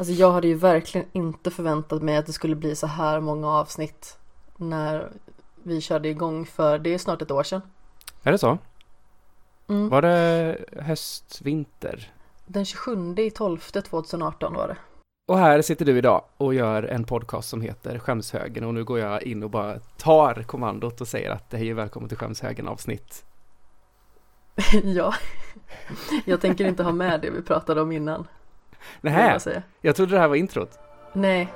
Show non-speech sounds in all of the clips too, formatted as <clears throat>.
Alltså jag hade ju verkligen inte förväntat mig att det skulle bli så här många avsnitt när vi körde igång för det är snart ett år sedan. Är det så? Mm. Var det höst, vinter? Den 27 i 12 2018 var det. Och här sitter du idag och gör en podcast som heter Skämshögen och nu går jag in och bara tar kommandot och säger att hej och välkommen till Skämshögen avsnitt. <laughs> ja, jag tänker inte ha med det vi pratade om innan. <laughs> Nähä, jag jag trodde det här var introt. Nej,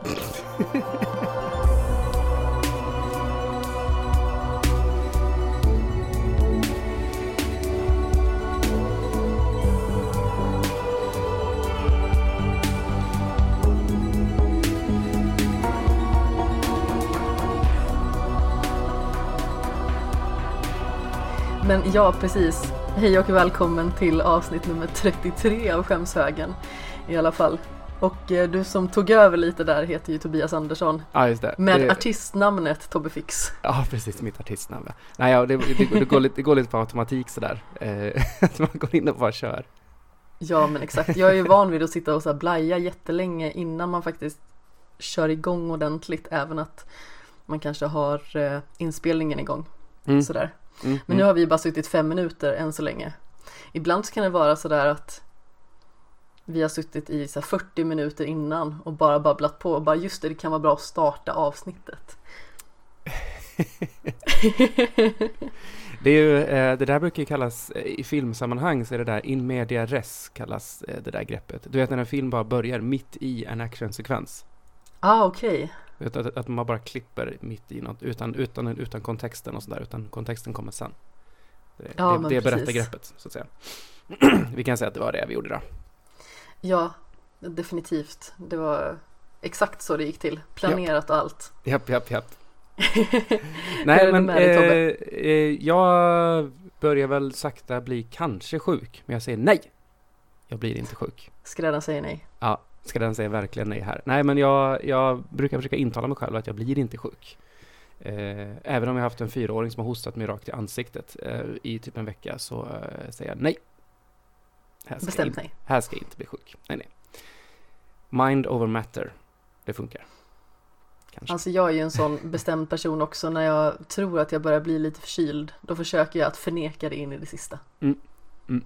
men ja precis. Hej och välkommen till avsnitt nummer 33 av Skämshögen i alla fall. Och eh, du som tog över lite där heter ju Tobias Andersson Ja, just det. med det, artistnamnet Tobbe Fix. Ja, precis, mitt artistnamn. Nej, ja, det, det, det, går lite, det går lite på automatik sådär. Eh, <laughs> att man går in och bara kör. Ja men exakt, jag är ju van vid att sitta och så här blaja jättelänge innan man faktiskt kör igång ordentligt även att man kanske har eh, inspelningen igång. Mm, Sådär. mm, Men nu mm. har vi bara suttit fem minuter än så länge. Ibland så kan det vara sådär att vi har suttit i så här 40 minuter innan och bara babblat på och bara just det, det kan vara bra att starta avsnittet. <laughs> Det, är ju, eh, det där brukar ju kallas, eh, i filmsammanhang så är det där in media res kallas eh, det där greppet. Du vet när en film bara börjar mitt i en actionsekvens. Ah okej, Att, att, att man bara klipper mitt i något utan, utan, utan kontexten och sådär, utan kontexten kommer sen. Det, Ja, det, det är berättargreppet, så att säga. <clears throat> Vi kan säga att det var det vi gjorde då. Ja definitivt. Det var exakt så det gick till. Planerat och allt. <laughs> Japp, japp, japp. <laughs> Nej, men dig, eh, eh, jag börjar väl sakta bli kanske sjuk, men jag säger nej. Jag blir inte sjuk. Skräddaren säger nej. Ja, ska den säga verkligen nej här? Nej, men jag, jag brukar försöka intala mig själv att jag blir inte sjuk. Eh, även om jag haft en fyraåring som har hostat mig rakt i ansiktet eh, i typ en vecka så eh, säger jag nej. Här ska, Bestämt nej. här ska jag inte bli sjuk. Nej, nej. Mind over matter. Det funkar. Kanske. Alltså jag är ju en sån bestämd person också när jag tror att jag börjar bli lite förkyld. Då försöker jag att förneka det in i det sista. Mm. Mm.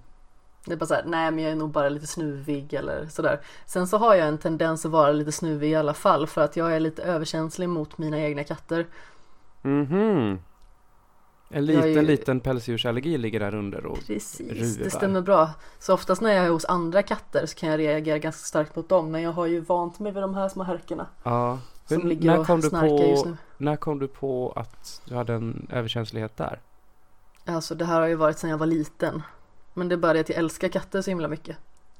Det är bara såhär, nej men jag är nog bara lite snuvig eller sådär. Sen så har jag en tendens att vara lite snuvig i alla fall för att jag är lite överkänslig mot mina egna katter. Mhm. En liten, ju- liten pälsdjursallergi ligger där under och Precis, ruvar. det stämmer bra. Så oftast när jag är hos andra katter så kan jag reagera ganska starkt mot dem. Men jag har ju vant mig vid de här små härkorna ja. som Men ligger när och kom du snarkar på- just nu. När kom du på att du hade en överkänslighet där? Alltså det här har ju varit sedan jag var liten. Men det är bara det att jag älskar katter så himla mycket.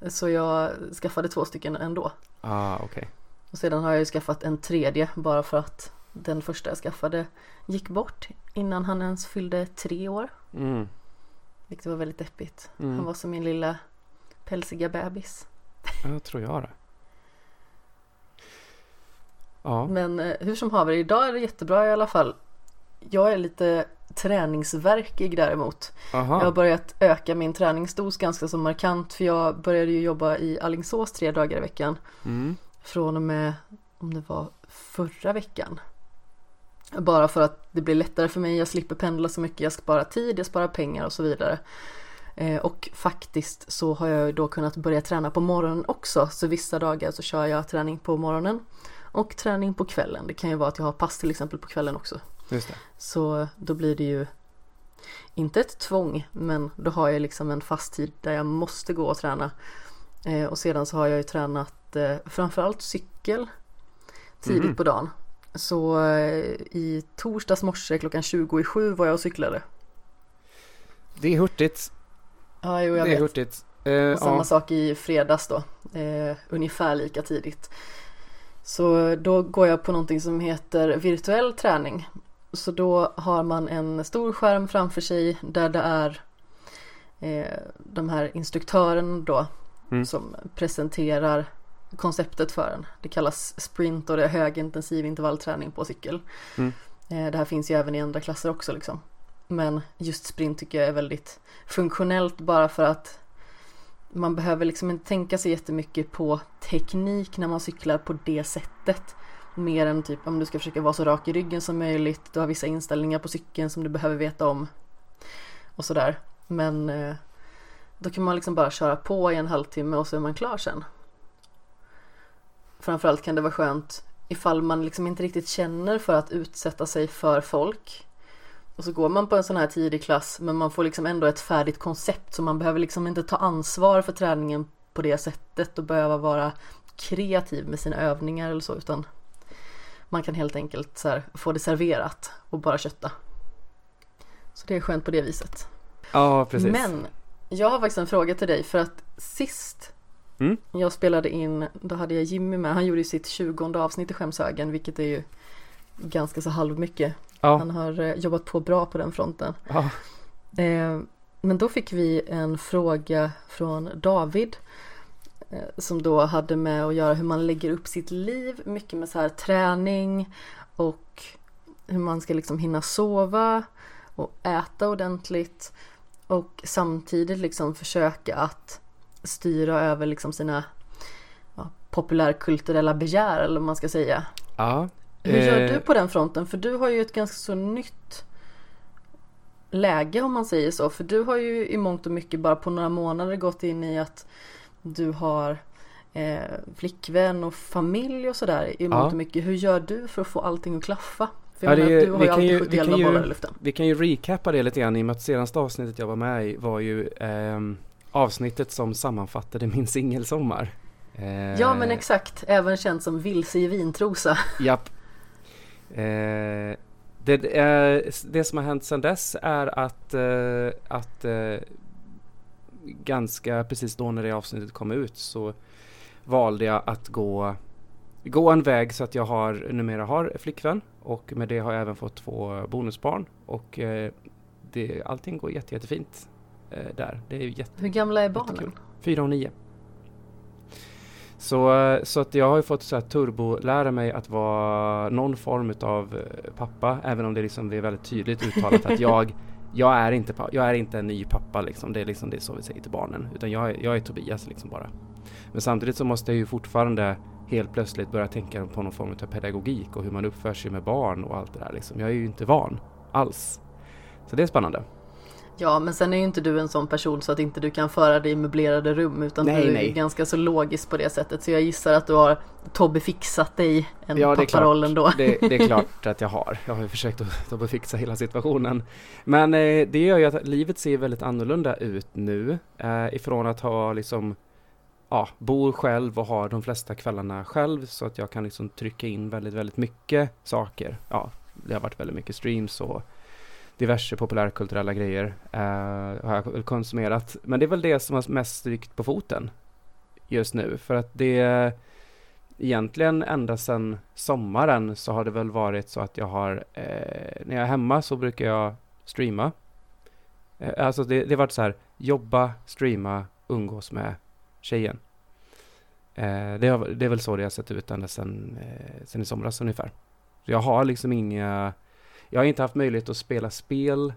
Så jag skaffade två stycken ändå. Ah, okej. Och sedan har jag ju skaffat en tredje bara för att den första jag skaffade gick bort innan han ens fyllde tre år. Mm. Vilket var väldigt deppigt. Mm. Han var som min lilla pälsiga bebis. Ja, tror jag det. Ja. Men eh, hur som haver, idag är det jättebra i alla fall. Jag är lite träningsverkig däremot. Jag har Aha. börjat öka min träningsdos ganska så markant för jag började ju jobba i Alingsås tre dagar i veckan. Mm. Från och med, om det var förra veckan. Bara för att det blir lättare för mig, jag slipper pendla så mycket, jag sparar tid, jag sparar pengar och så vidare. Eh, och faktiskt så har jag då kunnat börja träna på morgonen också. Så vissa dagar så kör jag träning på morgonen och träning på kvällen. Det kan ju vara att jag har pass till exempel på kvällen också. Just det. Så då blir det ju inte ett tvång, men då har jag liksom en fast tid där jag måste gå och träna. Eh, och sedan så har jag ju tränat eh, framförallt cykel tidigt Mhm. på dagen. Så eh, i torsdags morse klockan 20 i sju var jag och cyklade. Det är hurtigt. Ja, jo, jag det är vet. hurtigt. Eh, Och samma ja. sak i fredags då. Eh, ungefär lika tidigt. Så då går jag på någonting som heter virtuell träning. Så då har man en stor skärm framför sig där det är eh, de här instruktören då Mm. som presenterar konceptet för en. Det kallas sprint och det är högintensiv intervallträning på cykel. Mm. Eh, det här finns ju även i andra klasser också liksom. Men just sprint tycker jag är väldigt funktionellt bara för att man behöver liksom inte tänka så jättemycket på teknik när man cyklar på det sättet. Mer än typ om du ska försöka vara så rak i ryggen som möjligt. Du har vissa inställningar på cykeln som du behöver veta om. Och sådär. Men eh, då kan man liksom bara köra på i en halvtimme och så är man klar sen. Framförallt kan det vara skönt ifall man liksom inte riktigt känner för att utsätta sig för folk. Och så går man på en sån här tidig klass men man får liksom ändå ett färdigt koncept så man behöver liksom inte ta ansvar för träningen på det sättet och behöva vara kreativ med sina övningar eller så utan man kan helt enkelt här, få det serverat och bara kötta. Så det är skönt på det viset. Ja, precis. Men jag har faktiskt en fråga till dig för att sist Mm. jag spelade in, då hade jag Jimmy med, han gjorde ju sitt 20 avsnitt i Skämshögen vilket är ju ganska så halvmycket. Ja, Han har eh, jobbat på bra på den fronten. ja, Eh, men då fick vi en fråga från David eh, som då hade med att göra hur man lägger upp sitt liv, mycket med så här träning och hur man ska liksom hinna sova och äta ordentligt och samtidigt liksom försöka att styra över liksom sina ja, populärkulturella begär eller vad man ska säga. ja. Hur gör Eh, du på den fronten? För du har ju ett ganska så nytt läge om man säger så. För du har ju i mångt och mycket bara på några månader gått in i att du har eh, flickvän och familj och sådär i mångt och mycket. Hur gör du för att få allting att klaffa? För Ja, ju- du har vi ju kan ju- alltid vi kan 71 ju-. Vi kan ju recappa det lite grann i och med att senaste avsnittet jag var med i var ju ehm, avsnittet som sammanfattade min singelsommar. Eh, Ja men exakt, även känd som vilse i vintrosa. <laughs> Japp. Eh, det, eh, det som har hänt sedan dess är att, eh, att eh, ganska precis då när det avsnittet kom ut så valde jag att gå, gå en väg så att jag har, numera har flickvän och med det har jag även fått två bonusbarn och eh, det, allting går jätte, jättefint där. Det är ju jätte, Hur gamla är barnen? Jättekul. Fyra och nio. Så, eh, så att jag har ju fått så här turbo lära mig att vara någon form av pappa, även om det liksom det är väldigt tydligt uttalat att jag, <laughs> jag, är inte, jag är inte en ny pappa liksom. Det är liksom det är så vi säger till barnen. Utan jag, är- jag är Tobias liksom bara. Men samtidigt så måste jag ju fortfarande helt plötsligt börja tänka på någon form av pedagogik och hur man uppför sig med barn och allt det där liksom. Jag är ju inte van alls. Så det är spännande. Ja men sen är ju inte du en sån person så att inte du kan föra dig i möblerade rum utan Nej, du är nej. ganska så logisk på det sättet. Så jag gissar att du har Tobbe fixat dig en Ja, det är papparoll klart. ändå. Det, det är <laughs> klart att jag har. Jag har ju försökt att, att fixa hela situationen. Men eh, det gör ju att livet ser väldigt annorlunda ut nu. Eh, ifrån att ha liksom, ja, bor själv och har de flesta kvällarna själv så att jag kan liksom trycka in väldigt, väldigt mycket saker. Ja, det har varit väldigt mycket streams och diverse populärkulturella grejer eh, har jag konsumerat. Men det är väl det som har mest strykt på foten just nu. För att det egentligen ända sedan sommaren så har det väl varit så att jag har, eh, när jag är hemma så brukar jag streama. Eh, alltså det, det har varit så här, jobba, streama, umgås med tjejen. Eh, det, har, det är väl så det har sett ut ända sedan, eh, sedan i somras ungefär. Så jag har liksom inga, jag har inte haft möjlighet att spela spel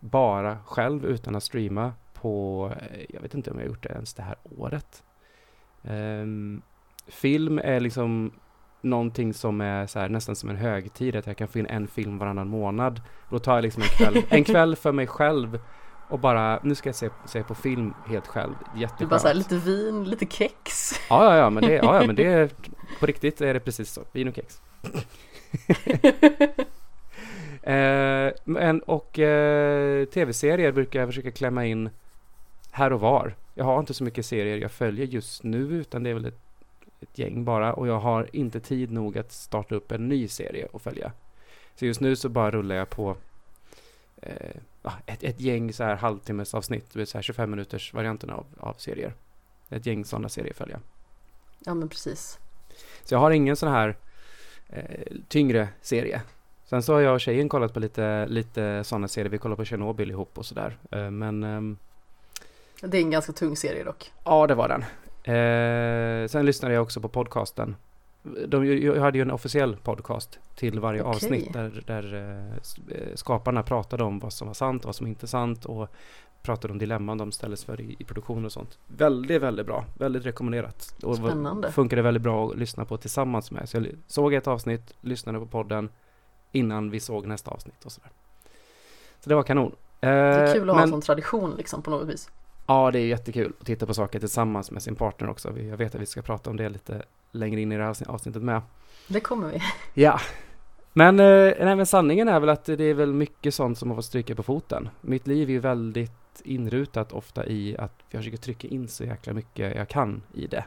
bara själv utan att streama på, eh, jag vet inte om jag har gjort det ens det här året. Ehm, film är liksom någonting som är så här, nästan som en högtid, att jag kan få in en film varannan månad. Då tar jag liksom en kväll, <laughs> en kväll för mig själv och bara, nu ska jag se, se på film helt själv. Du Jätteskönt. bara såhär lite vin, lite kex. Ja, ja, ja, men det, ja, ja, men det <laughs> är, på riktigt är det precis så. Vin och kex. <laughs> eh, men, och eh, tv-serier brukar jag försöka klämma in här och var. Jag har inte så mycket serier jag följer just nu, utan det är väl ett, ett gäng bara. Och jag har inte tid nog att starta upp en ny serie och följa. Så just nu så bara rullar jag på eh, ett, ett gäng så här halvtimmes avsnitt, det vill säga 25 minuters varianten av, av serier. Ett gäng sådana serier följer jag. Ja men precis. Så jag har ingen sån här eh, tyngre serie. Sen så har jag och tjejen kollat på lite, lite sådana serier. Vi kollar på Tjernobyl ihop och sådär. Eh, men ehm, Det är en ganska tung serie dock. ja, det var den. Eh, sen lyssnade jag också på podcasten. De, jag hade ju en officiell podcast till varje Okej. avsnitt där, där eh, skaparna pratade om vad som var sant och vad som inte är sant och pratade om dilemman de ställdes för i, i produktion och sånt. Väldigt, väldigt bra. Väldigt rekommenderat. Och Spännande. funkade väldigt bra att lyssna på tillsammans med. Så jag såg ett avsnitt, lyssnade på podden innan vi såg nästa avsnitt och sådär. Så det var kanon. Det är kul att ha men, som tradition liksom på något vis. Ja, det är jättekul att titta på saker tillsammans med sin partner också. Jag vet att vi ska prata om det lite längre in i det här avsnitt- avsnittet med. Det kommer vi. <laughs> Ja, men, eh, nej, men sanningen är väl att det är väl mycket sånt som har fått stryka på foten. Mitt liv är ju väldigt inrutat ofta i att jag försöker trycka in så jäkla mycket jag kan i det.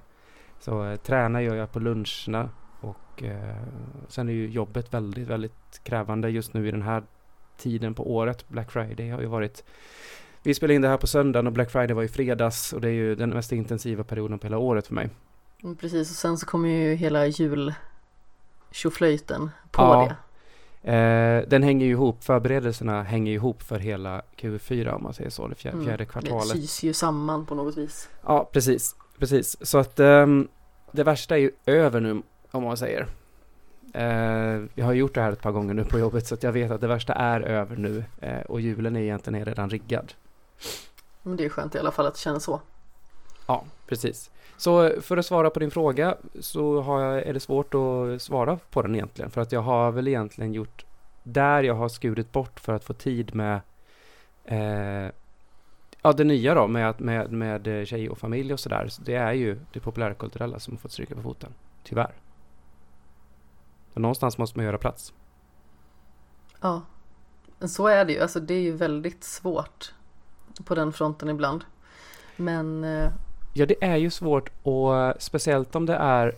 Så eh, träna gör jag på luncherna och eh, sen är ju jobbet väldigt, väldigt krävande just nu i den här tiden på året. Black Friday har ju varit vi spelade in det här på söndagen och Black Friday var i fredags och det är ju den mest intensiva perioden på hela året för mig. Mm, Precis, och sen så kommer ju hela jul tjoflöjten på Ja. det. Eh, den hänger ju ihop, förberedelserna hänger ihop för hela Q4 om man säger så, det fjärde, Mm, fjärde Det kvartalet. sys ju samman på något vis. Ja, precis, precis. Så att ehm, det värsta är ju över nu, om man säger. Eh, jag har gjort det här ett par gånger nu på jobbet så att jag vet att det värsta är över nu eh, och julen är egentligen redan riggad. Men det är skönt i alla fall att det känns så. Ja, precis. Så för att svara på din fråga så har jag, är det svårt att svara på den egentligen. För att jag har väl egentligen gjort där jag har skurit bort för att få tid med eh, ja, det nya då med, med, med tjej och familj och sådär. Så det är ju det populärkulturella som har fått stryka på foten. Tyvärr. Så någonstans måste man göra plats. Ja. Men så är det ju, alltså det är ju väldigt svårt på den fronten ibland. Men eh, Ja, det är ju svårt och speciellt om det är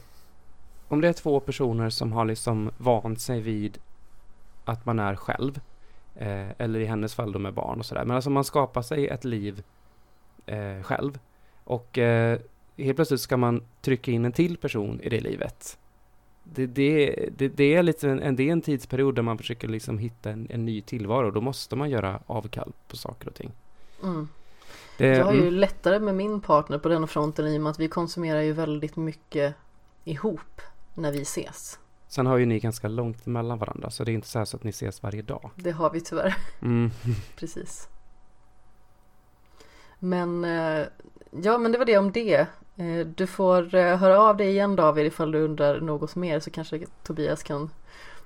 om det är två personer som har liksom vant sig vid att man är själv eh, eller i hennes fall då med barn och sådär. Men alltså man skapar sig ett liv eh, själv och eh, helt plötsligt ska man trycka in en till person i det livet. Det, det, det, det är lite en, det är en tidsperiod där man försöker liksom hitta en, en ny tillvaro. Då måste man göra avkall på saker och ting. mm. Det, jag har ju mm, lättare med min partner på den fronten i och med att vi konsumerar ju väldigt mycket ihop när vi ses. Sen har ju ni ganska långt mellan varandra så det är inte så, så att ni ses varje dag. Det har vi tyvärr. Mm. <laughs> Precis. Men eh, ja, men det var det om det. Eh, Du får eh, höra av dig igen David ifall du undrar något mer så kanske Tobias kan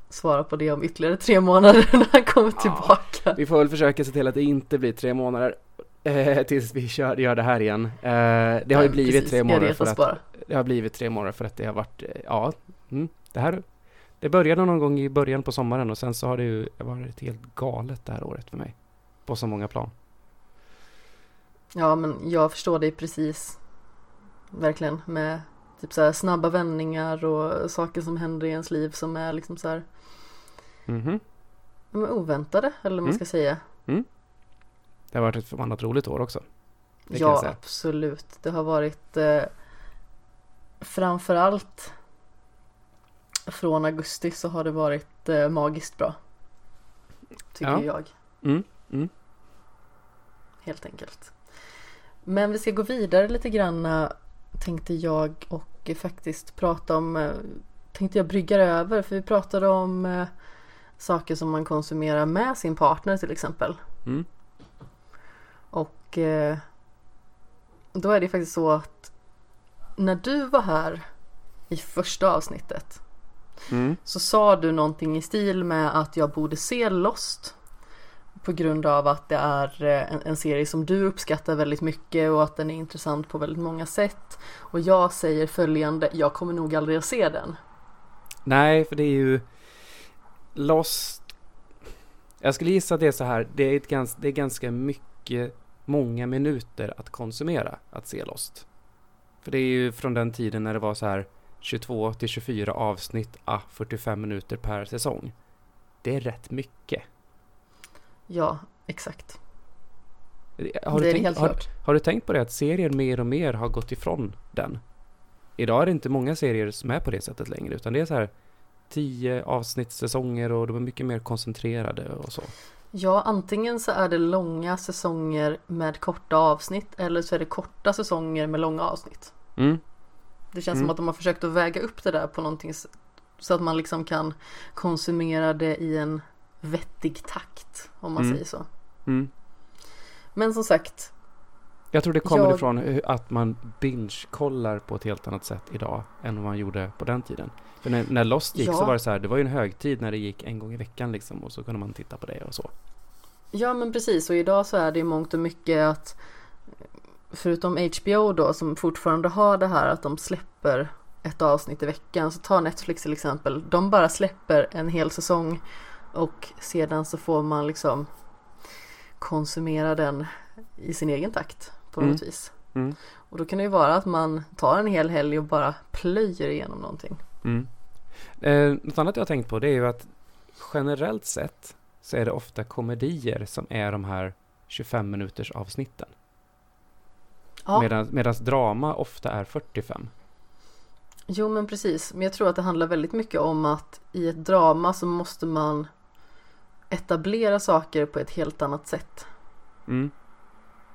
svara på det om ytterligare tre månader <laughs> när han kommer Ja. tillbaka. Vi får väl försöka se till att det inte blir tre månader eh, tills vi kör, gör det här igen. Eh, det har ju blivit precis. tre månader för att bara. det har blivit tre månader för att det har varit, eh, ja, mm, det här det började någon gång i början på sommaren och sen så har det ju varit helt galet det här året för mig. På så många plan. Ja, men jag förstår dig precis. Verkligen med typ så snabba vändningar och saker som händer i ens liv som är liksom så här ja, men oväntade eller vad man Mm. ska säga. Det har varit ett förbannat roligt år också. Ja, absolut. Det har varit eh, framförallt från augusti så har det varit eh, magiskt bra. Tycker Ja. jag. Mm, mm. Helt enkelt. Men vi ska gå vidare lite grann tänkte jag och faktiskt prata om eh, tänkte jag brygga över för vi pratade om eh, saker som man konsumerar med sin partner till exempel. Mm. Och eh, då är det faktiskt så att när du var här i första avsnittet Mm. så sa du någonting i stil med att jag borde se Lost på grund av att det är eh, en, en serie som du uppskattar väldigt mycket och att den är intressant på väldigt många sätt. Och jag säger följande, jag kommer nog aldrig att se den. Nej, för det är ju Lost. Jag skulle gissa att det är så här. Det är, ett gans, det är ganska mycket, många minuter att konsumera att se Lost. För det är ju från den tiden när det var så här 22 till 24 avsnitt, ah, 45 minuter per säsong. Det är rätt mycket. Ja, exakt. Har, det du är tänkt, helt har, har du tänkt på det att serier mer och mer har gått ifrån den? Idag är det inte många serier som är på det sättet längre, utan det är så här 10 avsnittssäsonger och de är mycket mer koncentrerade och så. Ja, antingen så är det långa säsonger med korta avsnitt eller så är det korta säsonger med långa avsnitt. Mm. Det känns Mm. som att de har försökt att väga upp det där på någonting så att man liksom kan konsumera det i en vettig takt om man Mm. säger så. Mm. Men som sagt, Jag tror det kommer Jag- ifrån att man binge-kollar på ett helt annat sätt idag än vad man gjorde på den tiden. För när, när Lost gick Ja. så var det så här, det var ju en högtid när det gick en gång i veckan liksom och så kunde man titta på det och så. ja men precis och idag så är det i mångt och mycket att förutom HBO då som fortfarande har det här att de släpper ett avsnitt i veckan så tar Netflix till exempel, de bara släpper en hel säsong och sedan så får man liksom konsumera den i sin egen takt på något Mm. vis. Mm. Och då kan det ju vara att man tar en hel helg och bara plöjer igenom någonting. Mm. Eh, något annat jag har tänkt på det är ju att generellt sett så är det ofta komedier som är de här 25 minuters avsnitten. Ja, Medan drama ofta är 45. jo men precis. Men jag tror att det handlar väldigt mycket om att i ett drama så måste man etablera saker på ett helt annat sätt. Mm.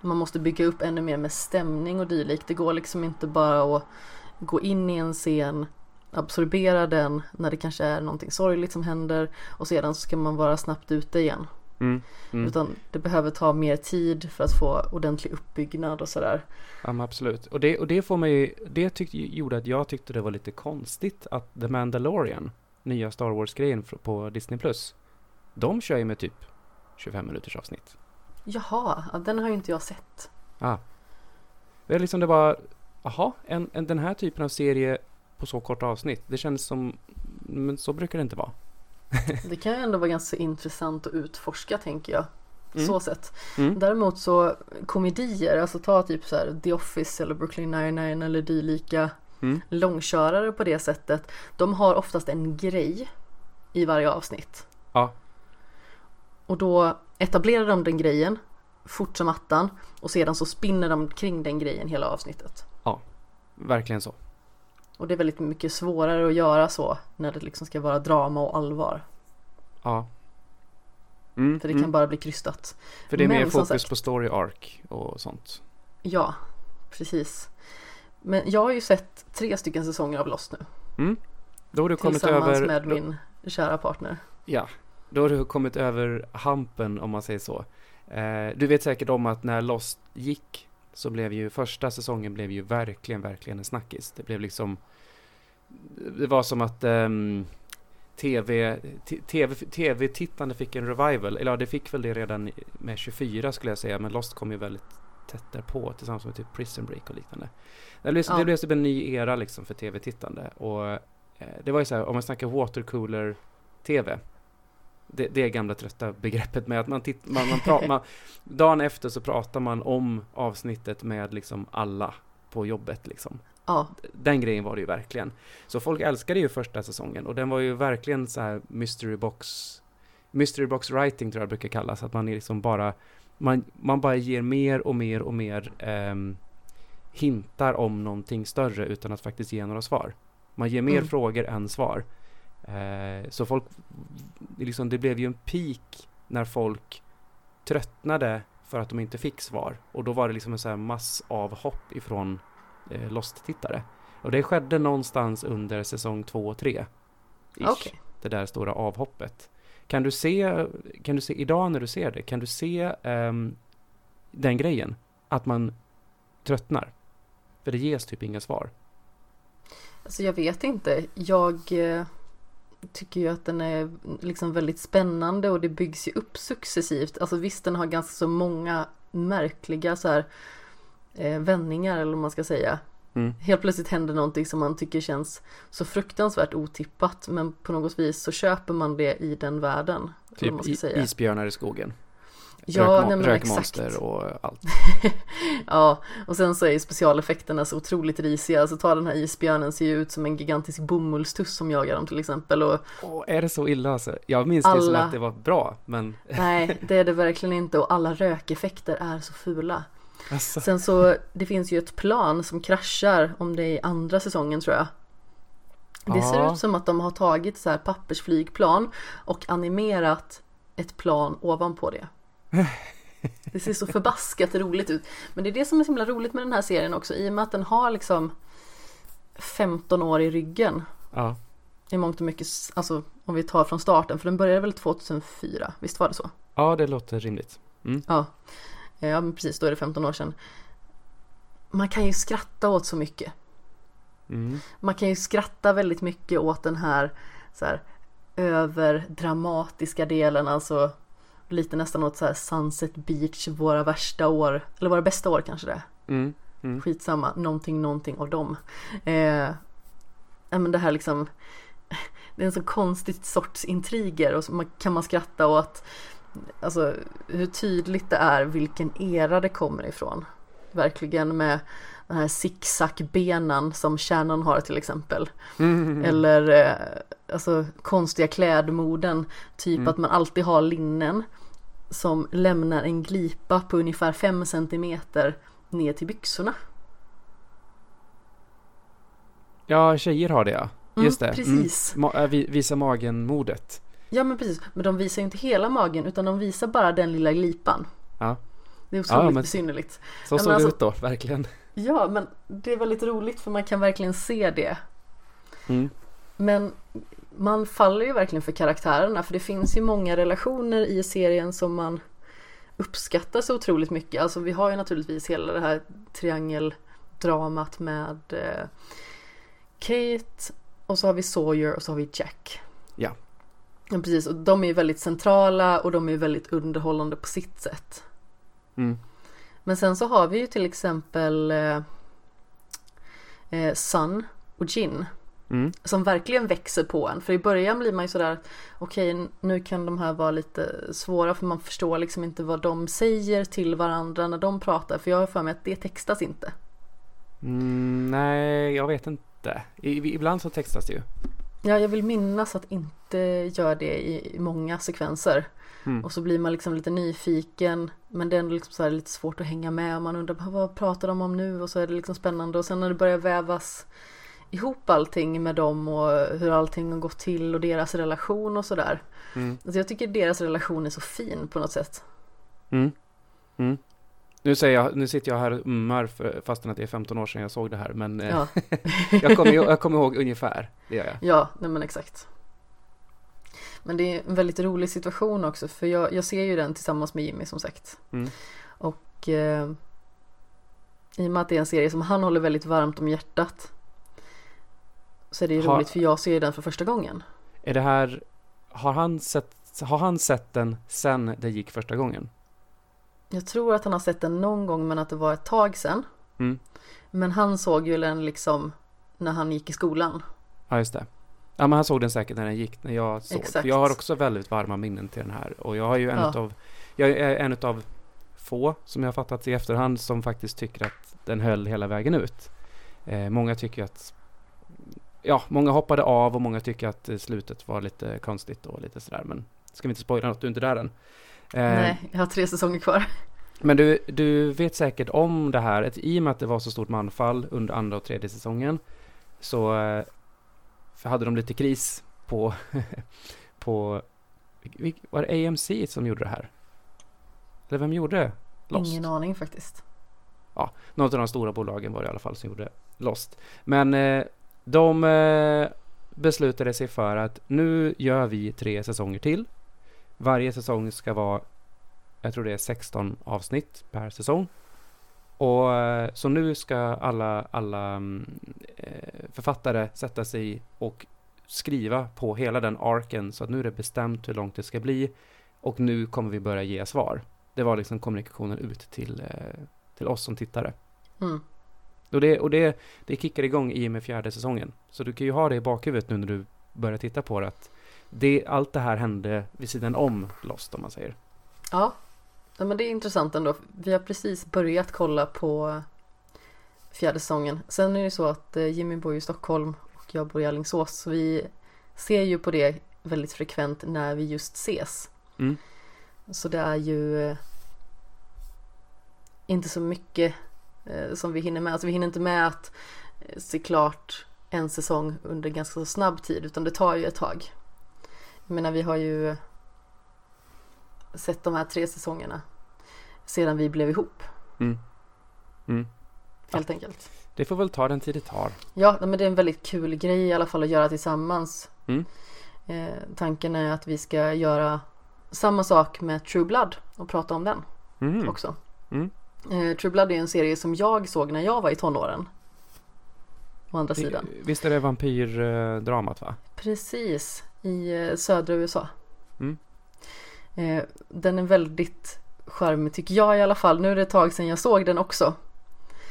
Man måste bygga upp ännu mer med stämning och dylikt. Det går liksom inte bara att gå in i en scen, absorbera den när det kanske är någonting sorgligt som händer och sedan så ska man vara snabbt ute igen. Mm. Mm. Utan det behöver ta mer tid för att få ordentlig uppbyggnad och sådär. Ja, men absolut. Och det, och det får mig, det tyckte, gjorde att jag tyckte det var lite konstigt att The Mandalorian, nya Star Wars-grejen på Disney+, de kör ju med typ 25 minuters avsnitt. Jaha, ja, den har ju inte jag sett. Ah. Det är liksom det var, jaha, en, en, den här typen av serie på så kort avsnitt, det känns som, men så brukar det inte vara. <laughs> Det kan ju ändå vara ganska intressant att utforska tänker jag. Mm. Så sett. Mm. Däremot så komedier, alltså ta typ så här The Office eller Brooklyn 99 eller dylika Mm. långkörare på det sättet. De har oftast en grej i varje avsnitt. Ja. Och då etablerar de den grejen fort som attan och sedan så spinner de kring den grejen hela avsnittet. Verkligen så. Och det är väldigt mycket svårare att göra så när det liksom ska vara drama och allvar. Ja. Mm, För det mm. kan bara bli krystat. För det är men mer fokus sagt- på story arc och sånt. Ja, precis. Men jag har ju sett tre stycken säsonger av Lost nu. Då har du kommit Tillsammans över... med då- min kära partner. Ja, då har du kommit över hampen om man säger så. Eh, du vet säkert om att när Lost gick så blev ju första säsongen blev ju verkligen, verkligen en snackis. Det blev liksom Det var som att ehm, TV, TV, TV-tittande fick en revival. Eller ja, det fick väl det redan med 24 skulle jag säga. Men Lost kom ju väldigt tätt därpå tillsammans med typ Prison Break och liknande. Det blev, Ja. det blev typ en ny era liksom för TV-tittande. Och eh, det var ju så här, om man snackar watercooler-TV. Det, det gamla trötta begreppet med att man, titt, man, man, pra, man <laughs> Dagen efter så pratar man om avsnittet med liksom alla på jobbet liksom. Ja, Den grejen var det ju verkligen. Så folk älskade ju första säsongen och den var ju verkligen så här mystery box Mystery box writing tror jag det brukar kallas. Att man är liksom bara man, man bara ger mer och mer och mer ehm, hintar om någonting större utan att faktiskt ge några svar. Man ger mer Mm. frågor än svar. Eh, så folk, liksom, det blev ju en peak när folk tröttnade för att de inte fick svar. Och då var det liksom en sån här massavhopp ifrån eh, Lost-tittare. Och det skedde någonstans under säsong två och tre. Ish, okej. Det där stora avhoppet. Kan du se, kan du se, idag när du ser det, kan du se ehm, den grejen? Att man tröttnar? För det ges typ inga svar. Alltså jag vet inte. Jag eh, tycker ju att den är liksom väldigt spännande och det byggs ju upp successivt. Alltså visst den har ganska så många märkliga så här eh, vändningar eller vad man ska säga. Mm. Helt plötsligt händer någonting som man tycker känns så fruktansvärt otippat men på något vis så köper man det i den världen. Typ isbjörnar i skogen. Ja, Rökmo- rökmonster exakt. och allt. <laughs> ja, och sen så är ju specialeffekterna så otroligt risiga. Alltså ta den här isbjörnen ser ju ut som en gigantisk bomullstuss som jagar dem till exempel. Och Åh, är det så illa alltså? Jag minns det som Alla- att det var bra, men <laughs> nej, det är det verkligen inte. Och alla rökeffekter är så fula. alltså, Sen så, det finns ju ett plan som kraschar, om det är i andra säsongen tror jag. Det ser Ja. ut som att de har tagit så här pappersflygplan och animerat ett plan ovanpå det. Det ser så förbaskat roligt ut. Men det är det som är så himla roligt med den här serien också i och med att den har liksom 15 år i ryggen. ja. I mångt och mycket, alltså om vi tar från starten, för den började väl 2004, visst var det så? ja, det låter rimligt. Ja. Eh, ja men precis, då är det 15 år sedan. Man kan ju skratta åt så mycket. Mm. Man kan ju skratta väldigt mycket åt den här, så här överdramatiska delen, alltså lite nästan åt så här Sunset Beach, våra värsta år, eller våra bästa år kanske det. Mm. Mm. Skitsamma, någonting, någonting av dem. Eh, men det här liksom, <laughs> det är en så konstigt sorts intriger och så man, kan man skratta åt alltså, hur tydligt det är vilken era det kommer ifrån. Verkligen med den här zigzag-benen som Shannon har till exempel. Mm. Eller eh, alltså konstiga klädmoden. Typ Mm. att man alltid har linnen som lämnar en glipa på ungefär 5 centimeter ner till byxorna. Ja, tjejer har det ja. Mm, Just det. precis. Mm. Ma- äh, vi- visa magen-modet. Ja men precis, men de visar ju inte hela magen utan de visar bara den lilla glipan. Ja. Det är otroligt men- besynnerligt. Så Ja, såg det alltså- ut då, verkligen. Ja men det är väldigt roligt för man kan verkligen se det. Mm. Men man faller ju verkligen för karaktärerna för det finns ju många relationer i serien som man uppskattar så otroligt mycket. Alltså vi har ju naturligtvis hela det här triangeldramat med eh, Kate och så har vi Sawyer och så har vi Jack. Ja. Ja precis och de är ju väldigt centrala och de är ju väldigt underhållande på sitt sätt. Mm. Men sen så har vi ju till exempel eh, eh, Sun och Jin Mm. som verkligen växer på en. För i början blir man ju sådär okej nu kan de här vara lite svåra för man förstår liksom inte vad de säger till varandra när de pratar. För jag har för mig att det textas inte. Mm, nej, jag vet inte. I, ibland så textas det ju. Ja, jag vill minnas att inte gör det i, i många sekvenser. Mm. Och så blir man liksom lite nyfiken men det är ändå liksom så lite svårt att hänga med och man undrar "Vad- pratar de om nu och så är det liksom spännande och sen när det börjar vävas ihop allting med dem och hur allting har gått till och deras relation och sådär. Mm. Alltså jag tycker deras relation är så fin på något sätt. Mm. Mm. Nu, säger jag, nu sitter jag här och ummar för, fastän att det är 15 år sedan jag såg det här, men eh, Ja, <laughs> jag, kommer, jag kommer ihåg ungefär. Det gör jag. ja nej men exakt. Men det är en väldigt rolig situation också för jag, jag ser ju den tillsammans med Jimmy som sagt. Mm. Och eh, i och med att det är en serie som han håller väldigt varmt om hjärtat så är det ju Har- roligt för jag ser ju den för första gången. Är det här, har han sett, har han sett den sen det gick första gången? Jag tror att han har sett den någon gång men att det var ett tag sedan. Mm. Men han såg ju den liksom när han gick i skolan. Ja, just det. Ja, men han såg den säkert när den gick, när jag såg. Exakt. Jag har också väldigt varma minnen till den här. Och jag har ju en Ja. utav, jag är en utav få, som jag har fattat i efterhand, som faktiskt tycker att den höll hela vägen ut. Eh, många tycker att, ja, många hoppade av och många tycker att eh, slutet var lite konstigt och lite sådär. Men ska vi inte spoila något, du är inte där än. Eh, Nej, jag har tre säsonger kvar. <laughs> Men du, du vet säkert om det här, ett, i och med att det var så stort manfall under andra och tredje säsongen så eh, för hade de lite kris på, <laughs> på var det AMC som gjorde det här? Eller vem gjorde? Lost? Ingen aning faktiskt. Något av de stora bolagen var det i alla fall som gjorde Lost. Men eh, de eh, beslutade sig för att nu gör vi tre säsonger till. Varje säsong ska vara, jag tror det är 16 avsnitt per säsong. Och eh, så nu ska alla, alla mm, eh, författare sätta sig och skriva på hela den arken så att nu är det bestämt hur långt det ska bli och nu kommer vi börja ge svar. Det var liksom kommunikationen ut till, eh, till oss som tittare. Mm. Och, det, och det, det kickar igång i och med fjärde säsongen. Så du kan ju ha det i bakhuvudet nu när du börjar titta på det. Att det, allt det här hände vid sidan om Lost om man säger. Ja. Ja, men det är intressant ändå. Vi har precis börjat kolla på fjärde säsongen. Sen är det så att eh, Jimmy bor i Stockholm och jag bor i Alingsås. Så vi ser ju på det väldigt frekvent när vi just ses. Mm. Så det är ju eh, inte så mycket eh, som vi hinner med. Alltså vi hinner inte med att se klart en säsong under ganska så snabb tid utan det tar ju ett tag. Jag menar vi har ju sett de här tre säsongerna sedan vi blev ihop Mm. Mm. helt enkelt. Det får väl ta den tid det tar. Ja, men det är en väldigt kul grej i alla fall att göra tillsammans. Mm. Eh, tanken är att vi ska göra samma sak med True Blood och prata om den Mm. också. Mm. Eh, True Blood är en serie som jag såg när jag var i tonåren. Å andra sidan. Visst är det vampyrdramat va? Precis, i eh, södra USA. Mm. Eh, den är väldigt charmig tycker jag i alla fall. Nu är det ett tag sedan jag såg den också.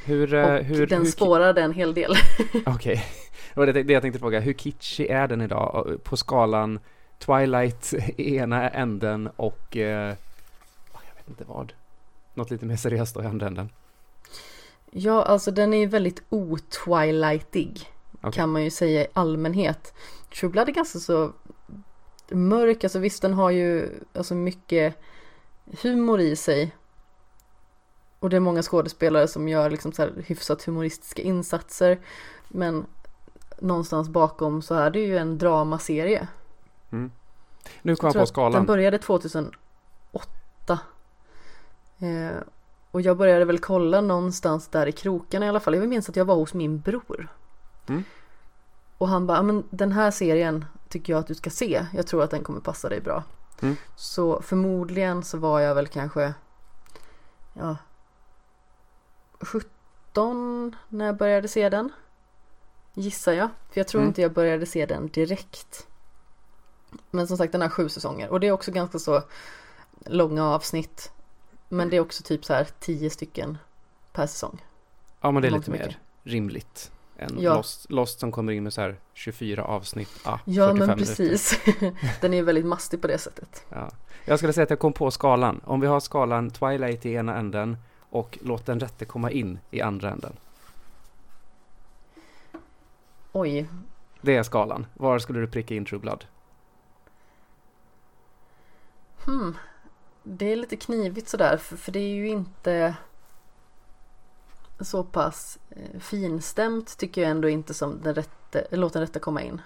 Hur, Och eh, hur, den hur, spårade en hel del. <laughs> Okej, det var det, det jag tänkte fråga. Hur kitschig är den idag på skalan Twilight i ena änden och eh, jag vet inte vad. Något lite mer seriöst då i andra änden. Ja, alltså den är väldigt otwilightig. Okej. Kan man ju säga i allmänhet. True Blood är ganska så mörk, alltså visst den har ju alltså mycket humor i sig. Och det är många skådespelare som gör liksom så här hyfsat humoristiska insatser. Men någonstans bakom så är det ju en dramaserie. Mm. Nu kom jag tror på skalan. Den började 2008. Eh, och jag började väl kolla någonstans där i krokarna i alla fall. Jag minns att jag var hos min bror. Mm. Och han bara, "Ja, men den här serien tycker jag att du ska se. Jag tror att den kommer passa dig bra. Mm. Så förmodligen så var jag väl kanske ja, 17 när jag började se den. Gissar jag. För jag tror Mm. inte jag började se den direkt. Men som sagt den har sju säsonger och det är också ganska så långa avsnitt. Men det är också typ så här tio stycken per säsong. Ja, men det är Långt lite mer rimligt. Än Ja. Lost, Lost som kommer in med så här 24 avsnitt, ah, Ja 45 men precis. <laughs> den är väldigt mastig på det sättet. Ja. Jag skulle säga att jag kom på skalan. Om vi har skalan Twilight i ena änden och låt den rätte komma in i andra änden. Oj, Det är skalan. Var skulle du pricka in True Blood? Hmm. Det är lite knivigt sådär för, för det är ju inte så pass eh, finstämt tycker jag ändå inte som den rätte, låt den rätta komma in.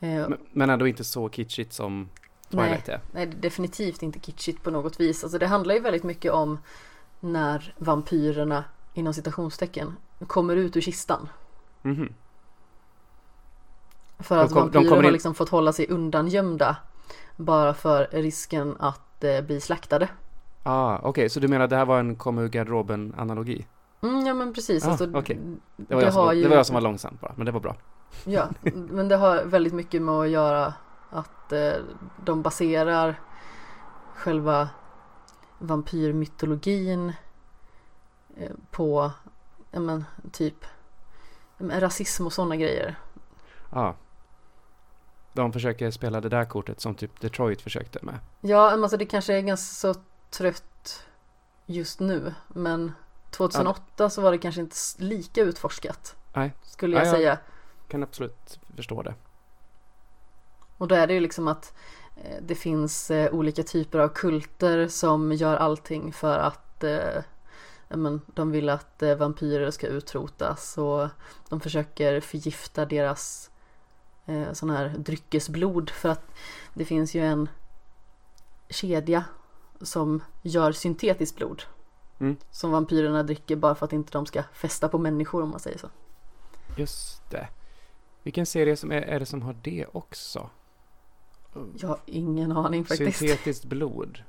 Eh, Men, men ändå inte så kitschigt som Twilight är. nej, är definitivt inte kitschigt på något vis. Alltså det handlar ju väldigt mycket om när vampyrerna inom citationstecken kommer ut ur kistan. Mhm. För De att kom- vampyrer kommer har in- liksom fått hålla sig undangömda bara för risken att eh, bli slaktade. Ah, okej, så du menar det här var en kom ur garderoben-analogi? Mm, ja men precis. Ah, alltså, okej. Det var, Det som, ju- det var jag som var långsam bara, men det var bra. Ja, men det har väldigt mycket med att göra att eh, de baserar själva vampyrmytologin eh, på ja, men, typ ja, men, rasism och sådana grejer. Ah. De försöker spela det där kortet som typ Detroit försökte med. Ja, men alltså det kanske är ganska så trött just nu, men 2008 så var det kanske inte lika utforskat. Nej. Skulle jag Ja, ja. säga. Kan absolut förstå det. Och då är det ju liksom att eh, det finns eh, olika typer av kulter som gör allting för att eh, ja, men, de vill att vampyrer ska utrotas och de försöker förgifta deras eh, sån här dryckesblod för att det finns ju en kedja som gör syntetiskt blod Mm. som vampyrerna dricker bara för att inte de ska fästa på människor om man säger så. Just det. Vilken serie som är, är det som har det också? Jag har ingen aning faktiskt. Syntetiskt blod.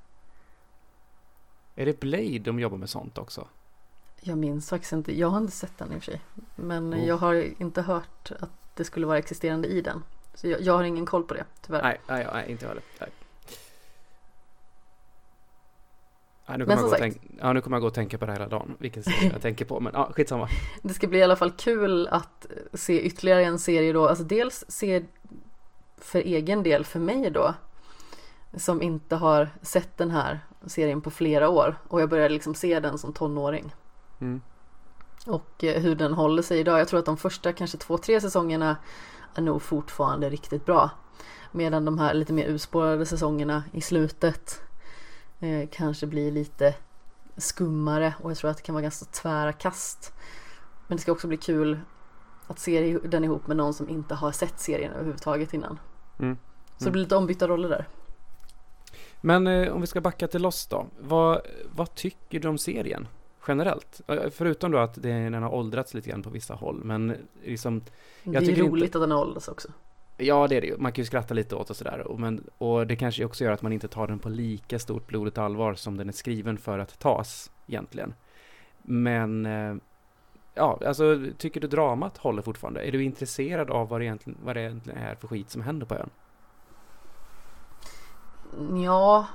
Är det Blade de jobbar med sånt också? Jag minns faktiskt inte. Jag har inte sett den i och för sig. Men Oh. jag har inte hört att det skulle vara existerande i den. Så jag, jag har ingen koll på det, tyvärr. Nej, nej, nej inte jag heller. Nej. Nej, nu kommer, jag som gå och tänk, ja, nu kommer jag gå och tänka på det hela dagen. Vilken serie jag <laughs> tänker på. Men ja, skitsamma. Det ska bli i alla fall kul att se ytterligare en serie då. Alltså dels se för egen del, för mig då. Som inte har sett den här serien på flera år. Och jag började liksom se den som tonåring. Mm. Och eh, hur den håller sig idag. Jag tror att de första kanske två, tre säsongerna är nog fortfarande riktigt bra. Medan de här lite mer urspårade säsongerna i slutet eh, kanske blir lite skummare och jag tror att det kan vara ganska tvära kast. Men det ska också bli kul att se den ihop med någon som inte har sett serien överhuvudtaget innan. Mm. Så det blir lite ombytta roller där. Men eh, om vi ska backa till Lost då. Vad, vad tycker du om serien? Generellt? Eh, Förutom då att den har åldrats lite grann på vissa håll. Men liksom, Det är ju inte- roligt att den har åldrats också. Ja, det är det ju. Man kan ju skratta lite åt och sådär. Och, men, och det kanske också gör att man inte tar den på lika stort blodigt allvar som den är skriven för att tas egentligen. Men, eh, ja, alltså tycker du dramat håller fortfarande? Är du intresserad av vad det egentligen, vad det egentligen är för skit som händer på ön? Ja,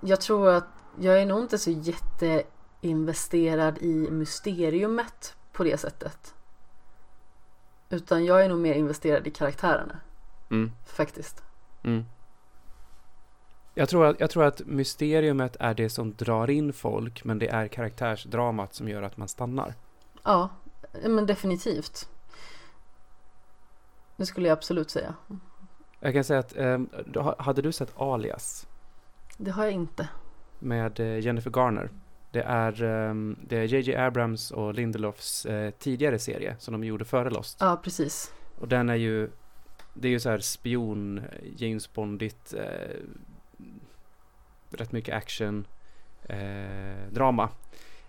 jag tror att jag är nog inte så jätteinvesterad i mysteriumet på det sättet. Utan jag är nog mer investerad i karaktärerna. Mm. Faktiskt. Mm. Jag, tror att, jag tror att mysteriumet är det som drar in folk, men det är karaktärsdramat som gör att man stannar. Ja, men definitivt. Det skulle jag absolut säga. Jag kan säga att, eh, hade du sett Alias? Det har jag inte. Med eh, Jennifer Garner. Det är um, det är JJ Abrams och Lindelofs eh, tidigare serie som de gjorde före Lost. Ja, precis. Och den är ju, det är ju så här spion, James Bondigt, eh, rätt mycket action, eh, drama.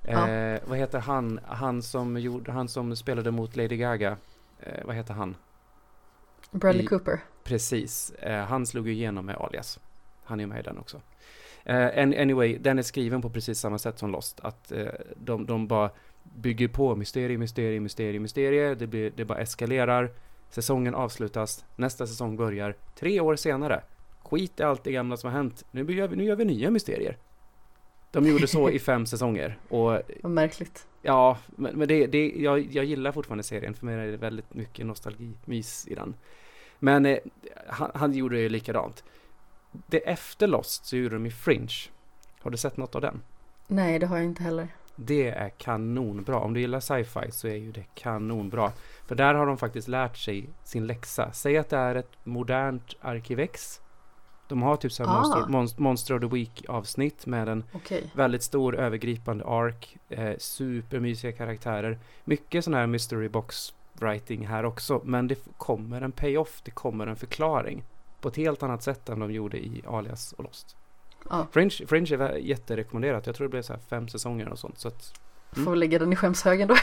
Ja. Eh, vad heter han, han som, gjorde, han som spelade mot Lady Gaga, eh, vad heter han? Bradley I, Cooper. Precis, eh, han slog ju igenom med Alias. Han är med i den också. Uh, anyway, den är skriven på precis samma sätt som Lost. Att uh, de, de bara bygger på mysterium, mysterium, mysterium, mysterium. Det, blir, det bara eskalerar. Säsongen avslutas. Nästa säsong börjar tre år senare. Skit i allt det gamla som har hänt. Nu gör vi, nu gör vi nya mysterier. De gjorde så i fem säsonger. Och, <laughs> Vad märkligt. Ja, men, men det, det, jag, jag gillar fortfarande serien. För mig är det väldigt mycket nostalgi-mys i den. Men eh, han, han gjorde ju likadant det efter Lost så gjorde de ju Fringe. Har du sett något av den? Nej, det har jag inte heller. Det är kanonbra. Om du gillar sci-fi så är ju det kanonbra. För där har de faktiskt lärt sig sin läxa. Säg att det är ett modernt Arkivex. De har typ så här ah. Monster, Monster of the Week avsnitt med en okay. väldigt stor övergripande ark. Eh, supermysiga karaktärer. Mycket sån här mystery box writing här också. Men det kommer en payoff. Det kommer en förklaring på ett helt annat sätt än de gjorde i Alias och Lost. Ja. Fringe, Fringe är jätterekommenderat. Jag tror det blev så här fem säsonger och sånt. Så att, mm. Får lägga den i skämshögen då.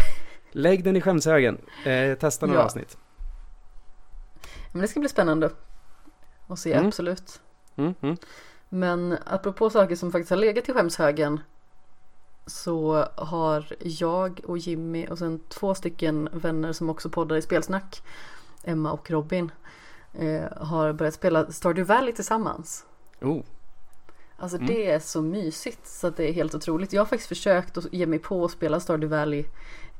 Lägg den i skämshögen. Eh, testa några ja. avsnitt. Men det ska bli spännande att se, mm. absolut. Mm, mm. Men apropå saker som faktiskt har legat i skämshögen så har jag och Jimmy och sen två stycken vänner som också poddar i spelsnack Emma och Robin eh, har börjat spela Stardew Valley tillsammans. Oh. Alltså mm. det är så mysigt så att det är helt otroligt. Jag har faktiskt försökt att ge mig på att spela Stardew Valley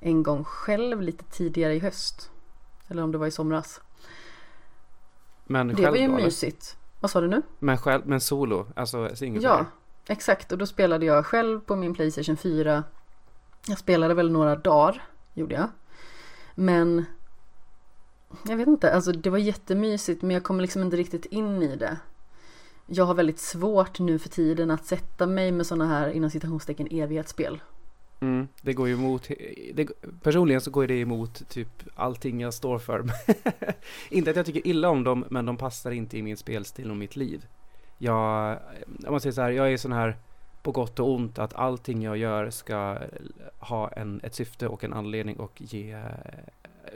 en gång själv lite tidigare i höst. Eller om det var i somras. Men det var ju då, mysigt. Eller? Vad sa du nu? Men själv, men solo, alltså single Ja, exakt. Och då spelade jag själv på min Playstation 4. Jag spelade väl några dagar, gjorde jag. Men jag vet inte, alltså det var jättemysigt men jag kommer liksom inte riktigt in i det. Jag har väldigt svårt nu för tiden att sätta mig med sådana här inom citationstecken evighetsspel. Mm, det går ju emot, det, personligen så går det emot typ allting jag står för. <laughs> inte att jag tycker illa om dem, men de passar inte i min spelstil och mitt liv. Jag, om man säger så här, jag är sån här på gott och ont att allting jag gör ska ha en, ett syfte och en anledning och ge,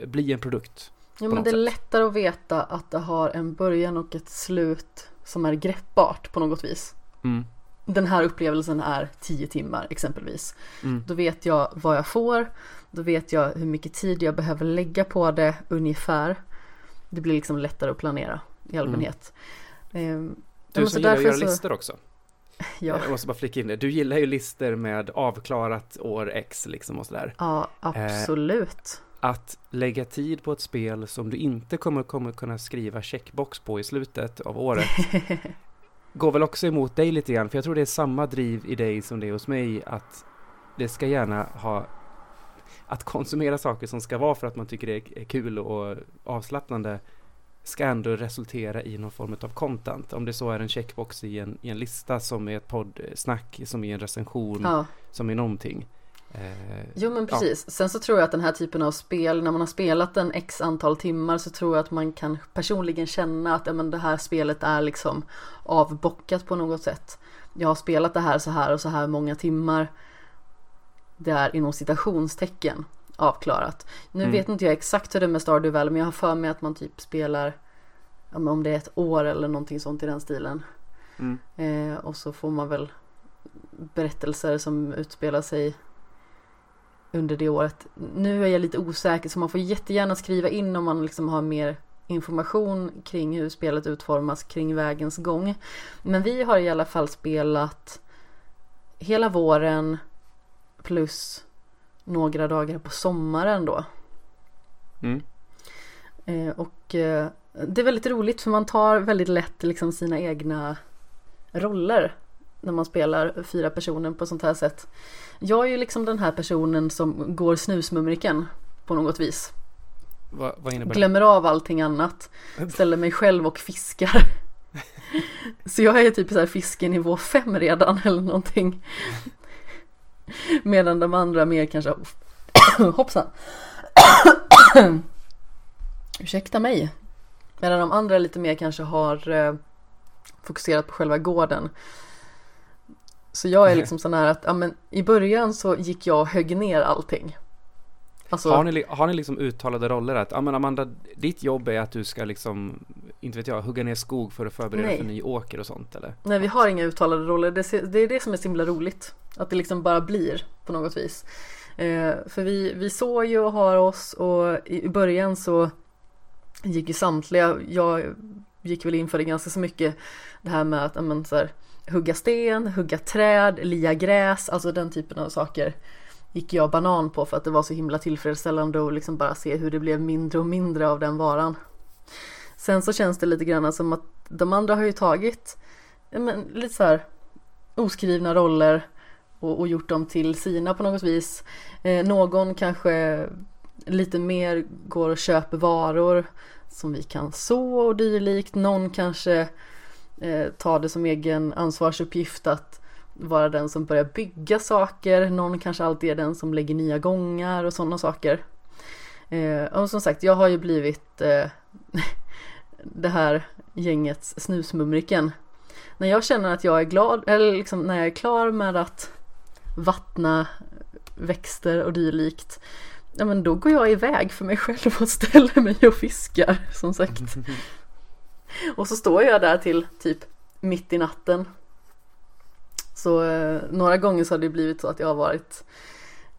bli en produkt. Ja men det är sätt. lättare att veta att det har en början och ett slut som är greppbart på något vis. Mm. Den här upplevelsen är tio timmar exempelvis. Mm. Då vet jag vad jag får. Då vet jag hur mycket tid jag behöver lägga på det ungefär. Det blir liksom lättare att planera i allmänhet. Mm. Du som gillar att göra så... listor också. <laughs> Ja. Jag måste bara flika in det. Du gillar ju listor med avklarat år X liksom och sådär. Ja, absolut. Eh, att lägga tid på ett spel som du inte kommer, kommer kunna skriva checkbox på i slutet av året <laughs> går väl också emot dig lite grann, för jag tror det är samma driv i dig som det är hos mig, att det ska gärna ha att konsumera saker som ska vara för att man tycker det är kul och avslappnande ska ändå resultera i någon form av content. Om det så är en checkbox i en, i en lista som är ett poddsnack, som är en recension, ja. som är någonting. Eh, jo men precis. Ja. Sen så tror jag att den här typen av spel, när man har spelat en x antal timmar så tror jag att man kan personligen känna att ja, men det här spelet är liksom avbockat på något sätt. Jag har spelat det här så här och så här många timmar. Det är inom citationstecken avklarat. Nu mm. vet inte jag exakt hur det är med Stardew Valley men jag har för mig att man typ spelar ja, om det är ett år eller någonting sånt i den stilen. Mm. Eh, och så får man väl berättelser som utspelar sig under det året. Nu är jag lite osäker så man får jättegärna skriva in om man liksom har mer information kring hur spelet utformas kring vägens gång. Men vi har i alla fall spelat hela våren plus några dagar på sommaren då. Mm. Eh, och eh, det är väldigt roligt för man tar väldigt lätt liksom sina egna roller när man spelar fyra personer på sånt här sätt. Jag är ju liksom den här personen som går snusmumriken på något vis. Vad, vad innebär det? Glömmer av allting annat. Ställer mig själv och fiskar. <laughs> Så jag är typ så här fiskenivå 5 redan eller någonting. Medan de andra mer kanske <coughs> Hoppsan. <coughs> Ursäkta mig. Medan de andra lite mer kanske har eh, fokuserat på själva gården. Så jag är <laughs> liksom sån här att, ja men i början så gick jag och högg ner allting. Alltså, Har ni, har ni liksom uttalade roller att, ja men Amanda, ditt jobb är att du ska liksom, inte vet jag, hugga ner skog för att förbereda Nej. för ny åker och sånt eller? Nej vi har inga uttalade roller, det, det är det som är så himla roligt. Att det liksom bara blir på något vis. Eh, för vi, vi såg ju och har oss och i i början så gick ju samtliga, jag gick väl in för det ganska så mycket det här med att ja, men, så här, hugga sten, hugga träd, lia gräs, alltså den typen av saker gick jag banan på för att det var så himla tillfredsställande att liksom bara se hur det blev mindre och mindre av den varan. Sen så känns det lite grann som att de andra har ju tagit men, lite så här oskrivna roller och, och gjort dem till sina på något vis. Eh, någon kanske lite mer går och köper varor som vi kan så och dylikt. Någon kanske eh, ta det som egen ansvarsuppgift att vara den som börjar bygga saker. Någon kanske alltid är den som lägger nya gångar och sådana saker. Eh, och som sagt, jag har ju blivit eh, <laughs> det här gängets snusmumriken. När jag känner att jag är glad, eller liksom när jag är klar med att vattna växter och dylikt, ja men då går jag iväg för mig själv och <laughs> ställer mig och fiskar som sagt. <laughs> Och så står jag där till typ mitt i natten. Så eh, några gånger så har det blivit så att jag har varit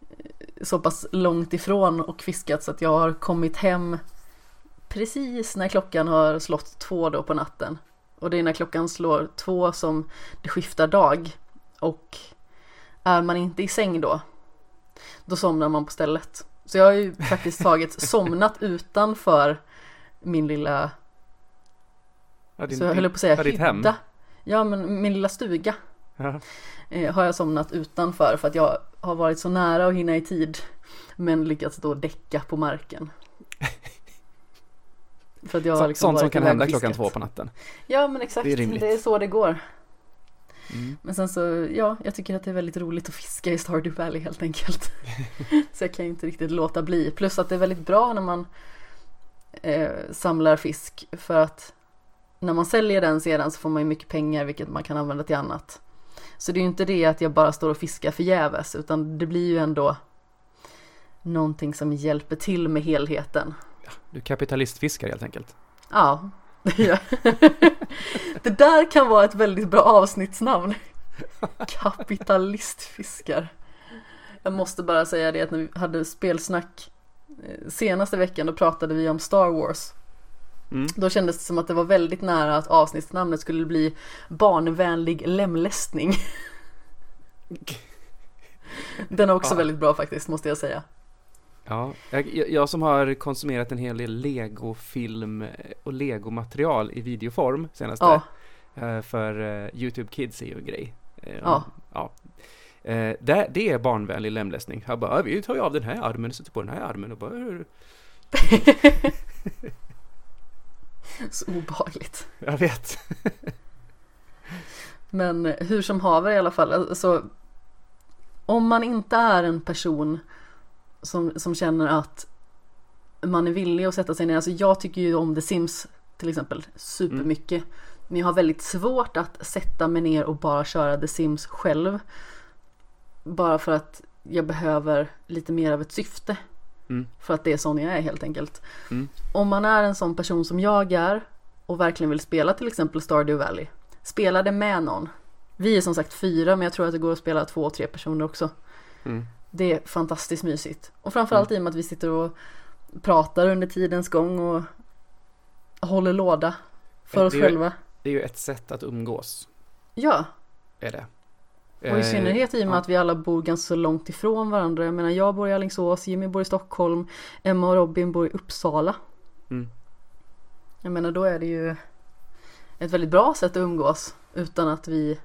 eh, så pass långt ifrån och fiskat så att jag har kommit hem precis när klockan har slått två då på natten. Och det är när klockan slår två som det skiftar dag. Och är man inte i säng då, då somnar man på stället. Så jag har ju faktiskt tagit somnat utanför min lilla, Ja, din- så jag din- höll på att säga ja, ditt hem. hydda. Ja men min lilla stuga Ja. eh, har jag somnat utanför för att jag har varit så nära att hinna i tid. Men lyckats då däcka på marken. För att jag har Så, liksom sånt som kan hända klockan två på natten. Ja men exakt, Det det är är, rimligt. så det går. Mm. Men sen så, ja, jag tycker att det är väldigt roligt att fiska i Stardew Valley helt enkelt. <laughs> så jag kan ju inte riktigt låta bli. Plus att det är väldigt bra när man eh, samlar fisk för att när man säljer den sedan så får man ju mycket pengar vilket man kan använda till annat. Så det är ju inte det att jag bara står och fiskar förgäves utan det blir ju ändå någonting som hjälper till med helheten. Du kapitalistfiskar helt enkelt. Ja, det gör <laughs> Det där kan vara ett väldigt bra avsnittsnamn. <laughs> Kapitalistfiskar. Jag måste bara säga det att när vi hade spelsnack eh, senaste veckan då pratade vi om Star Wars. Mm. Då kändes det som att det var väldigt nära att avsnittsnamnet skulle bli barnvänlig lemlästning. <laughs> Den är också Ja. väldigt bra faktiskt måste jag säga. Ja, jag, jag som har konsumerat en hel del legofilm och legomaterial i videoform senaste. Ja, eh, För eh, YouTube Kids är ju en grej. Eh, Ja. ja. Eh, det, det är barnvänlig lemlästning. Jag bara, "Ja, vi tar ju av den här armen och sätter på den här armen och bara... <laughs> <laughs> Så obehagligt. Jag vet. <laughs> Men hur som haver i alla fall, alltså om man inte är en person som, som känner att man är villig att sätta sig ner, alltså jag tycker ju om The Sims till exempel supermycket. Men jag har väldigt svårt att sätta mig ner och bara köra The Sims själv. Bara för att jag behöver lite mer av ett syfte. Mm. För att det är sån jag är helt enkelt. Mm. Om man är en sån person som jag är och verkligen vill spela till exempel Stardew Valley. Spela det med någon. Vi är som sagt fyra men jag tror att det går att spela två, tre personer också. Mm. Det är fantastiskt mysigt. Och framförallt i och med att vi sitter och pratar under tidens gång och håller låda för oss det själva. Det är ju ett sätt att umgås, Ja, är det. Och i Eh, synnerhet i och med ja. att vi alla bor ganska långt ifrån varandra. Jag menar jag bor i Alingsås, Jimmy bor i Stockholm, Emma och Robin bor i Uppsala. Mm. Jag menar då är det ju ett väldigt bra sätt att umgås utan att vi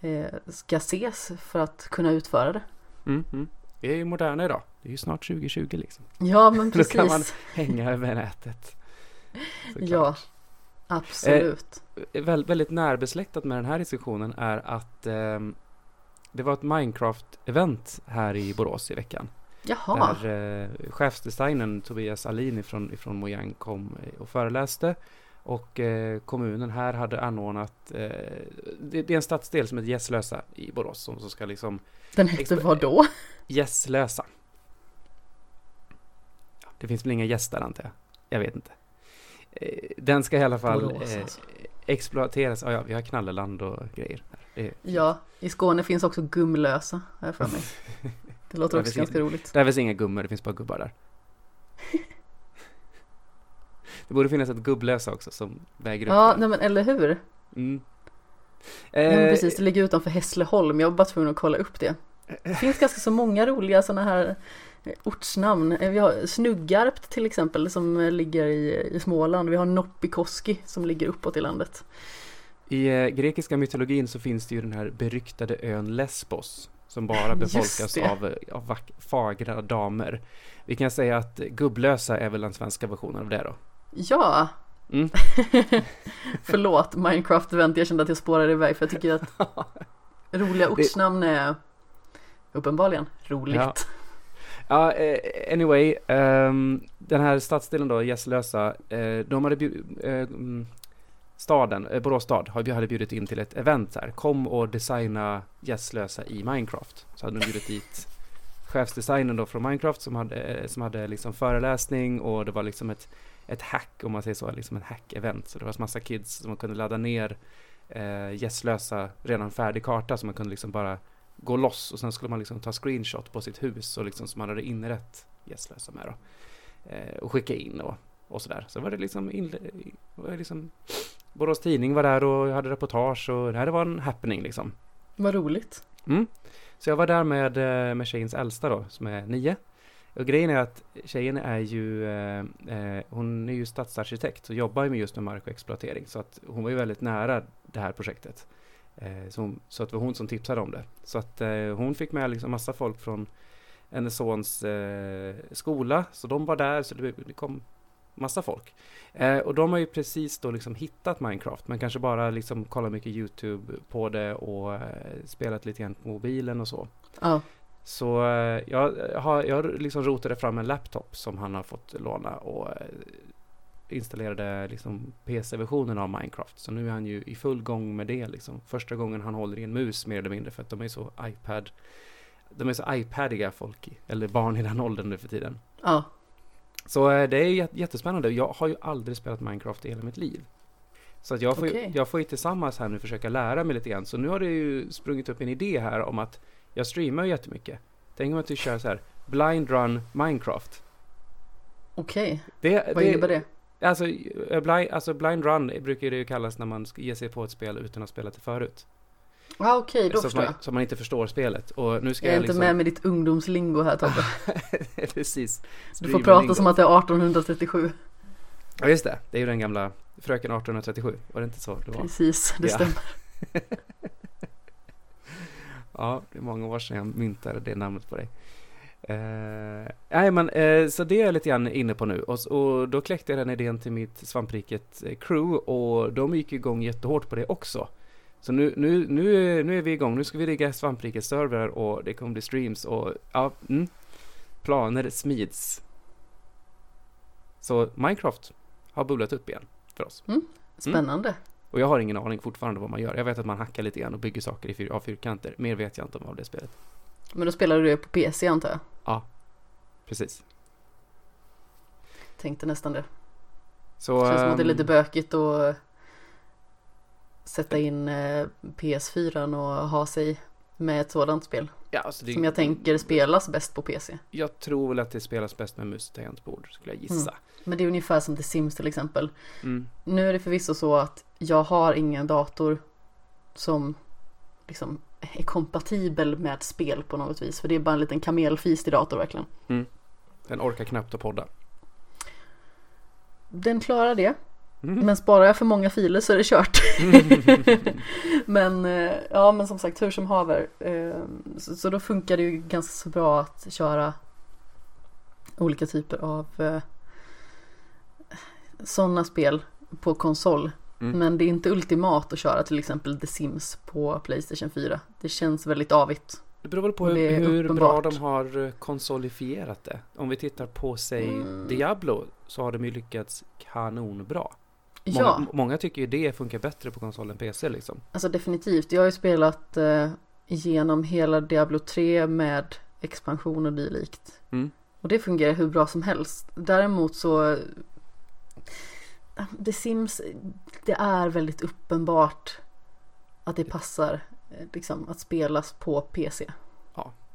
eh, ska ses för att kunna utföra det. Mm, mm. Vi är ju moderna idag. Det är ju snart 2020 liksom. Ja men <laughs> Då kan precis. man hänga över nätet. <laughs> Såklart. Ja, absolut. Väl, väldigt närbesläktat med den här diskussionen är att ehm, det var ett Minecraft-event här i Borås i veckan. Jaha, Där eh, chefsdesignern Tobias Alin ifrån, ifrån Mojang kom eh, och föreläste. Och eh, kommunen här hade anordnat, eh, det, det är en stadsdel som heter Gässlösa i Borås som, som ska liksom den hette exp- vad då? Gässlösa. Det finns väl inga gäster antar jag. Jag vet inte. Eh, den ska i alla fall eh, alltså. exploateras. Ja, ja, vi har Knalleland och grejer. Här. Är- Ja, i Skåne finns också Gumlösa, jag för mig. <laughs> Det låter också ganska roligt. Där finns inga gummor, det finns bara gubbar där. <laughs> Det borde finnas ett gubblösa också som väger upp Ja, nej men eller hur? Mm. Ja, men Eh, precis, det ligger utanför Hässleholm. Jag var bara tvungen att kolla upp det. Det finns ganska så många roliga sådana här eh, ortsnamn. Eh, Vi har Snuggarp till exempel som eh, ligger i, i Småland. Vi har Noppikoski som ligger uppåt i landet. I eh, grekiska mytologin så finns det ju den här beryktade ön Lesbos som bara <laughs> befolkas av, eh, av fagra damer. Vi kan säga att Gubblösa är väl den svenska versionen av det då. Ja, Mm. <laughs> förlåt Minecraft-event. Jag kände att jag spårade iväg för jag tycker att <laughs> roliga ortsnamn är uppenbarligen roligt. Ja. Ja, uh, anyway, Um, den här stadsdelen då, Gästlösa. Uh, eh, de hade uh, staden, uh, Borås stad, hade bjudit in till ett event här. Kom och designa gästlösa i Minecraft. Så hade de bjudit dit chefsdesignern då från Minecraft som hade, som hade liksom föreläsning och det var liksom ett, ett hack, om man säger så, liksom ett hack-event. Så det var massa kids som kunde ladda ner eh, Gästlösa redan färdig karta som man kunde liksom bara gå loss och sen skulle man liksom ta screenshot på sitt hus och liksom som man hade inrett Gässlösa med då. Eh, och skicka in och, och sådär. Så var det liksom, in, var det liksom Borås Tidning var där och hade reportage och det här var en happening liksom. Vad roligt. Mm. Så jag var där med, eh, med tjejens äldsta då, som är nio. Och grejen är att tjejen är ju, eh, eh, hon är ju stadsarkitekt och jobbar ju just med mark och exploatering. Så att hon var ju väldigt nära det här projektet. Eh, så, hon, så att det var hon som tipsade om det. Så att eh, hon fick med liksom massa folk från hennes sons eh, skola. Så de var där, så det, det kom massa folk. Eh, och de har ju precis då liksom hittat Minecraft, men kanske bara liksom kollat mycket YouTube på det och eh, spelat lite grann på mobilen och så. Ja, Så eh, jag har, jag liksom rotade fram en laptop som han har fått låna och installerade liksom PC-versionen av Minecraft. Så nu är han ju i full gång med det liksom. Första gången han håller i en mus mer eller mindre för att de är så iPad de är så iPadiga folk, eller barn i den åldern nu för tiden. ja, Så eh, det är jät- jättespännande. Jag har ju aldrig spelat Minecraft i hela mitt liv. Så att jag, får ju, Okej. jag får ju tillsammans här nu försöka lära mig lite grann. Så nu har det ju sprungit upp en idé här om att jag streamar ju jättemycket. Tänk om att du kör så här blind run Minecraft. okej. Det, Vad innebär det? Alltså, eh, blind, alltså blind run brukar det ju kallas när man ska ge sig på ett spel utan att ha spelat det förut. Ja, okej, då så, förstår jag. man, så man inte förstår spelet. Och nu ska Jag är jag, inte liksom... med med ditt ungdomslingo här Tobbe. <laughs> Precis. Du får prata lingo. som att det är 1837. Ja just det, det är ju den gamla Fröken 1837. Var det inte så det var? Precis, det Ja. stämmer. <laughs> Ja, det är många år sedan jag myntade det namnet på dig. Eh, nej, men eh, så det är jag lite grann inne på nu. Och, och då kläckte jag den idén till mitt svampriket-crew och de gick igång jättehårt på det också. Så nu, nu, nu, nu är vi igång. Nu ska vi rigga svampriket-servrar och det kommer bli streams och ja, mm, planer smids. Så Minecraft har bubblat upp igen för oss. Spännande. Och jag har ingen aning fortfarande vad man gör. Jag vet att man hackar lite grann och bygger saker i fyr, av fyrkanter. Mer vet jag inte om av det spelet. Men då spelar du det på PC antar jag? Precis. Tänkte nästan det. Så, Känns som att det är lite ehm, bökigt att sätta in eh, PS4 och ha sig med ett sådant spel. ja, alltså det, Som jag tänker spelas bäst på PC. Jag tror väl att det spelas bäst med mus och tangentbord, skulle jag gissa. Men det är ungefär som The Sims till exempel. Mm. Nu är det förvisso så att jag har ingen dator som liksom är kompatibel med spel på något vis. För det är bara en liten kamelfis i dator verkligen. Den orkar knappt att podda. Den klarar det. Mm. Men sparar jag för många filer så är det kört. <laughs> men eh, ja, men som sagt hur som haver. eh, Så, så då funkar det ju ganska så bra att köra olika typer av eh, sådana spel på konsol. Mm. Men det är inte ultimat att köra till exempel The Sims på Playstation 4. Det känns väldigt avigt. Det beror väl på hur, hur bra de har eh, konsolifierat det. Om vi tittar på, säg, Mm. Diablo, så har de ju lyckats kanonbra. Många, Ja, många tycker ju det funkar bättre på konsol än PC liksom. alltså definitivt. Jag har ju spelat eh, igenom hela Diablo 3 med expansion och dylikt. Mm. Och det fungerar hur bra som helst. Däremot så The Sims, det är väldigt uppenbart att det passar eh, liksom, att spelas på PC.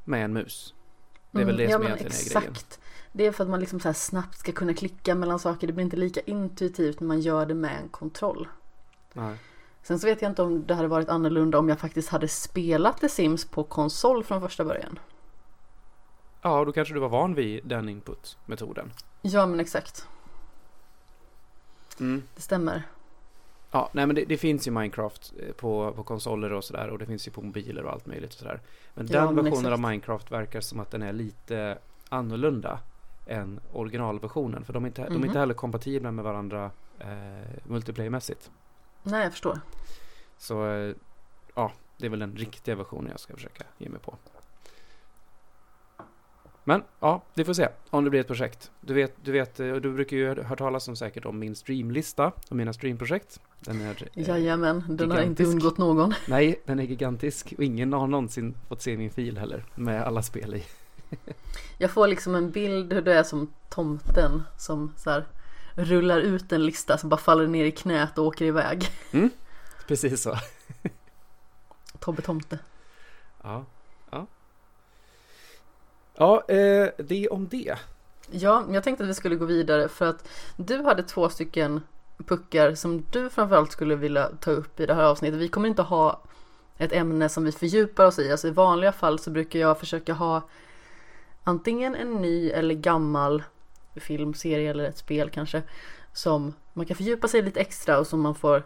Med en mus. Det är väl det Mm, ja, som men egentligen är grejen. exakt. Det är för att man liksom så snabbt ska kunna klicka mellan saker. Det blir inte lika intuitivt när man gör det med en kontroll. Nej. Sen så vet jag inte om det hade varit annorlunda om jag faktiskt hade spelat The Sims på konsol från första början. Ja, då kanske du var van vid den input-metoden. Ja men exakt, Mm. det stämmer. Ja, nej men det, det finns ju Minecraft eh, på, på konsoler och sådär och det finns ju på mobiler och allt möjligt och sådär. Men Ja, den men versionen av exakt. Minecraft verkar som att den är lite annorlunda än originalversionen. För de är inte, de är Mhm. inte heller kompatibla med varandra eh, multiplayermässigt. Nej jag förstår. Så eh, ja, det är väl den riktiga versionen jag ska försöka ge mig på. Men ja, vi får se om det blir ett projekt. Du vet, du vet, eh, du brukar ju ha hört talas om säkert om min streamlista och mina streamprojekt. Den är, eh, Jajamän, den har inte gigantisk. undgått någon. <laughs> Nej, den är gigantisk och ingen har någonsin fått se min fil heller med alla spel i. <laughs> Jag får liksom en bild hur det är som tomten som så här rullar ut en lista som bara faller ner i knät och åker iväg. <laughs> Precis så. Tobbe Tomte. Ja. Ja, eh, det om det. Ja, jag tänkte att vi skulle gå vidare för att du hade två stycken puckar som du framförallt skulle vilja ta upp i det här avsnittet. Vi kommer inte ha ett ämne som vi fördjupar oss i. Alltså i vanliga fall så brukar jag försöka ha antingen en ny eller gammal film, serie eller ett spel kanske som man kan fördjupa sig lite extra och som man får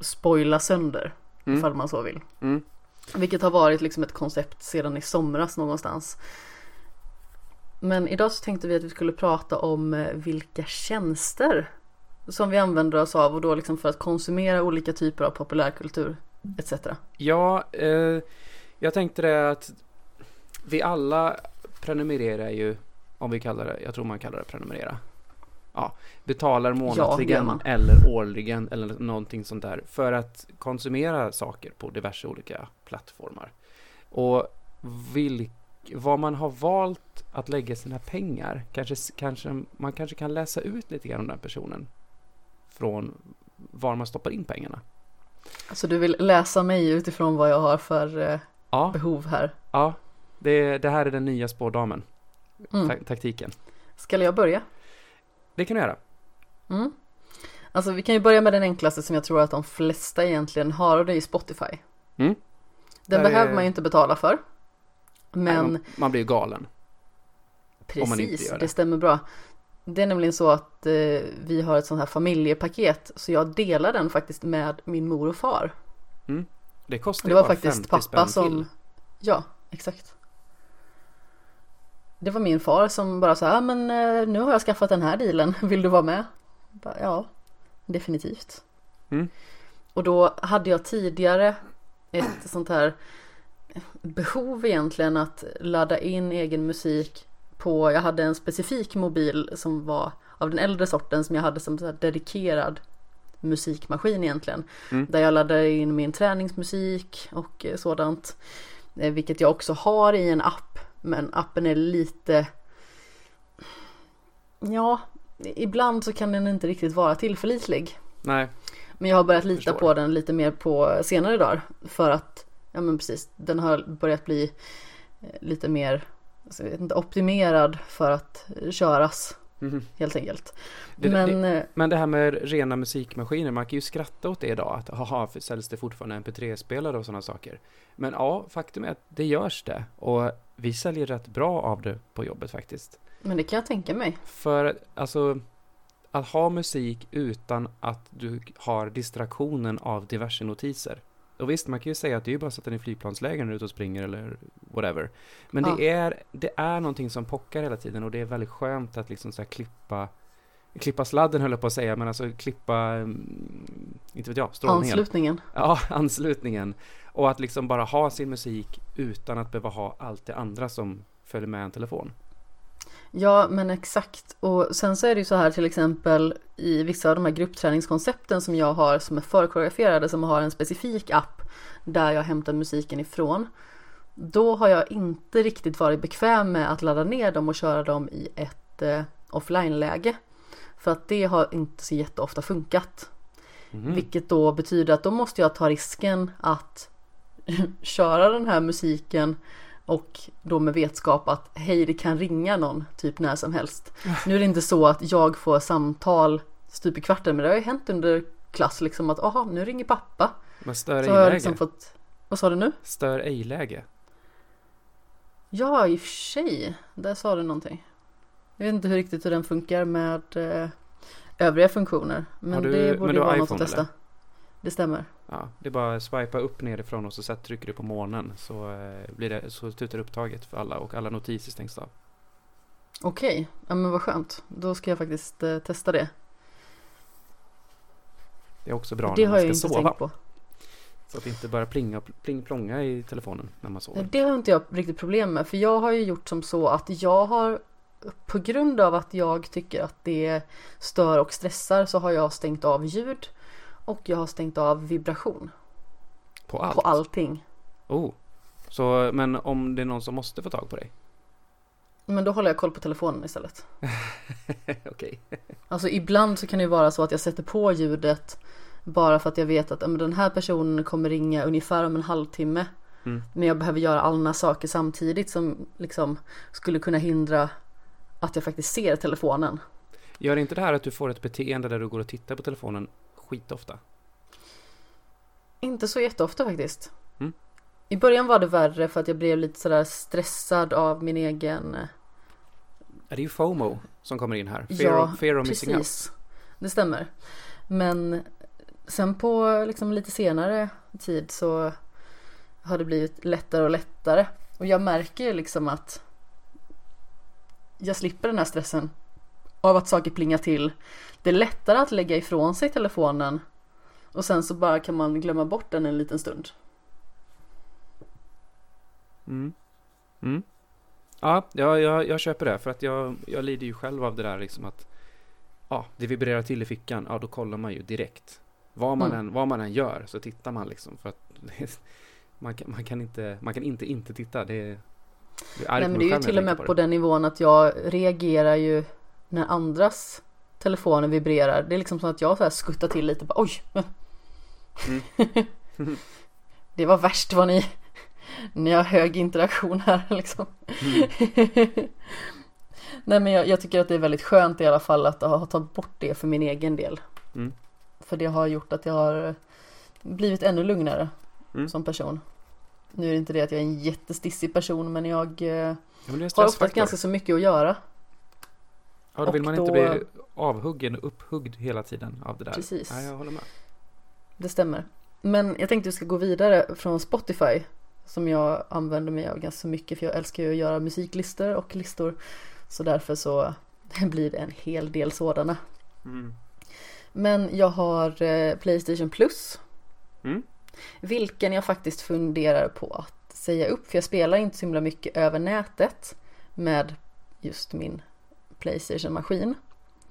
spoila sönder Mm. ifall man så vill. Mm. Vilket har varit liksom ett koncept sedan i somras någonstans. Men idag så tänkte vi att vi skulle prata om eh, vilka tjänster som vi använder oss av och då liksom för att konsumera olika typer av populärkultur etc. Ja, eh, jag tänkte det att vi alla prenumererar ju, om vi kallar det, jag tror man kallar det prenumerera. Ja, betalar månadligen man. eller årligen eller någonting sånt där för att konsumera saker på diverse olika plattformar. Och vilk, vad man har valt att lägga sina pengar, kanske, kanske, man kanske kan läsa ut lite grann om den personen från var man stoppar in pengarna. Så du vill läsa mig utifrån vad jag har för eh, Ja, behov här. Ja, det, det här är den nya spårdamen. Mm. Ta- taktiken. Ska jag börja? Det kan du göra. Mm. Alltså vi kan ju börja med den enklaste som jag tror att de flesta egentligen har och det är Spotify. Mm. Den Där behöver är- man ju inte betala för. Nej, Men man, man blir ju galen. om man inte Precis, gör det. det. stämmer bra. Det är nämligen så att eh, vi har ett sånt här familjepaket så jag delar den faktiskt med min mor och far. Det kostar Det var faktiskt 50 pappa som, till. ja exakt. Det var min far som bara sa, ja men eh, nu har jag skaffat den här dealen, <laughs> vill du vara med? Bara, ja, definitivt. Mm. Och då hade jag tidigare ett sånt här behov egentligen att ladda in egen musik på, jag hade en specifik mobil som var av den äldre sorten som jag hade som så här dedikerad musikmaskin egentligen. Mm. Där jag laddade in min träningsmusik och eh, sådant. Eh, Vilket jag också har i en app. Men appen är lite Ja, ibland så kan den inte riktigt vara tillförlitlig. Nej, Men jag har börjat lita Förstår. på den lite mer på senare dagar. För att, ja men precis, den har börjat bli eh, lite mer, alltså, inte, optimerad för att köras Mhm. helt enkelt. Det- men det- eh, Men det här med rena musikmaskiner, man kan ju skratta åt det idag. Att haha, för säljs det fortfarande MP3-spelare och sådana saker. Men ja, faktum är att det görs det. Och vi säljer rätt bra av det på jobbet faktiskt. men det kan jag tänka mig. För alltså, att ha musik utan att du har distraktionen av diverse notiser. Och visst, man kan ju säga att det är ju bara att sätta den i flygplansläge när du är ute och springer eller whatever. Men Ja. det, är, det är någonting som pockar hela tiden och det är väldigt skönt att liksom så klippa Klippa sladden höll jag på att säga, men alltså klippa, mm, inte vet jag, strålningen. Anslutningen. Ja, <laughs> anslutningen. Och att liksom bara ha sin musik utan att behöva ha allt det andra som följer med en telefon. Ja, men exakt. Och sen så är det ju så här till exempel i vissa av de här gruppträningskoncepten som jag har som är förkoreograferade som har en specifik app där jag hämtar musiken ifrån. Då har jag inte riktigt varit bekväm med att ladda ner dem och köra dem i ett eh, offline-läge. För att det har inte så jätteofta funkat. Mhm. Vilket då betyder att då måste jag ta risken att <laughs> köra den här musiken och då med vetskap att hej det kan ringa någon typ när som helst. Nu är det inte så att jag får samtal stup i kvarten men det har ju hänt under klass liksom att aha nu ringer pappa. Men stör Så ej-läge. liksom fått, vad sa du nu? Stör ej-läge. Ja i och för sig, där sa du någonting. Jag vet inte hur riktigt hur den funkar med eh, övriga funktioner. Men Har du- det men borde du ju vara något iPhone, att testa. eller? Det stämmer. Ja, det är bara att swipa upp nerifrån och så sätt, trycker du på månen så, eh, blir det, så tutar upptaget för alla och alla notiser stängs av. Okej, ja men vad skönt. Då ska jag faktiskt eh, testa det. Det är också bra det när har man jag ska inte sova. på. Så att det inte bara plinga, pling plonga i telefonen när man sover. Det har inte jag riktigt problem med. För jag har ju gjort som så att jag har på grund av att jag tycker att det stör och stressar så har jag stängt av ljud och jag har stängt av vibration På allt? på allting. Oh. Så, men om det är någon som måste få tag på dig? Men då håller jag koll på telefonen istället. <laughs> Okej. Alltså ibland så kan det ju vara så att jag sätter på ljudet bara för att jag vet att men den här personen kommer ringa ungefär om en halvtimme. Mm. Men jag behöver göra alla saker samtidigt som liksom skulle kunna hindra att jag faktiskt ser telefonen. Gör inte det här att du får ett beteende där du går och tittar på telefonen skitofta? Inte så jätteofta faktiskt. Mm. I början var det värre för att jag blev lite sådär stressad av min egen... Är det ju FOMO som kommer in här? Fear, Ja, of, fear of missing out. Precis, det stämmer. Men sen på liksom lite senare tid så har det blivit lättare och lättare. Och jag märker liksom att jag slipper den här stressen av att saker plingar till. Det är lättare att lägga ifrån sig telefonen och sen så bara kan man glömma bort den en liten stund. Mm. Mm. Ja, jag, jag, jag köper det. För att jag, jag lider ju själv av det där liksom att ja, det vibrerar till i fickan. Ja, då kollar man ju direkt. Vad man, Mm. än, vad man än gör så tittar man liksom. För att <laughs> man kan, man kan, inte, man kan inte inte titta. Det, det är Nej på men det är ju till och med tänker på den nivån att jag reagerar ju när andras telefoner vibrerar. Det är liksom som att jag så här skuttar till lite bara oj. Mm. <laughs> det var värst vad ni, ni har hög interaktion här liksom. Mm. Nej men jag, jag tycker att det är väldigt skönt i alla fall att ha tagit bort det för min egen del. Mm. För det har gjort att jag har blivit ännu lugnare Mm. som person. Nu är det inte det att jag är en jättestissig person men jag eh, Ja, men har ofta ganska så mycket att göra. Ja, då vill och man då- inte bli avhuggen och upphuggd hela tiden av det där. Precis. Ja, jag håller med. Det stämmer. Men jag tänkte vi ska gå vidare från Spotify som jag använder mig av ganska mycket för jag älskar ju att göra musiklistor och listor. Så därför så <laughs> blir det en hel del sådana. Mm. Men jag har eh, Playstation Plus. Mm. Vilken jag faktiskt funderar på att säga upp för jag spelar inte så himla mycket över nätet med just min Playstation-maskin.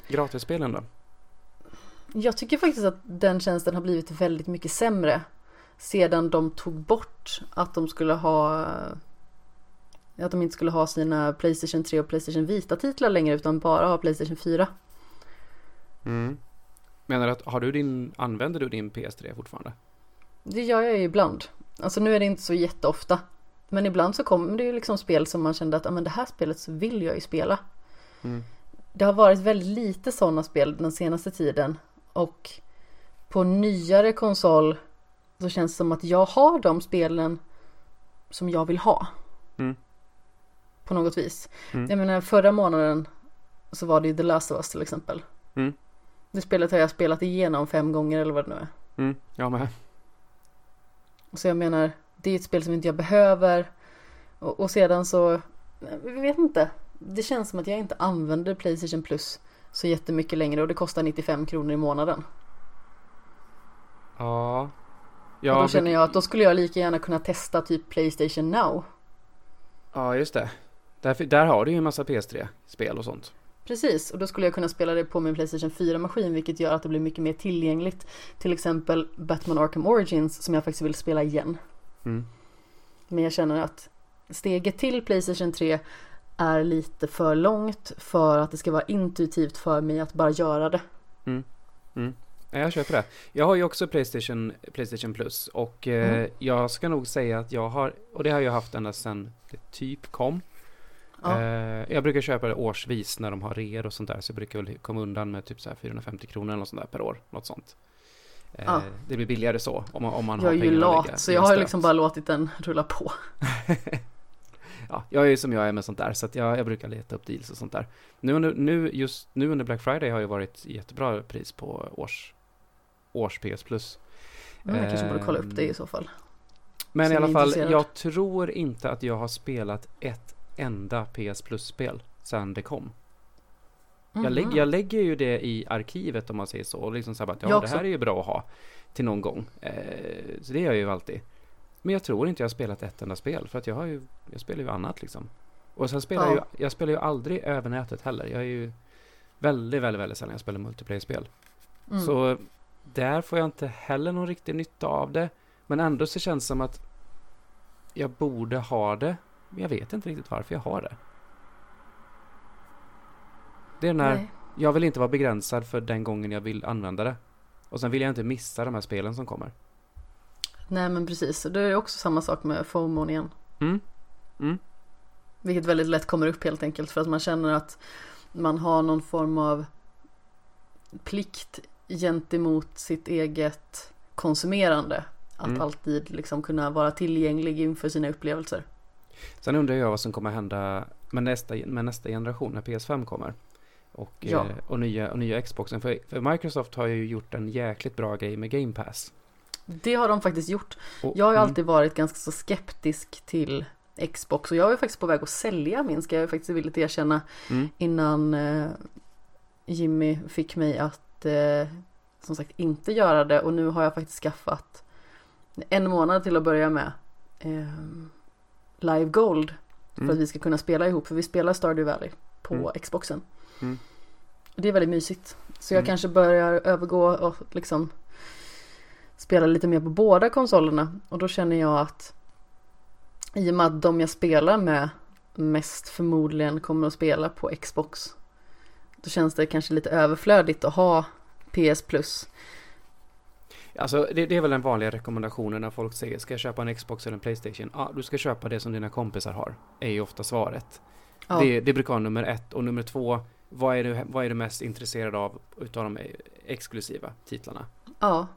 Gratisspelen då? Jag tycker faktiskt att den tjänsten har blivit väldigt mycket sämre sedan de tog bort att de skulle ha att de inte skulle ha sina Playstation 3 och Playstation Vita titlar längre utan bara ha Playstation 4. Mm. Menar du att, har du din, använder du din PS3 fortfarande? Det gör jag ju ibland. Alltså nu är det inte så jätteofta. Men ibland så kommer det ju liksom spel som man kände att, ah, men det här spelet så vill jag ju spela. Mm. Det har varit väldigt lite sådana spel den senaste tiden. Och på nyare konsol så känns det som att jag har de spelen som jag vill ha. Mm. På något vis. Mm. Jag menar förra månaden så var det ju The Last of Us till exempel. Mm. Det spelet har jag spelat igenom fem gånger eller vad det nu är. Mm, jag med. Så jag menar, det är ett spel som inte jag behöver. Och, och sedan så, jag vet inte. Det känns som att jag inte använder Playstation Plus så jättemycket längre och det kostar 95 kronor i månaden. Ja. och Ja, då känner jag att då skulle jag lika gärna kunna testa typ Playstation Now. ja, just det. Där, där har du ju en massa PS3-spel och sånt. Precis, och då skulle jag kunna spela det på min Playstation 4-maskin vilket gör att det blir mycket mer tillgängligt. Till exempel Batman Arkham Origins som jag faktiskt vill spela igen. Mm. Men jag känner att steget till Playstation 3 är lite för långt för att det ska vara intuitivt för mig att bara göra det. Ja, jag köper det. Jag har ju också Playstation, Playstation Plus och eh, Mm. jag ska nog säga att jag har, och det har jag haft ända sedan det typ kom. Ja. Eh, jag brukar köpa det årsvis när de har reor och sånt där, så jag brukar väl komma undan med typ så här 450 kronor eller något sånt där per år, något sånt. Eh, Ja. Det blir billigare så om man, om man Jag är har ju pengar lat så jag har liksom bara låtit den rulla på. <laughs> Ja, jag är ju som jag är med sånt där, så att jag, jag brukar leta upp deals och sånt där. Nu, under- nu, just nu under Black Friday har ju varit jättebra pris på års, års PS Plus. Men jag kanske borde kolla upp det i Ehm, så fall. Men Som i alla fall, jag tror inte att jag har spelat ett enda PS Plus-spel sedan det kom. Jag, lägg, Mhm. jag lägger ju det i arkivet om man säger så. Och liksom så här, att, ja, Jag det också. här är ju bra att ha till någon gång. Eh, så det gör jag ju alltid. Men jag tror inte jag har spelat ett enda spel. För att jag har ju, jag spelar ju annat liksom. Och sen spelar jag Ja. ju, jag spelar ju aldrig över nätet heller. Jag är ju väldigt, väldigt, väldigt sällan jag spelar multiplayer-spel. Mm. Så där får jag inte heller någon riktig nytta av det. Men ändå så känns det som att jag borde ha det. Men jag vet inte riktigt varför jag har det. Det är Nej. jag vill inte vara begränsad för den gången jag vill använda det. Och sen vill jag inte missa de här spelen som kommer. Nej men precis, det är också samma sak med FOMO igen. Mm. Mm. Vilket väldigt lätt kommer upp helt enkelt för att man känner att man har någon form av plikt gentemot sitt eget konsumerande. Att Mm. alltid liksom kunna vara tillgänglig inför sina upplevelser. Sen undrar jag vad som kommer hända med nästa, med nästa generation när PS5 kommer. Och, Ja. eh, och, nya, och nya Xboxen. För, för Microsoft har ju gjort en jäkligt bra grej med Game Pass. Det har de faktiskt gjort. Och, Jag har ju mm, alltid varit ganska så skeptisk till Xbox och jag var faktiskt på väg att sälja min ska jag faktiskt villigt erkänna Mm, innan eh, Jimmy fick mig att eh, som sagt inte göra det och nu har jag faktiskt skaffat en månad till att börja med eh, Live Gold för mm, att vi ska kunna spela ihop för vi spelar Stardew Valley på Mm. Xboxen. Mm. Det är väldigt mysigt. Så jag Mm. kanske börjar övergå och liksom spela lite mer på båda konsolerna och då känner jag att i och med att de jag spelar med mest förmodligen kommer att spela på Xbox då känns det kanske lite överflödigt att ha PS Plus. Alltså det, det är väl den vanliga rekommendationen när folk säger ska jag köpa en Xbox eller en Playstation? Ja, du ska köpa det som dina kompisar har. Är ju ofta svaret. Ja, Det, det brukar vara nummer ett. Och nummer två, vad är du, vad är du mest intresserad av utav de exklusiva titlarna? ja.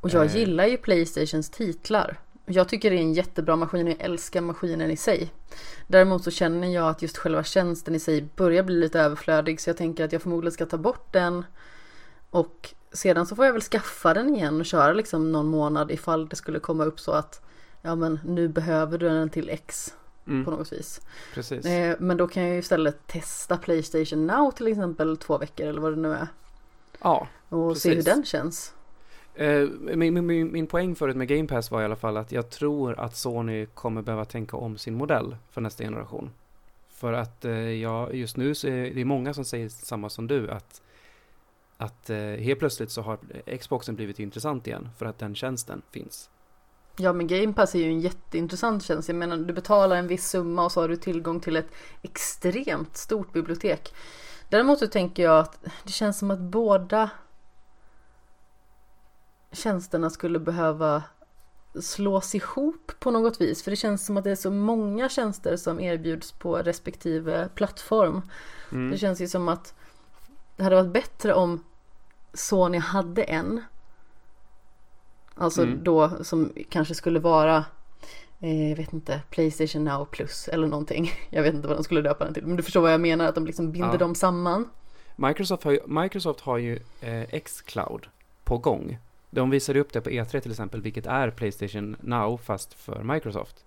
Och jag Eh. gillar ju Playstations titlar. Jag tycker det är en jättebra maskin och jag älskar maskinen i sig. Däremot så känner jag att just själva tjänsten i sig börjar bli lite överflödig så jag tänker att jag förmodligen ska ta bort den och sedan så får jag väl skaffa den igen och köra liksom någon månad ifall det skulle komma upp så att ja men nu behöver du den till X på Mm, något vis. precis. Eh, men då kan jag ju istället testa Playstation Now till exempel två veckor eller vad det nu är Ja. och se hur Precis. den känns. Eh, min, min, min, poäng förut med Game Pass var i alla fall att jag tror att Sony kommer behöva tänka om sin modell för nästa generation. För att eh, ja, just nu så är det många som säger samma som du att att eh, helt plötsligt så har Xboxen blivit intressant igen för att den tjänsten finns. Ja men Game Pass är ju en jätteintressant tjänst. Jag menar du betalar en viss summa och så har du tillgång till ett extremt stort bibliotek. Däremot så tänker jag att det känns som att båda tjänsterna skulle behöva slås ihop på något vis. För det känns som att det är så många tjänster som erbjuds på respektive plattform. Mm. Det känns ju som att det hade varit bättre om Sony hade en. Alltså Mm. då som kanske skulle vara eh, jag vet inte, Playstation Now Plus eller någonting. <laughs> Jag vet inte vad de skulle döpa den till. Men du förstår vad jag menar, att de liksom binder Ja. dem samman. Microsoft har ju, Microsoft har ju eh, Xcloud på gång. De visade upp det på E3 till exempel, vilket är Playstation Now fast för Microsoft.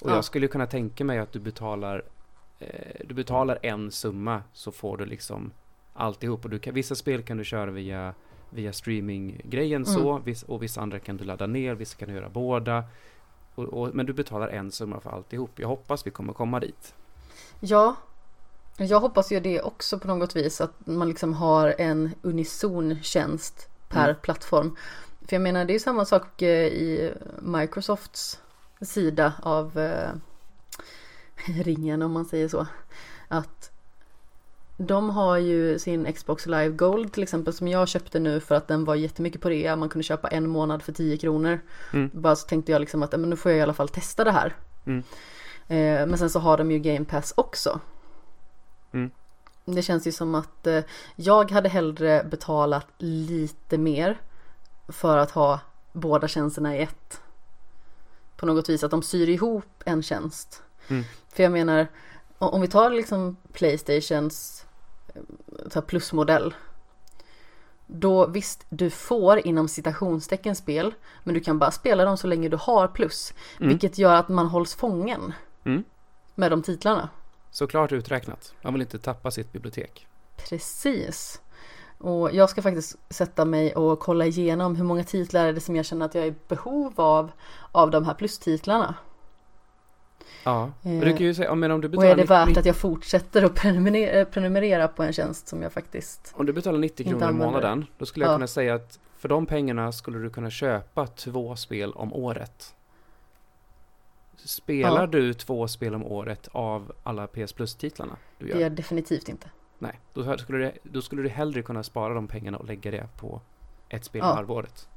Och Ja. jag skulle kunna tänka mig att du betalar, eh, du betalar en summa så får du liksom alltihop. Och du kan, vissa spel kan du köra via, via streaminggrejen Mm. så, och vissa andra kan du ladda ner, vissa kan du göra båda. Och, och, men du betalar en summa för alltihop. Jag hoppas vi kommer komma dit. Ja, jag hoppas ju det också på något vis att man liksom har en unison tjänst per Mm. plattform. För jag menar det är ju samma sak eh, i Microsofts sida av eh, <laughs> ringen om man säger så. Att de har ju sin Xbox Live Gold till exempel som jag köpte nu för att den var jättemycket på rea. Man kunde köpa en månad för 10 kronor. Mm. Bara så tänkte jag liksom att "Ja, men nu får jag i alla fall testa det här. Mm. Eh, men sen så har de ju Game Pass också. Mm. Det känns ju som att eh, jag hade hellre betalat lite mer för att ha båda tjänsterna i ett. På något vis att de syr ihop en tjänst. Mm. För jag menar, om vi tar liksom Playstations eh, plusmodell. Då visst, du får inom citationstecken spel, men du kan bara spela dem så länge du har plus. Mm. Vilket gör att man hålls fången Mm. med de titlarna. Såklart uträknat. Man vill inte tappa sitt bibliotek. Precis. Och jag ska faktiskt sätta mig och kolla igenom hur många titlar är det som jag känner att jag är i behov av, av de här plustitlarna. Ja, men Eh, du kan ju säga, men om du Och betalar är det 90 värt att jag fortsätter att prenumerera, prenumerera på en tjänst som jag faktiskt... Om du betalar 90 Inte kronor i månaden, då skulle jag Ja. kunna säga att för de pengarna skulle du kunna köpa två spel om året. Spelar Ja. du två spel om året av alla PS Plus-titlarna Det gör? är jag definitivt inte. Nej, då skulle, du, då skulle du hellre kunna spara de pengarna och lägga det på ett spel Ja. halvåret.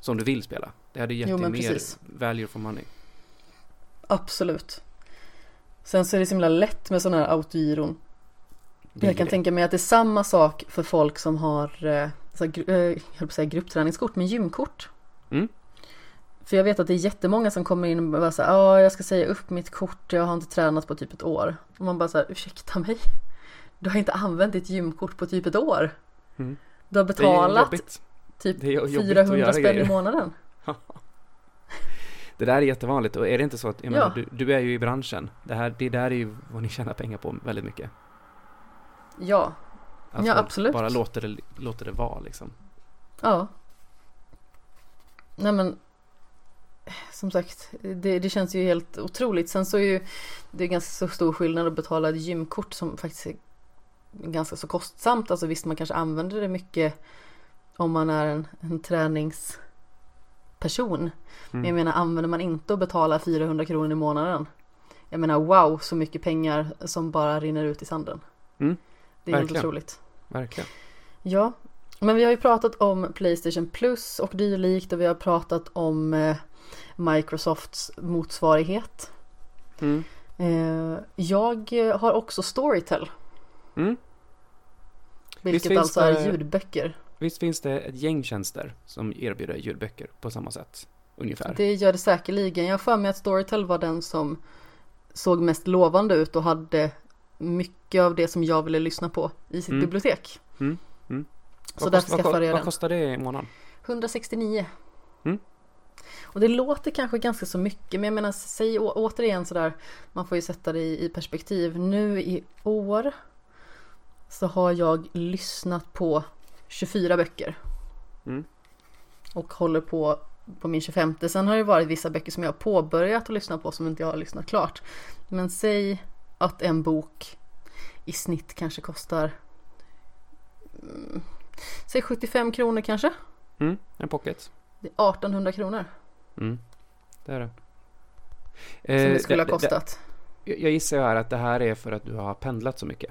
Som du vill spela. Det hade gett Jo, dig mer precis. value for money. Absolut. Sen så är det så himla lätt med sådana här autogiron. Jag kan det. tänka mig att det är samma sak för folk som har eh, så här, eh, jag på att säga gruppträningskort, men gymkort. Mm. För jag vet att det är jättemånga som kommer in och bara säger ja jag ska säga upp mitt kort, jag har inte tränat på typ ett år. Och man bara så här, ursäkta mig? Du har inte använt ditt gymkort på typ ett år. Mm. Du har betalat typ Det är jobbigt att 400 göra spänn i månaden. <laughs> Det där är jättevanligt och är det inte så att, jag Ja. menar, du, du är ju i branschen. Det, här, det där är ju vad ni tjänar pengar på väldigt mycket. Ja, Att Ja, absolut. bara låter det, låter det vara liksom. ja. Nej men som sagt, det, det känns ju helt otroligt. Sen så är ju det är ganska så stor skillnad att betala ett gymkort som faktiskt är ganska så kostsamt. Alltså visst, man kanske använder det mycket om man är en, en träningsperson. Men jag Mm. menar, använder man inte att betala 400 kronor i månaden? Jag menar, wow, så mycket pengar som bara rinner ut i sanden. Mm, det är helt verkligen. otroligt. Verkligen. Ja, men vi har ju pratat om Playstation Plus och dylikt och vi har pratat om eh, Microsofts motsvarighet. Mm. Eh, jag har också Storytel, Mm. vilket finns alltså är det- ljudböcker. Visst finns det ett gäng tjänster som erbjuder ljudböcker på samma sätt? Ungefär. Det gör det säkerligen. Jag har för mig att Storytel var den som såg mest lovande ut och hade mycket av det som jag ville lyssna på i sitt Mm. bibliotek. Mm, mm. Så Vad därför kost- vad, skaffade jag Vad den. kostar det i månaden? 169. Mm. Och det låter kanske ganska så mycket men jag menar säg å- återigen sådär man får ju sätta det i, i perspektiv. Nu i år så har jag lyssnat på 24 böcker. Mm. Och håller på på min 25. Sen har det varit vissa böcker som jag har påbörjat att lyssna på som inte jag har lyssnat klart. Men säg att en bok i snitt kanske kostar mm, Säg 75 kronor kanske. Mm. En pocket? Det är 1800 kronor Mm. Det är det. som Eh, det skulle ha det- kostat. det- Jag gissar ju här att det här är för att du har pendlat så mycket.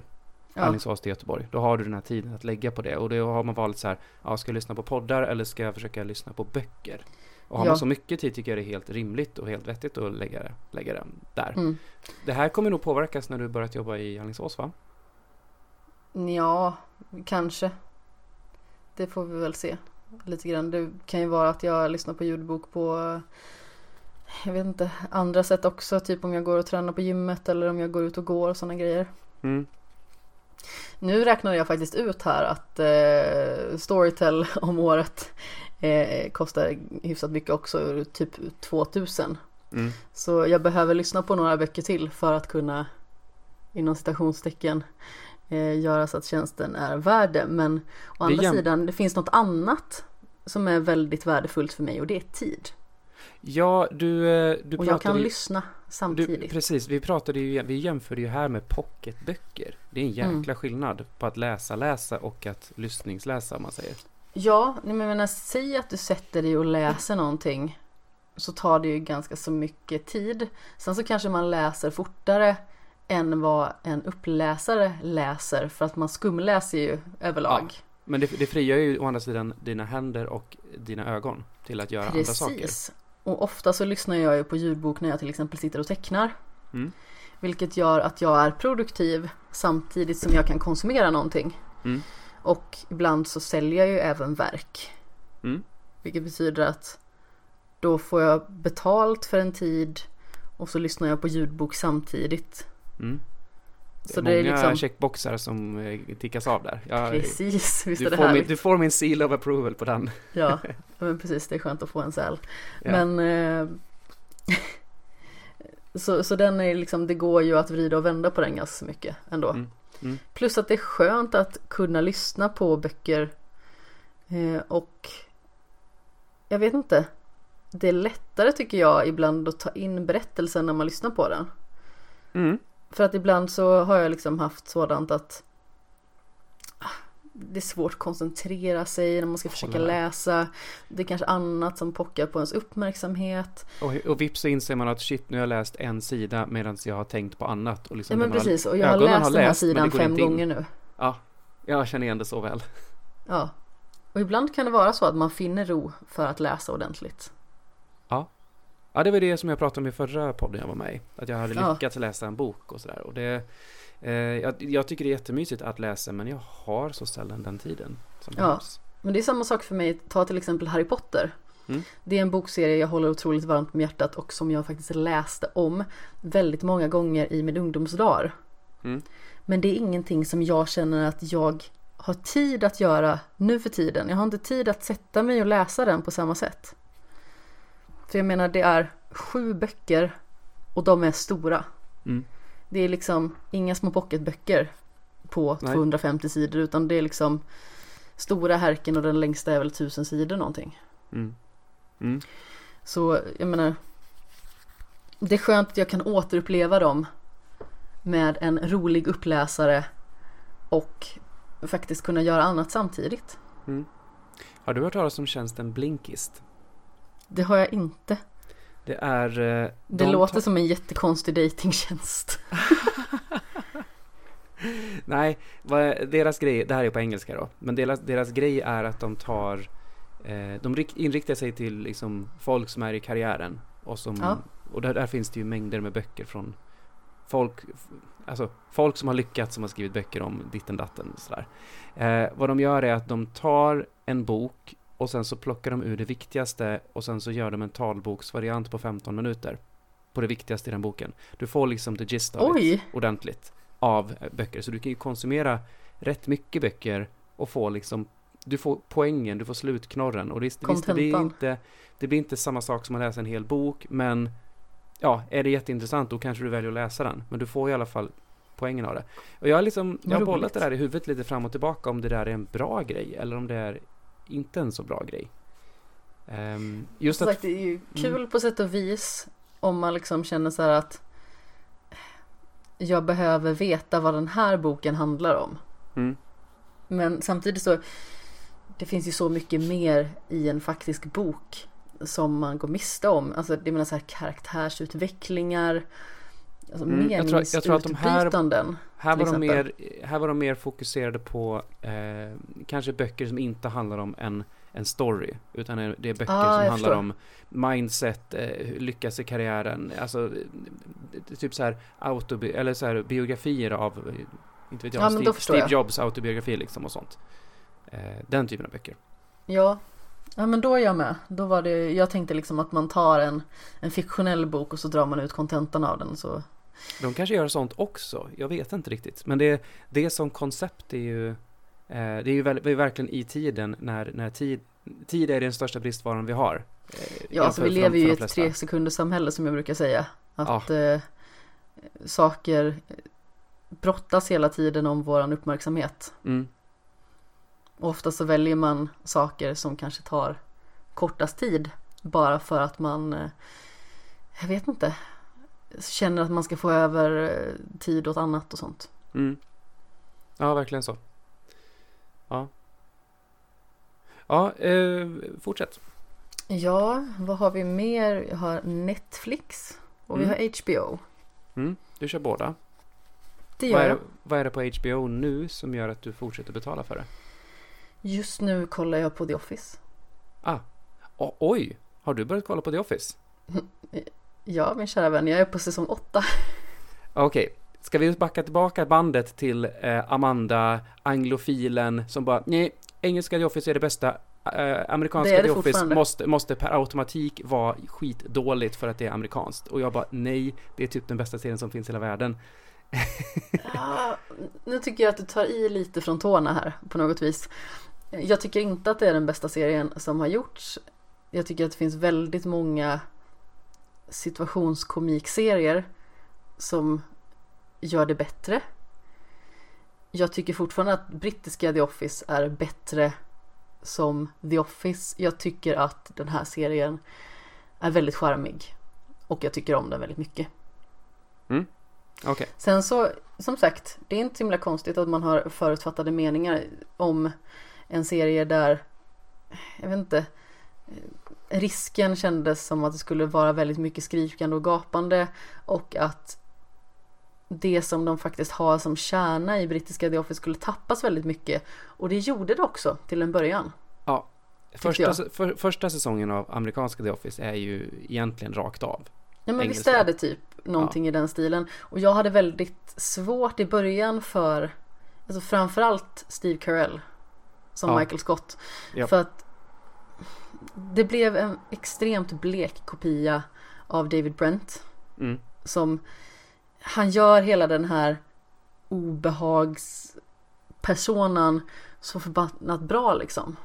Ja. Alingsås till Göteborg. Då har du den här tiden att lägga på det. Och då har man valt så här, ja, ska jag lyssna på poddar eller ska jag försöka lyssna på böcker? Och har Ja. man så mycket tid tycker jag det är helt rimligt och helt vettigt att lägga, det- lägga den där. Mm. Det här kommer nog påverkas när du börjat jobba i Alingsås va? Ja, kanske. Det får vi väl se. Lite grann. Det kan ju vara att jag lyssnar på ljudbok på jag vet inte, andra sätt också. Typ om jag går och tränar på gymmet eller om jag går ut och går och sådana grejer. Mm. Nu räknade jag faktiskt ut här att eh, Storytel <laughs> om året eh, kostar hyfsat mycket också, typ 2000. Mm. Så jag behöver lyssna på några böcker till för att kunna inom citationstecken eh, göra så att tjänsten är värd det. Men å andra jäm- sidan, det finns något annat som är väldigt värdefullt för mig och det är tid. Ja, du, eh, du Och jag kan ju- lyssna Du, samtidigt. precis, vi pratade ju, vi jämförde ju här med pocketböcker. Det är en jäkla Mm. skillnad på att läsa, läsa och att lyssningsläsa om man säger. Ja, men jag menar, säg att du sätter dig och läser någonting så tar det ju ganska så mycket tid. Sen så kanske man läser fortare än vad en uppläsare läser för att man skumläser ju överlag. Men det, det frigör ju å andra sidan dina händer och dina ögon till att göra andra saker. Precis. Och ofta så lyssnar jag ju på ljudbok när jag till exempel sitter och tecknar. Mm. Vilket gör att jag är produktiv samtidigt som jag kan konsumera någonting. Mm. Och ibland så säljer jag ju även verk. Mm. Vilket betyder att då får jag betalt för en tid och så lyssnar jag på ljudbok samtidigt. Mm. Det är Så många det är liksom checkboxar som eh, tickas av där. Jag, precis, visst är du, det får min, du får min seal of approval på den. Ja, <laughs> men precis det är skönt att få en säl. Ja. Men eh, <laughs> så, så den är liksom, det går ju att vrida och vända på den ganska mycket ändå. Mm, mm. Plus att det är skönt att kunna lyssna på böcker eh, och jag vet inte. Det är lättare tycker jag ibland att ta in berättelsen när man lyssnar på den. Mm. För att ibland så har jag liksom haft sådant att ah, det är svårt att koncentrera sig när man ska försöka läsa. Det är kanske annat som pockar på ens uppmärksamhet. Och, och vips så inser man att shit, nu har jag läst en sida medan jag har tänkt på annat. Och liksom Ja men har- precis och jag har läst har den här läst, men det sidan fem gånger nu. Ja, jag känner igen det så väl. Ja. Och ibland kan det vara så att man finner ro för att läsa ordentligt. Ja, det var det som jag pratade om i förra podden jag var med i. Att jag hade Ja. lyckats läsa en bok och sådär. Och det, eh, jag, jag tycker det är jättemysigt att läsa, men jag har så sällan den tiden som Ja. behövs. Men det är samma sak för mig, ta till exempel Harry Potter. Mm. Det är en bokserie jag håller otroligt varmt om hjärtat och som jag faktiskt läste om väldigt många gånger i min ungdomsdagar. Mm. Men det är ingenting som jag känner att jag har tid att göra nu för tiden. Jag har inte tid att sätta mig och läsa den på samma sätt. För jag menar det är sju böcker och de är stora. Mm. Det är liksom inga små pocketböcker på Nej. 250 sidor utan det är liksom stora härken och den längsta är väl 1000 sidor någonting. Mm. Mm. Så jag menar det är skönt att jag kan återuppleva dem med en rolig uppläsare och faktiskt kunna göra annat samtidigt. Mm. Har du hört talas om tjänsten Blinkist? Det har jag inte. Det är... eh, Det de låter tar- som en jättekonstig datingtjänst. <laughs> Nej, deras grej, det här är på engelska då, men deras, deras grej är att de tar, eh, de rikt, inriktar sig till liksom folk som är i karriären och som, Ja. och där, där finns det ju mängder med böcker från folk, alltså folk som har lyckats som har skrivit böcker om ditten datten och sådär. Eh, vad de gör är att de tar en bok och sen så plockar de ur det viktigaste och sen så gör de en talboksvariant på 15 minuter på det viktigaste i den boken. Du får liksom the gist it Oj! ordentligt av böcker. Så du kan ju konsumera rätt mycket böcker och få liksom, du får poängen, du får slutknorren. Och visst, visst det, blir inte, det blir inte samma sak som att läsa en hel bok, men ja, är det jätteintressant då kanske du väljer att läsa den. Men du får i alla fall poängen av det. Och jag har liksom, jag har bollat det där i huvudet lite fram och tillbaka om det där är en bra grej eller om det är inte en så bra grej. Ehm, just Som att, sagt, det är ju kul på sätt och vis om man liksom känner så här att jag behöver veta vad den här boken handlar om. mm, Men samtidigt så det finns ju så mycket mer i en faktisk bok som man går miste om. Alltså det menar så här karaktärsutvecklingar, alltså, Mm, jag tror- jag tror att de här-. Här var, de mer, här var de mer fokuserade på eh, kanske böcker som inte handlar om en, en story. Utan det är böcker Ah, som handlar förstår. om mindset, eh, lyckas i karriären. Alltså typ så här, autobi eller så här biografier av, inte vet jag, Ja, Steve, Steve jag. Jobs autobiografi liksom och sånt. Eh, den typen av böcker. Ja. ja, men då är jag med. Då var det, jag tänkte liksom att man tar en, en fiktionell bok och så drar man ut kontentan av den. Så. De kanske gör sånt också, jag vet inte riktigt. Men det, det som koncept är ju, eh, det är ju väl, verkligen i tiden när, när tid, tid är den största bristvaran vi har. Eh, Ja, alltså vi lever ju i ett tre sekunders samhälle som jag brukar säga. Att eh, saker brottas hela tiden om våran uppmärksamhet. Mm. Och ofta så väljer man saker som kanske tar kortast tid. Bara för att man, eh, jag vet inte, känner att man ska få över eh, tid åt annat och sånt. Mm. Ja, verkligen så. Ja. Ja, eh, fortsätt. Ja, vad har vi mer? Vi har Netflix och vi Mm. har HBO. Mm. Du kör båda. Det Vad gör är, jag. vad är det på HBO nu som gör att du fortsätter betala för det? Just nu kollar jag på The Office. O- oj, har du börjat kolla på The Office? <laughs> Ja, min kära vän, jag är på säsong åtta. Okej, ska vi backa tillbaka bandet till eh, Amanda, anglofilen, som bara nej, engelska The Office är det bästa. Eh, amerikanska Det är det The Office måste, måste per automatik vara skitdåligt för att det är amerikanskt. Och jag bara nej, det är typ den bästa serien som finns i hela världen. <laughs> Ja, nu tycker jag att du tar i lite från tårna här på något vis. Jag tycker inte att det är den bästa serien som har gjorts. Jag tycker att det finns väldigt många situationskomiksserier som gör det bättre. Jag tycker fortfarande att brittiska The Office är bättre som The Office. Jag tycker att den här serien är väldigt charmig. Och jag tycker om den väldigt mycket. Okej, Sen så, som sagt, det är inte så himla konstigt att man har förutfattade meningar om en serie där, jag vet inte, risken kändes som att det skulle vara väldigt mycket skrikande och gapande och att det som de faktiskt har som kärna i brittiska The Office skulle tappas väldigt mycket. Och det gjorde det också till en början. första, jag. se- för, första säsongen av amerikanska The Office är ju egentligen rakt av. Ja men visst Engelska. är det typ någonting i den stilen. Och jag hade väldigt svårt i början för, alltså framförallt Steve Carell som Ja. Michael Scott. Ja. För att det blev en extremt blek kopia av David Brent. Mm. Som, han gör hela den här obehagspersonan så förbannat bra liksom.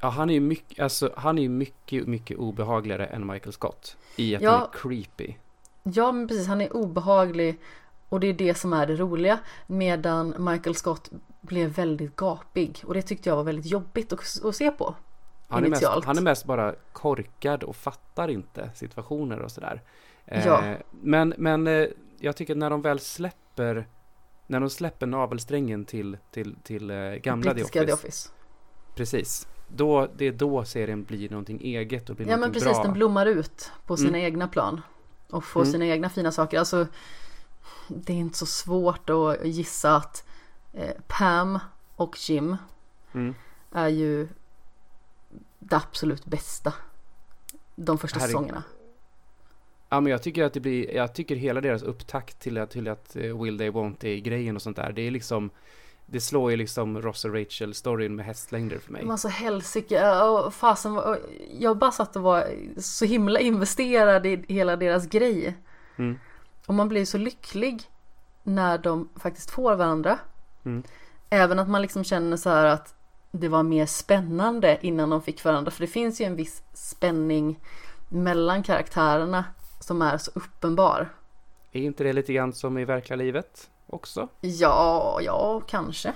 Ja, han är ju mycket, alltså, han är mycket, mycket obehagligare än Michael Scott. I att Ja. han är creepy. Ja men precis, han är obehaglig och det är det som är det roliga. Medan Michael Scott blev väldigt gapig och det tyckte jag var väldigt jobbigt att, att se på. Han är, mest, han är mest bara korkad och fattar inte situationer och sådär. Eh, Ja. Men, men eh, jag tycker att när de väl släpper när de släpper navelsträngen till, till, till eh, gamla The Office, The Office. Precis. Då, det är då serien blir någonting eget och blir Ja men precis, bra. den blommar ut på sina Mm. egna plan. Och får Mm. sina egna fina saker. Alltså, det är inte så svårt att gissa att Pam och Jim Mm. är ju det absolut bästa. De första Herregud. säsongerna. Ja men jag tycker att det blir, jag tycker hela deras upptakt till att, till att eh, Will They Won't They grejen och sånt där, det är liksom det slår ju liksom Ross och Rachel storyn med hästlängder för mig. Men alltså helsike, och fasen, jag bara satt och var så himla investerad i hela deras grej. Mm. Och man blir så lycklig när de faktiskt får varandra. Mm. Även att man liksom känner så här att det var mer spännande innan de fick varandra. För det finns ju en viss spänning mellan karaktärerna som är så uppenbar. Är inte det lite grann som i verkliga livet också? Ja, ja, kanske.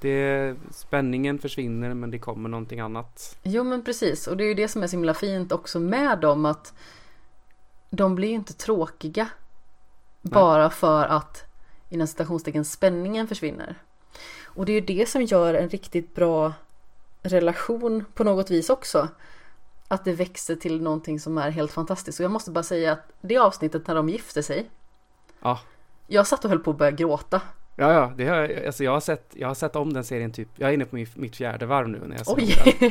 Det, spänningen försvinner men det kommer någonting annat. Jo men precis, och det är ju det som är så himla fint också med dem att de blir ju inte tråkiga bara för att inom citationstecken spänningen försvinner. Och det är ju det som gör en riktigt bra relation på något vis också. Att det växer till någonting som är helt fantastiskt. Och jag måste bara säga att det avsnittet när de gifte sig. Ja. Jag satt och höll på att börja gråta. Ja, ja, det har, jag- alltså jag, har sett, jag har sett om den serien typ, jag är inne på min, mitt fjärde varv nu när jag den.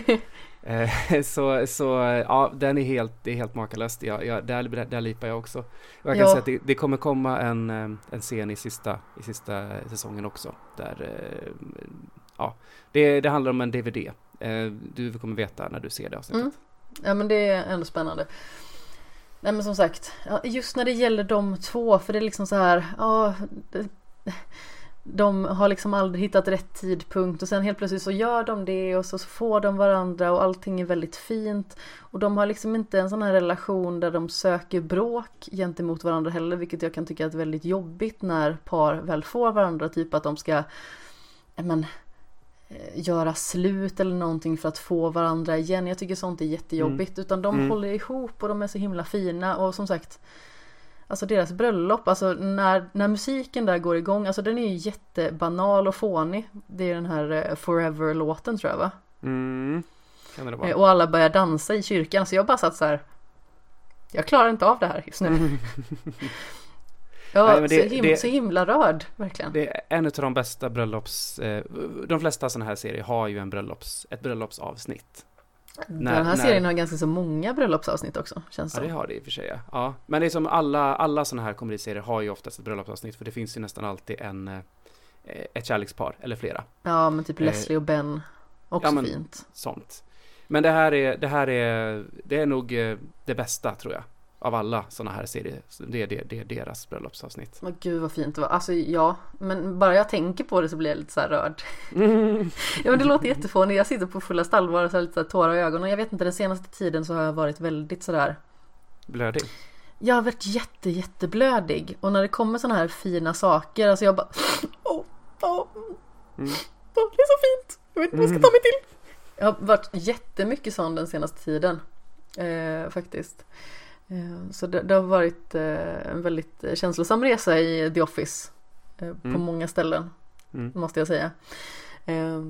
Oj! <laughs> Eh, <laughs> så, så ja, den är helt, det är helt makalöst. Jag, jag, där, där lipar jag också. Jag kan Ja. säga att det, det kommer komma en, eh, en scen i sista, i sista säsongen också. Där, eh, ja, det, det handlar om en DVD. Eh, Du kommer veta när du ser det avsnittet. Mm. Ja men det är ändå spännande. Nej men som sagt, just när det gäller de två, för det är liksom så här, ja, det, de har liksom aldrig hittat rätt tidpunkt och sen helt plötsligt så gör de det och så får de varandra och allting är väldigt fint. Och de har liksom inte en sån här relation där de söker bråk gentemot varandra heller, vilket jag kan tycka är väldigt jobbigt när par väl får varandra, typ att de ska, men, eh, göra slut eller någonting för att få varandra igen. Jag tycker sånt är jättejobbigt. Utan de Mm. håller ihop och de är så himla fina och som sagt Alltså deras bröllop, alltså när, när musiken där går igång, alltså den är ju jättebanal och fånig. Det är den här eh, Forever-låten tror jag va? Mm. Kan det vara. Eh, Och alla börjar dansa i kyrkan, så jag bara satt så här. Jag klarar inte av det här just nu. Ja, Nej, det- så, him- det- så himla rörd, verkligen. Det är en av de bästa bröllops... Eh, de flesta sådana här serier har ju en bröllops, ett bröllopsavsnitt. När- den här när- serien har ganska så många bröllopsavsnitt också, känns Ja, det har det i och för sig. ja. Ja, men det är som alla, alla sådana här komediserier har ju oftast ett bröllopsavsnitt, för det finns ju nästan alltid en, eh, ett kärlekspar, eller flera, Ja, men typ Eh, Leslie och Ben. Också ja, men- fint. sånt. Men det här är, det här är, det är nog eh, det bästa, tror jag, av alla sådana här serier. Det är, det, det är deras bröllopsavsnitt. Men gud vad fint det var. Alltså ja, men bara jag tänker på det så blir jag lite så här rörd. <laughs> Ja men det låter jättefånigt. Jag sitter på fulla allvar och så lite så här tårar i ögonen. Jag vet inte, den senaste tiden så har jag varit väldigt sådär. Blödig. Jag har varit jätte, jätteblödig. Och när det kommer sådana här fina saker, alltså jag bara... <sniffs> Åh, åh, Mm. åh, det är så fint! Jag vet inte vad jag ska ta mig till. Jag har varit jättemycket sån den senaste tiden. Eh, faktiskt. Eh, så det, det har varit eh, en väldigt känslosam resa i The Office. Eh, på Mm. många ställen, Mm. måste jag säga. Eh,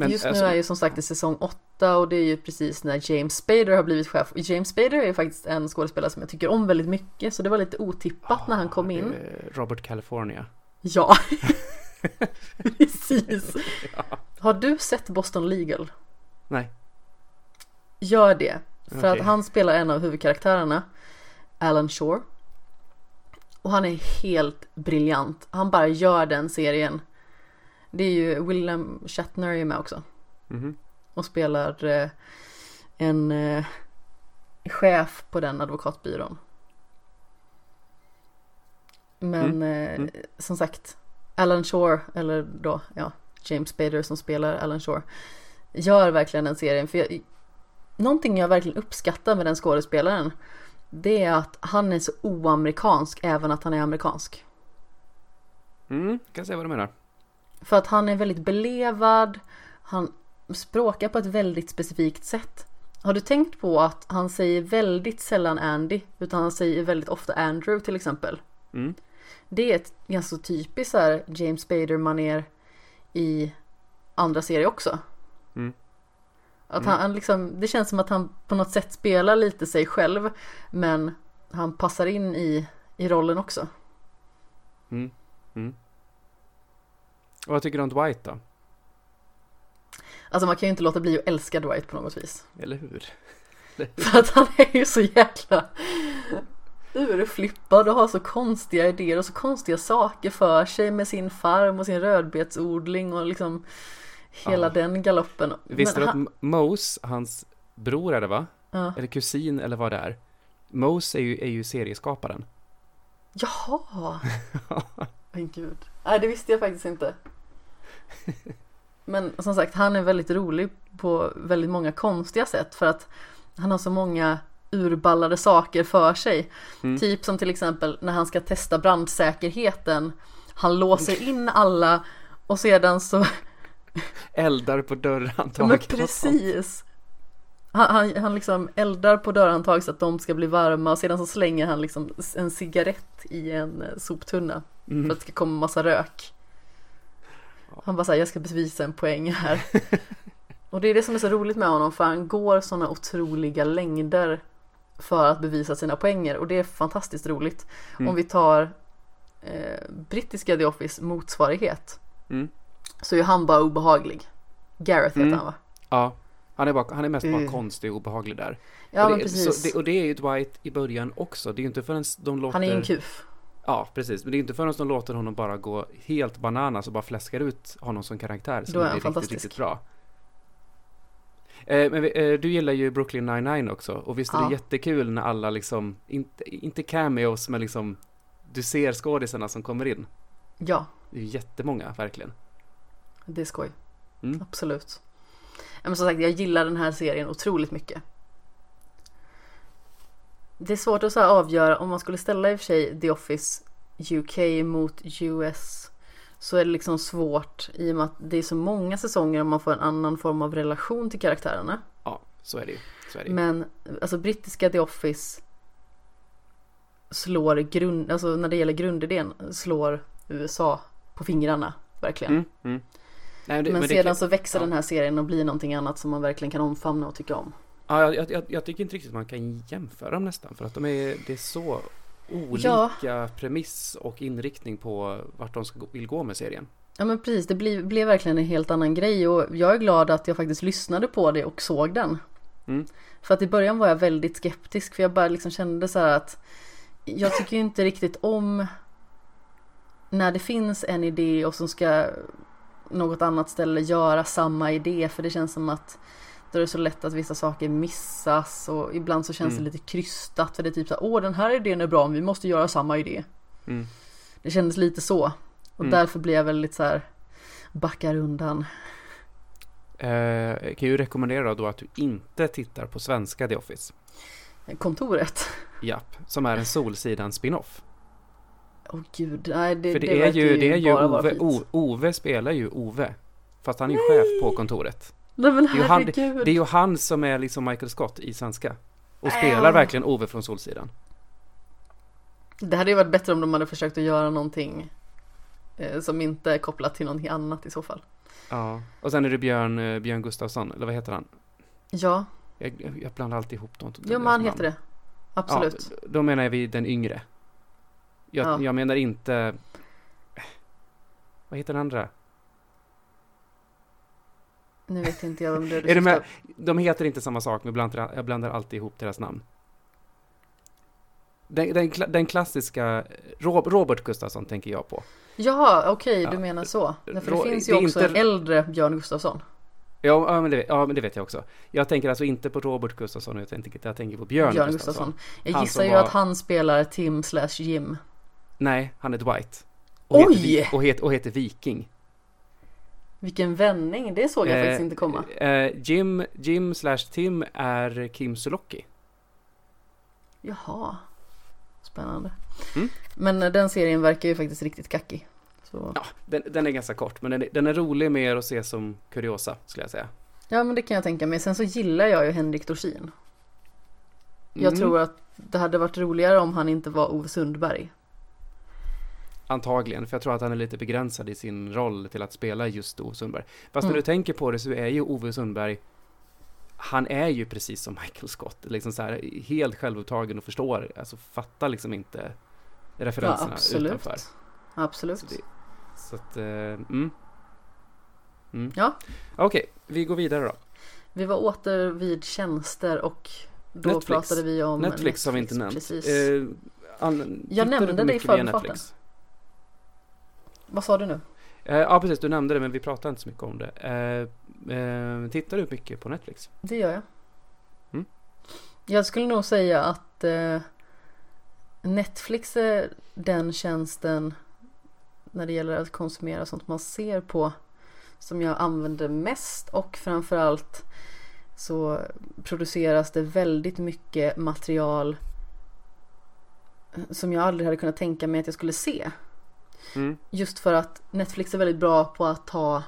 Men, Just nu alltså, är ju som sagt i säsong 8 och det är ju precis när James Spader har blivit chef. James Spader är ju faktiskt en skådespelare som jag tycker om väldigt mycket så det var lite otippat när han kom det in. Robert California. Ja, <laughs> precis. Har du sett Boston Legal? Nej. Gör det. För Okej. att han spelar en av huvudkaraktärerna, Alan Shore. Och han är helt briljant. Han bara gör den serien. Det är ju William Shatner är med också. Mhm. och spelar eh, en eh, chef på den advokatbyrån. Men eh, mm. som sagt, Alan Shore, eller då, ja, James Spader som spelar Alan Shore, gör verkligen den serien. För jag, någonting jag verkligen uppskattar med den skådespelaren, det är att han är så oamerikansk, även att han är amerikansk. Mm, kan se vad du menar. För att han är väldigt belevad, han språkar på ett väldigt specifikt sätt. Har du tänkt på att han säger väldigt sällan Andy, utan han säger väldigt ofta Andrew till exempel. Mm. Det är ett ganska typiskt så James Spader-manér i andra serier också. Mm. Att han, han liksom, det känns som att han på något sätt spelar lite sig själv, men han passar in i, i rollen också. Mm. Mm. Och vad tycker du om Dwight då? Alltså man kan ju inte låta bli att älska Dwight på något vis. Eller hur? För att han är ju så jäkla urflippad och har så konstiga idéer och så konstiga saker för sig med sin farm och sin rödbetsodling och liksom hela Ja. den galoppen. Visste du att han, M- Mose, hans bror är det va? ja. Eller kusin eller vad det är. Mose är ju, är ju serieskaparen. Jaha! <laughs> Men gud. Nej, det visste jag faktiskt inte. Men som sagt, han är väldigt rolig på väldigt många konstiga sätt för att han har så många urballade saker för sig. Mm. Typ som till exempel när han ska testa brandsäkerheten. Han låser in alla och sedan så, <laughs> Eldar på ja, dörrhandtaget. men precis. Han, han, han liksom eldar på dörrhandtag så att de ska bli varma och sedan så slänger han liksom en cigarett i en eh, soptunna. för Mm. att det ska komma massa rök. Han bara säger jag ska bevisa en poäng här. <laughs> Och det är det som är så roligt med honom för han går sådana otroliga längder för att bevisa sina poänger och det är fantastiskt roligt. Mm. Om vi tar eh, brittiska The Office motsvarighet Mm. Så är han bara obehaglig. Gareth heter Mm. han va? Ja, han är, bara, han är mest bara Mm. konstig och obehaglig där. Ja och, men det, precis. Så, det, och det är ju Dwight i början också. Det är ju inte förrän de låter... Han är ju en kuf. Ja, precis. Men det är inte förrän de låter honom bara gå helt bananas och bara fläskar ut honom som karaktär som Då är han riktigt, fantastisk. riktigt bra. Eh, men eh, du gillar ju Brooklyn 99 också. Och visst är Ja. det jättekul när alla liksom, inte, inte cameos, men liksom du ser skådisarna som kommer in. Ja, Det är jättemånga, verkligen. Det är skoj. Mm. Absolut. Men som sagt, jag gillar den här serien otroligt mycket. Det är svårt att så avgöra om man skulle ställa i och för sig The Office UK mot US så är det liksom svårt i och med att det är så många säsonger och man får en annan form av relation till karaktärerna. Ja, så är det ju. Så är det ju. Men alltså brittiska The Office slår grund, alltså när det gäller grundidén slår USA på fingrarna verkligen. Mm, mm. Nej, det, men, det sedan kan- så växer ja. den här serien och blir någonting annat som man verkligen kan omfamna och tycka om. Ja, jag, jag, jag tycker inte riktigt man kan jämföra dem nästan. För att de är, det är så olika premiss och inriktning på vart de ska, vill gå med serien. Ja men precis, det blir, blev verkligen en helt annan grej och jag är glad att jag faktiskt lyssnade på det och såg den. Mm. För att i början var jag väldigt skeptisk för jag bara liksom kände så här att jag tycker ju inte riktigt om när det finns en idé och som ska något annat ställe göra samma idé för det känns som att då är det så lätt att vissa saker missas och ibland så känns Mm. det lite krystat för det är typ så här, åh den här idén är bra men vi måste göra samma idé. Mm. Det kändes lite så. Och Mm. därför blev jag väldigt så här backar undan. Eh, jag kan ju rekommendera då att du inte tittar på svenska The Office. Kontoret. Japp, som är en Solsidan spin-off. Åh gud, nej det, För det, det är ju, det är ju Ove, skit. o, Ove spelar ju Ove. Fast han är ju chef på kontoret. Nej men Det är ju han-. Det är ju han som är liksom Michael Scott i svenska. Och Äh. spelar verkligen Ove från Solsidan. Det hade ju varit bättre om de hade försökt att göra någonting eh, som inte är kopplat till någonting annat i så fall. Ja. Och sen är det Björn, eh, Björn Gustafsson, eller vad heter han? Ja, Jag, jag, jag blandar alltid ihop dem. ja men han heter det. Absolut. Ja, då menar vi den yngre. Jag, Ja. jag menar inte... Vad heter den andra? Nu vet inte jag vem det är du <laughs> Är det med- De heter inte samma sak, men jag blandar, jag blandar alltid ihop deras namn. Den, den, den klassiska, Rob, Robert Gustafsson tänker jag på. Jaha, okej du Ja. menar så. För det finns det ju är också inte- en äldre Björn Gustafsson. Ja, ja, men det, ja, men det vet jag också. Jag tänker alltså inte på Robert Gustafsson, jag tänker, jag tänker på Björn, Björn Gustafsson. Gustafsson. Jag gissar ju var- att han spelar Tim slash Jim. Nej, han är Dwight. Och Oj! Heter, och, heter, och heter Viking. Vilken vändning, det såg jag Eh, faktiskt inte komma. Eh, Jim, Jim slash Tim är Kim Sulocki. Jaha. Spännande. Mm. Men eh, den serien verkar ju faktiskt riktigt kackig. Så. Ja, den, den är ganska kort, men den är, den är rolig mer att se som kuriosa, skulle jag säga. Ja men det kan jag tänka mig. Sen så gillar jag ju Henrik Dorsin. Jag Mm, tror att det hade varit roligare om han inte var Ove Sundberg. Antagligen, för jag tror att han är lite begränsad i sin roll till att spela just Ove Sundberg. Fast när Mm. du tänker på det så är ju Ove Sundberg, han är ju precis som Michael Scott, liksom så här, helt självupptagen och förstår, alltså fattar liksom inte Ja referenserna absolut. utanför. Absolut. Så, det, så att, eh, mm. Mm. Ja. Okej, vi går vidare då. Vi var åter vid tjänster och då Netflix. pratade vi om Netflix, har vi inte nämnt. Precis. Eh, an, Jag nämnde det i förbifarten. Netflix? Vad sa du nu? Eh, ja, precis. Du nämnde det, men vi pratade inte så mycket om det. Eh, eh, tittar du mycket på Netflix? Det gör jag. Mm. Jag skulle nog säga att eh, Netflix är den tjänsten när det gäller att konsumera sånt man ser på som jag använder mest och framförallt så produceras det väldigt mycket material som jag aldrig hade kunnat tänka mig att jag skulle se. Mm. Just för att Netflix är väldigt bra på att ta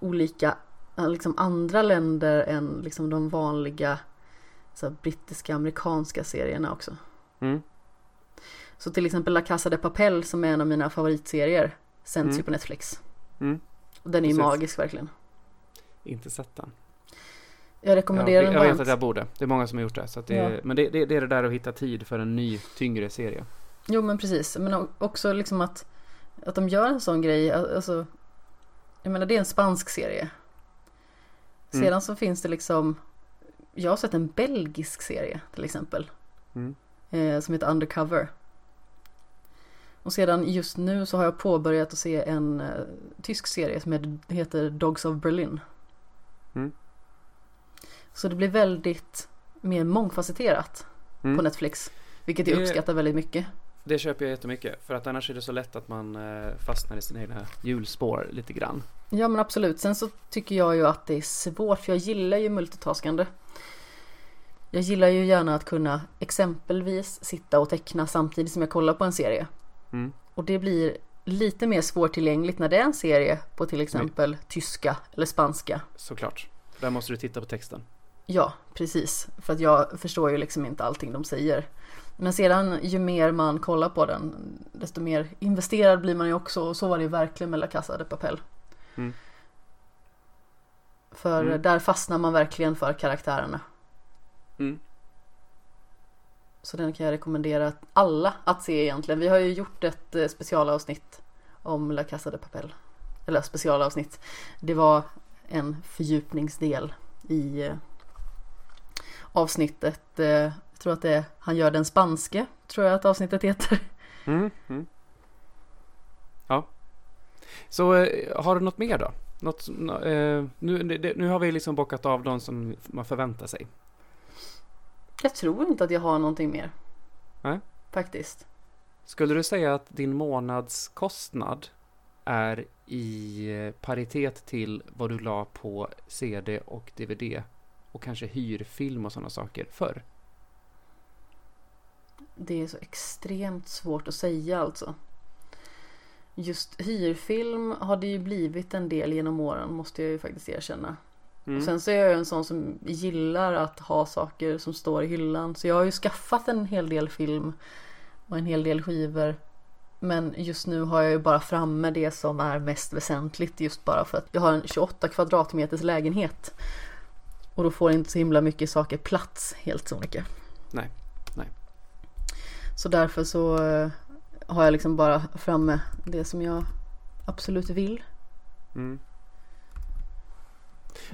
olika, eh, liksom andra länder än liksom de vanliga så brittiska, amerikanska serierna också. Mm. Så till exempel La Casa de Papel som är en av mina favoritserier sänds Mm. ju på Netflix. Mm. Och den är ju Precis. magisk verkligen. Inte sett den. Jag Ja, rekommenderar den jag vet varmt. att jag borde. Det är många som har gjort det. Så det Ja. Men det, det, det är det där att hitta tid för en ny, tyngre serie. Jo men precis, men också liksom att, att de gör en sån grej, alltså Jag menar det är en spansk serie. Mm. Sedan så finns det liksom Jag har sett en belgisk serie till exempel. Mm. Eh, som heter Undercover. Och sedan just nu så har jag påbörjat att se en eh, tysk serie som heter, Dogs of Berlin. Mm. Så det blir väldigt mer mångfacetterat Mm. på Netflix. Vilket jag uppskattar väldigt mycket. Det köper jag jättemycket. För att annars är det så lätt att man eh, fastnar i sina egna hjulspår lite grann. Ja men absolut. Sen så tycker jag ju att det är svårt för jag gillar ju multitaskande. Jag gillar ju gärna att kunna exempelvis sitta och teckna samtidigt som jag kollar på en serie. Mm. Och det blir lite mer svårtillgängligt när det är en serie på till exempel tyska eller spanska. Såklart. Där måste du titta på texten. Ja, precis. För att jag förstår ju liksom inte allting de säger. Men sedan ju mer man kollar på den desto mer investerad blir man ju också och så var det ju verkligen med La Casa de Papel. Mm. För Mm. där fastnar man verkligen för karaktärerna. Mm. Så den kan jag rekommendera alla att se egentligen. Vi har ju gjort ett eh, specialavsnitt om La Casa de Papel. Eller specialavsnitt. Det var en fördjupningsdel i eh, avsnittet. Tror att det är Han gör den spanske, tror jag att avsnittet heter. Mm. Mm. Ja. Så eh, har du något mer då? Något, nå- eh, nu, nu har vi liksom bockat av de som man förväntar sig. Jag tror inte att jag har någonting mer. Nej. Faktiskt. Skulle du säga att din månadskostnad är i eh, paritet till vad du la på CD och DVD och kanske hyrfilm och sådana saker förr? Det är så extremt svårt att säga alltså. Just hyrfilm har det ju blivit en del genom åren måste jag ju faktiskt erkänna. Mm. Och sen så är jag ju en sån som gillar att ha saker som står i hyllan. Så jag har ju skaffat en hel del film och en hel del skivor. Men just nu har jag ju bara framme det som är mest väsentligt just bara för att jag har en 28 kvadratmeters lägenhet. Och då får inte så himla mycket saker plats helt så mycket. Nej. Så därför så eh, har jag liksom bara framme det som jag absolut vill. Mm.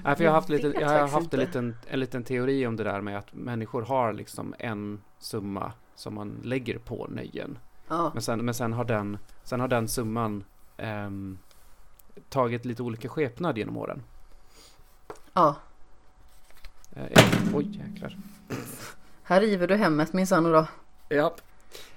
Nej, för jag har haft, lite, jag har haft en, liten, en liten teori om det där med att människor har liksom en summa som man lägger på nöjen. Ja, Men sen, men sen, har, den, sen har den summan ehm, tagit lite olika skepnad genom åren. ja. Eh, oj, jäklar. Här river du hemmet minsann då. Ja.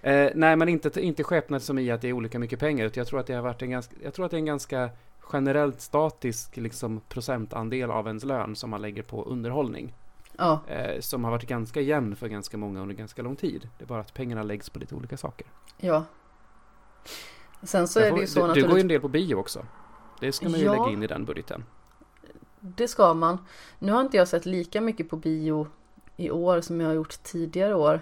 Eh, nej, men inte, inte skepnad som i att det är olika mycket pengar. Utan jag tror att det har varit en ganska, jag tror att det är en ganska generellt statisk liksom, procentandel av ens lön som man lägger på underhållning. Ja, Eh, som har varit ganska jämn för ganska många under ganska lång tid. Det är bara att pengarna läggs på lite olika saker. ja. Sen så Jag är får- det ju så du, du går ju en del på bio också. Det ska man ju Ja. lägga in i den budgeten. Det ska man. Nu har inte jag sett lika mycket på bio i år som jag har gjort tidigare år.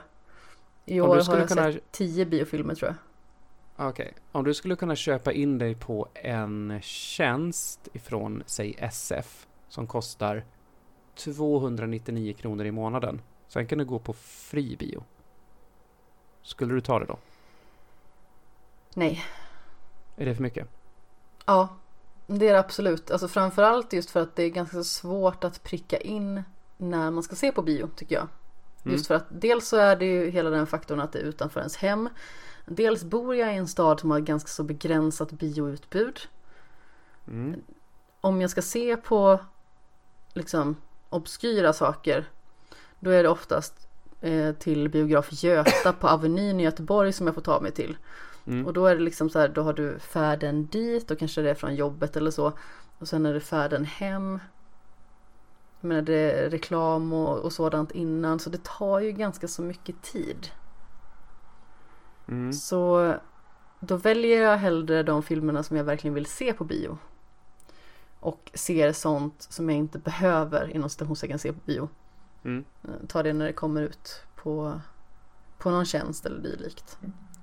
I år du har skulle jag kunna- sett tio biofilmer tror jag. Okej, om du skulle kunna köpa in dig på en tjänst ifrån, säg SF, som kostar 299 kronor i månaden. Sen kan du gå på fri bio. Skulle du ta det då? Nej. Är det för mycket? Ja, det är det absolut. Alltså framförallt just för att det är ganska svårt att pricka in när man ska se på bio tycker jag. Mm. Just för att dels så är det ju hela den faktorn att det är utanför ens hem. Dels bor jag i en stad som har ganska så begränsat bioutbud. Mm. Om jag ska se på liksom obskyra saker då är det oftast eh, till biograf Göta på Avenyn i Göteborg som jag får ta mig till. Mm. Och då är det liksom så här, då har du färden dit och kanske det är från jobbet eller så. Och sen är det färden hem. Menar det reklam och, och sådant innan så det tar ju ganska så mycket tid. Mm. Så då väljer jag hellre de filmerna som jag verkligen vill se på bio. Och ser sånt som jag inte behöver inom citationstecken se på bio. Mm. Eh, Ta det när det kommer ut på, på någon tjänst eller dylikt.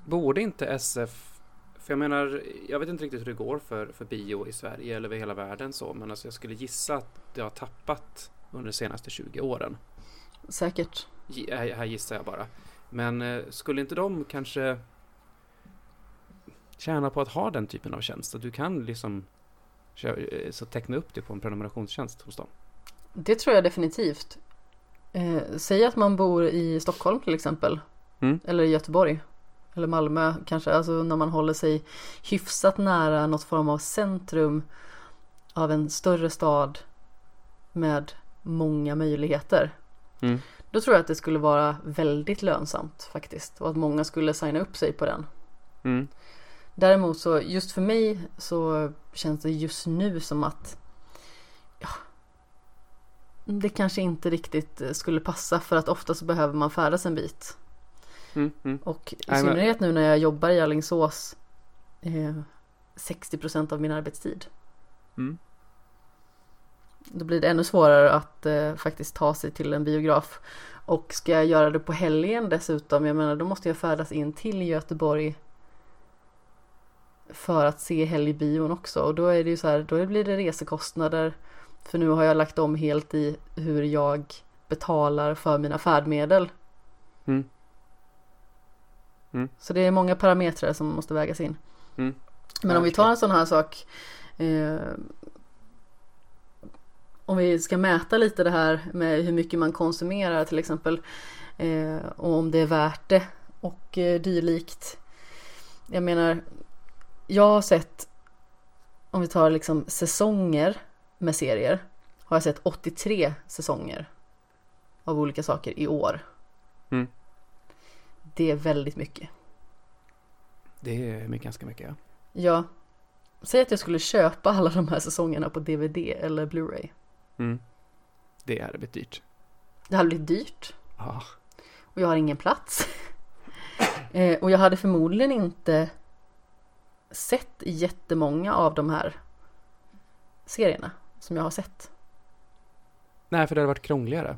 Borde inte SF... För jag menar, jag vet inte riktigt hur det går för, för bio i Sverige eller över hela världen så, men alltså jag skulle gissa att det har tappat under de senaste 20 åren. Säkert. Gi- Här gissar jag bara. Men eh, skulle inte de kanske tjäna på att ha den typen av tjänst. Att du kan liksom kö- så teckna upp det på en prenumerationstjänst hos dem. Det tror jag definitivt. Eh, säg att man bor i Stockholm till exempel. Mm. Eller i Göteborg. Eller Malmö kanske. Alltså när man håller sig hyfsat nära något form av centrum av en större stad med många möjligheter. Mm. Då tror jag att det skulle vara väldigt lönsamt faktiskt. Och att många skulle signa upp sig på den. Mm. Däremot så just för mig så känns det just nu som att ja, det kanske inte riktigt skulle passa för att ofta så behöver man färdas en bit. Mm. Mm. Och i Nej, men- synnerhet nu när jag jobbar i Alingsås eh, 60% av min arbetstid. Mm. Då blir det ännu svårare att eh, faktiskt ta sig till en biograf. Och ska jag göra det på helgen dessutom, jag menar då måste jag färdas in till Göteborg för att se helgbion också. Och då är det ju så här, då blir det resekostnader. För nu har jag lagt om helt i hur jag betalar för mina färdmedel. Mm. Mm. Så det är många parametrar som måste vägas in. Mm. Men om vi tar en sån här sak. Eh, om vi ska mäta lite det här med hur mycket man konsumerar till exempel. Eh, och om det är värt det och eh, dylikt. Jag menar, jag har sett, om vi tar liksom säsonger med serier. Har jag sett 83 säsonger av olika saker i år. Mm. Det är väldigt mycket. Det är mycket, ganska mycket. Ja. Ja. Säg att jag skulle köpa alla de här säsongerna på DVD eller Blu-ray. Mm. Det hade blivit dyrt. Det hade blivit dyrt Ja. och jag har ingen plats. <laughs> eh, och jag hade förmodligen inte sett jättemånga av de här serierna som jag har sett. Nej, för det hade varit krångligare.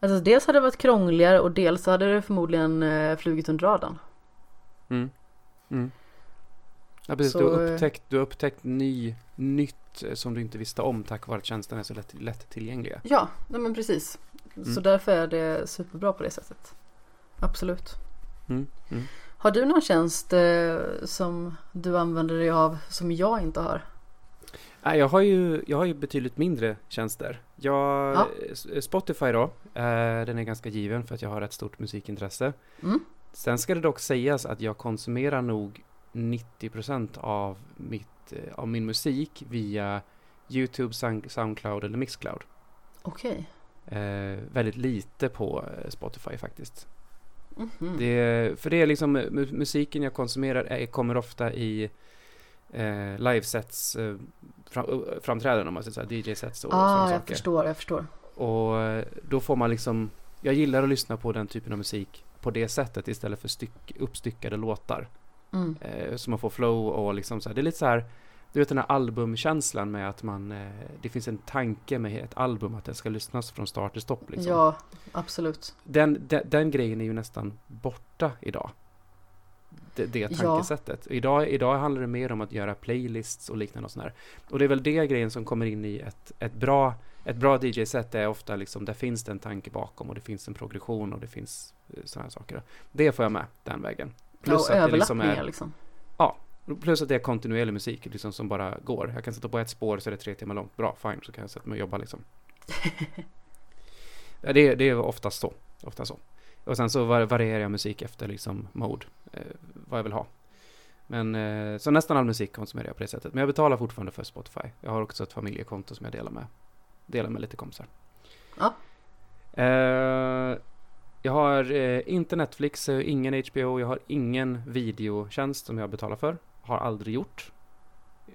Alltså dels hade det varit krångligare och dels hade det förmodligen eh, flugit under radarn. Mm. Mm. Ja, precis. Så, du, har eh, upptäckt, du har upptäckt ny, nytt eh, som du inte visste om tack vare att tjänsterna är så lätt, lätt tillgängliga. Ja, nej men precis. Så Mm. därför är det superbra på det sättet. Absolut. Mm. Mm. Har du någon tjänst eh, som du använder dig av som jag inte har? Nej, jag, har ju, jag har ju betydligt mindre tjänster. Jag, Ja. S- Spotify då, eh, den är ganska given för att jag har ett stort musikintresse. Mm. Sen ska det dock sägas att jag konsumerar nog 90% av, mitt, eh, av min musik via YouTube, Sound- Soundcloud eller Mixcloud. Okej. Eh, väldigt lite på eh, Spotify faktiskt. Mhm. Det, för det är liksom mu- musiken jag konsumerar kommer ofta i eh, livesets eh, fram, uh, framträdanden om man säger så DJ-sets och ah, sådana jag saker. förstår, jag förstår. Och eh, då får man liksom, jag gillar att lyssna på den typen av musik på det sättet istället för styck, uppstyckade låtar. Mm. Eh, så man får flow och liksom så här, det är lite så här, du vet den här albumkänslan med att man, eh, det finns en tanke med ett album att det ska lyssnas från start till stopp liksom. Ja, absolut. Den, den, den grejen är ju nästan borta idag. Det, det Ja. tankesättet. Idag, idag handlar det mer om att göra playlists och liknande och sådär. Och det är väl det grejen som kommer in i ett, ett bra, ett bra DJ-set är ofta liksom, där finns det en tanke bakom och det finns en progression och det finns sådana här saker. Det får jag med den vägen. Plus ja, och att det liksom är, liksom. plus att det är kontinuerlig musik liksom, som bara går. Jag kan sätta på ett spår så är det tre timmar långt. Bra, fine, så kan jag sätta mig och jobba liksom. <laughs> Ja, det, är- det är oftast så. Ofta så. Och sen så var- varierar jag musik efter liksom mode, eh, vad jag vill ha. Men eh, så nästan all musik konsumerar jag på det sättet. Men jag betalar fortfarande för Spotify. Jag har också ett familjekonto som jag delar med, delar med lite kompisar. Ja. Eh, jag har eh, inte Netflix, eh, ingen HBO, jag har ingen videotjänst som jag betalar för. Har aldrig gjort.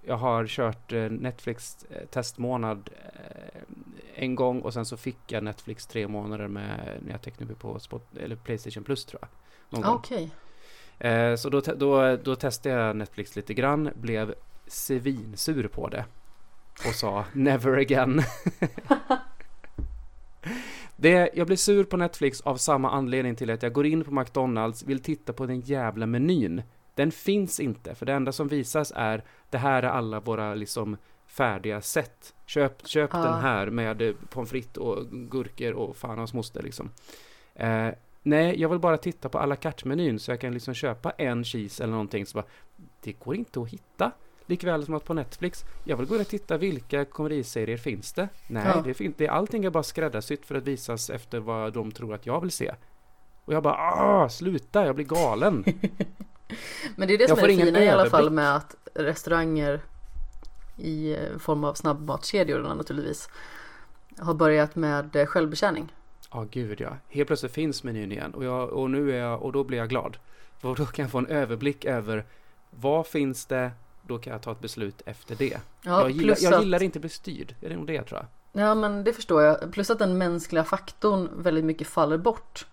Jag har kört eh, Netflix eh, testmånad eh, en gång och sen så fick jag Netflix tre månader med, när jag tecknade mig på Spot, eller Playstation Plus tror jag. Okej. Eh, så då, då, då testade jag Netflix lite grann, blev svinsur på det och sa <laughs> never again. <laughs> det, jag blir sur på Netflix av samma anledning till att jag går in på McDonalds, vill titta på den jävla menyn. Den finns inte, för det enda som visas är det här är alla våra liksom färdiga sätt. Köp, köp Ja. den här med pommes frites och gurkor och fan hans moster liksom. Eh, Nej, jag vill bara titta på à la carte-menyn så jag kan liksom köpa en cheese eller någonting. Så bara, det går inte att hitta. Likväl som att på Netflix, jag vill gå in och titta vilka komediserier finns det? Nej, Ja. det finns det. Allting är bara skräddarsytt för att visas efter vad de tror att jag vill se. Och jag bara, ah, sluta, jag blir galen. <laughs> <laughs> Men det är det Jag som är det fina i alla fall med att restauranger i eh, form av snabbmatskedjor naturligtvis har börjat med eh, självbetjäning. Ja, gud ja. Helt plötsligt finns menyn igen och, jag, och nu är jag, och då blir jag glad. För då kan jag få en överblick över vad finns det, då kan jag ta ett beslut efter det. Ja, jag gillar, jag att- gillar inte att bli styrd, det är nog det tror jag. Ja men det förstår jag. Plus att den mänskliga faktorn väldigt mycket faller bort.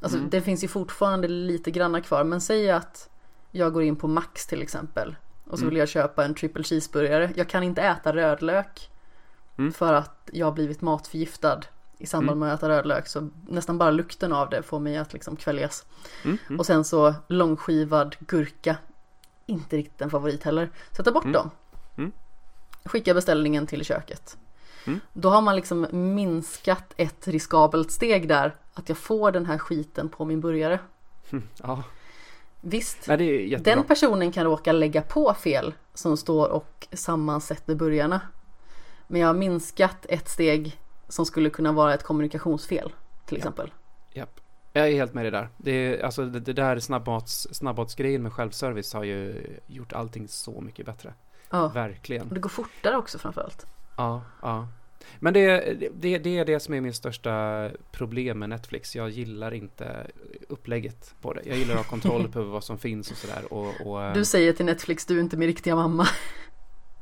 Alltså Mm. det finns ju fortfarande lite granna kvar. Men säg att jag går in på Max till exempel. Och så Mm. vill jag köpa en triple cheeseburgare. Jag kan inte äta rödlök. Mm. För att jag har blivit matförgiftad i samband Mm. med att äta rödlök. Så nästan bara lukten av det får mig att liksom kväljas. Mm, mm. Och sen så långskivad gurka. Inte riktigt en favorit heller. Sätta bort Mm. dem. Mm. Skicka beställningen till köket. Mm. Då har man liksom minskat ett riskabelt steg där. Att jag får den här skiten på min burgare. <laughs> Ja, Visst, nej den personen kan råka lägga på fel som står och sammansätter burgarna. Men jag har minskat ett steg som skulle kunna vara ett kommunikationsfel till Ja. exempel. Japp. Jag är helt med dig där. Det, är, alltså, det, det där snabbmats, snabbmatsgrejen med självservice har ju gjort allting så mycket bättre. Ja. Verkligen. Och det går fortare också framförallt. Ja, ja. Men det, det, det är det som är min största problem med Netflix. Jag gillar inte upplägget på det. Jag gillar att ha kontroll på vad som finns och sådär. Och, och, eh, Du säger till Netflix, du är inte min riktiga mamma.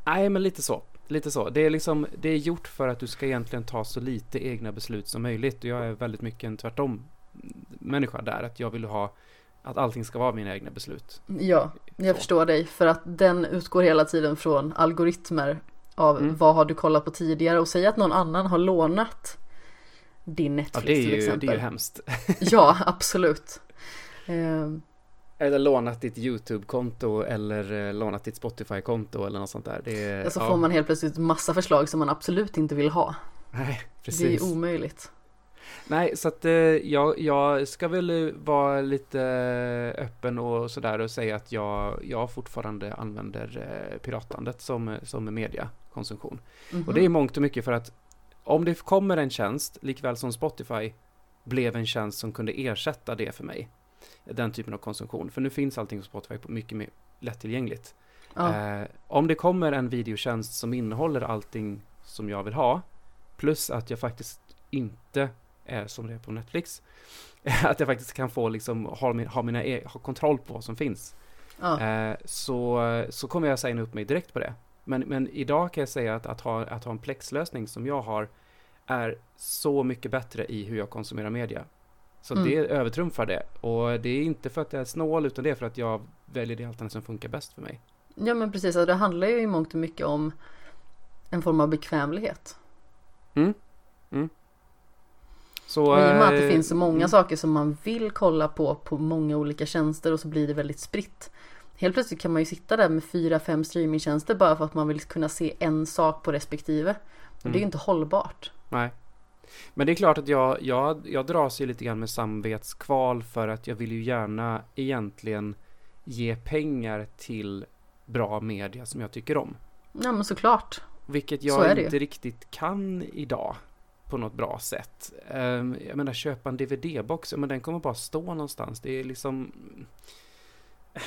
Nej, men lite så. Lite så. Det är liksom, det är gjort för att du ska egentligen ta så lite egna beslut som möjligt. Och jag är väldigt mycket en tvärtom människa där. Att jag vill ha att allting ska vara mina egna beslut. Ja, jag Så. förstår dig. För att den utgår hela tiden från algoritmer av Mm. vad har du kollat på tidigare och säg att någon annan har lånat din Ja, Netflix det är till ju, exempel. det är ju hemskt. <laughs> Ja, absolut. Ehm, Eller lånat ditt YouTube-konto eller eh, lånat ditt Spotify-konto eller något sånt där. Det är, så ja, får man helt plötsligt massa förslag som man absolut inte vill ha. Nej, Det är precis. omöjligt. Nej, så att eh, jag, jag ska väl eh, vara lite eh, öppen och sådär och säga att jag, jag fortfarande använder eh, piratandet som, som mediakonsumtion. Mhm. Och det är mångt och mycket för att om det kommer en tjänst, likväl som Spotify blev en tjänst som kunde ersätta det för mig, den typen av konsumtion. För nu finns allting på Spotify på mycket mer lättillgängligt. ja. Eh, om det kommer en videotjänst som innehåller allting som jag vill ha, plus att jag faktiskt inte är som det är på Netflix, <laughs> att jag faktiskt kan få liksom, ha, min, ha, mina e- ha kontroll på vad som finns, ja. eh, så, så kommer jag signa upp mig direkt på det. Men, men idag kan jag säga att, att, ha, att ha en plexlösning som jag har är så mycket bättre i hur jag konsumerar media. Så Mm. det övertrumfar det. Och det är inte för att jag är snål, utan det är för att jag väljer det alternativ som funkar bäst för mig. ja, men precis. Alltså, det handlar ju i mångt och mycket om en form av bekvämlighet. Så, Och i och med att det eh, finns så många mm, saker som man vill kolla på på många olika tjänster och så blir det väldigt spritt. Helt plötsligt kan man ju sitta där med fyra, fem streamingtjänster bara för att man vill kunna se en sak på respektive. Och det är ju Mm. inte hållbart. Nej. Men det är klart att jag, jag, jag dras ju lite grann med samvetskval för att jag vill ju gärna egentligen ge pengar till bra media som jag tycker om. Ja men såklart. Vilket Så jag det inte riktigt kan idag på något bra sätt. Ehm, jag menar köpa en DVD-box, men den kommer bara stå någonstans. Det är liksom... <sighs>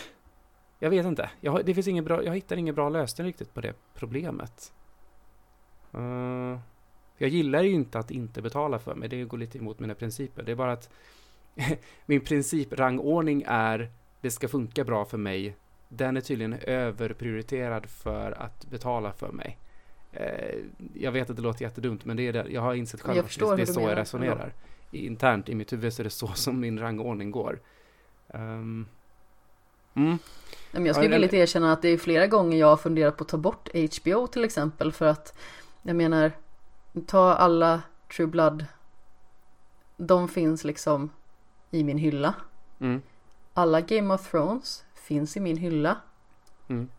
Jag vet inte. Jag, det finns ingen bra, jag hittar ingen bra lösning riktigt på det problemet. Ehm, jag gillar ju inte att inte betala för mig. Det går lite emot mina principer. Det är bara att <laughs> min principrangordning är det ska funka bra för mig. Den är tydligen överprioriterad för att betala för mig. Eh, jag vet att det låter jättedumt, men det är det. Jag har insett själv Jag att det är så jag menar, resonerar. I- Internt i mitt huvud så är det så <laughs> som min rangordning går. Ehm, mm, Men jag Ja, skulle eller- villigt erkänna att det är flera gånger jag har funderat på att ta bort HBO till exempel för att jag menar ta alla True Blood de finns liksom i min hylla. mm, Alla Game of Thrones finns i min hylla. mm.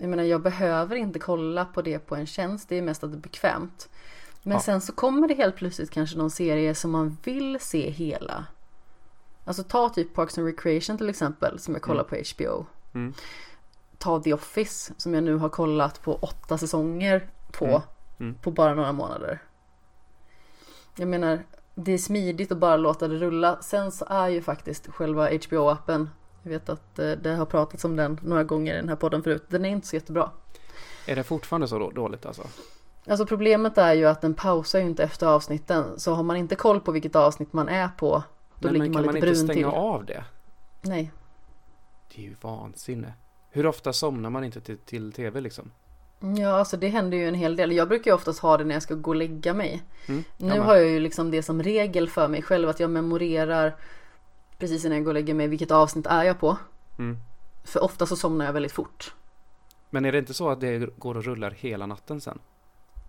Jag menar jag behöver inte kolla på det på en tjänst, det är mest att det är bekvämt. Men Ja. sen så kommer det helt plötsligt kanske någon serie som man vill se hela. Alltså ta typ Parks and Recreation till exempel som jag kollar på HBO. Mm. Ta The Office som jag nu har kollat på åtta säsonger på. Mm. Mm. På bara några månader. Jag menar, det är smidigt att bara låta det rulla. Sen så är ju faktiskt själva HBO-appen, jag vet att eh, det har pratats om den några gånger i den här podden förut, den är inte så jättebra. Är det fortfarande så då- dåligt alltså? Alltså problemet är ju att den pausar ju inte efter avsnitten. Så har man inte koll på vilket avsnitt man är på, då Men, ligger men man kan lite man inte brun stänga till. av det? Nej. Det är ju vansinne. Hur ofta somnar man inte till, till tv liksom? Ja, alltså det händer ju en hel del. Jag brukar ju oftast ha det när jag ska gå och lägga mig. Mm. Nu men- har jag ju liksom det som regel för mig själv att jag memorerar precis innan jag går och lägger mig vilket avsnitt är jag på. Mm. För ofta så somnar jag väldigt fort. Men är det inte så att det går och rullar hela natten sen?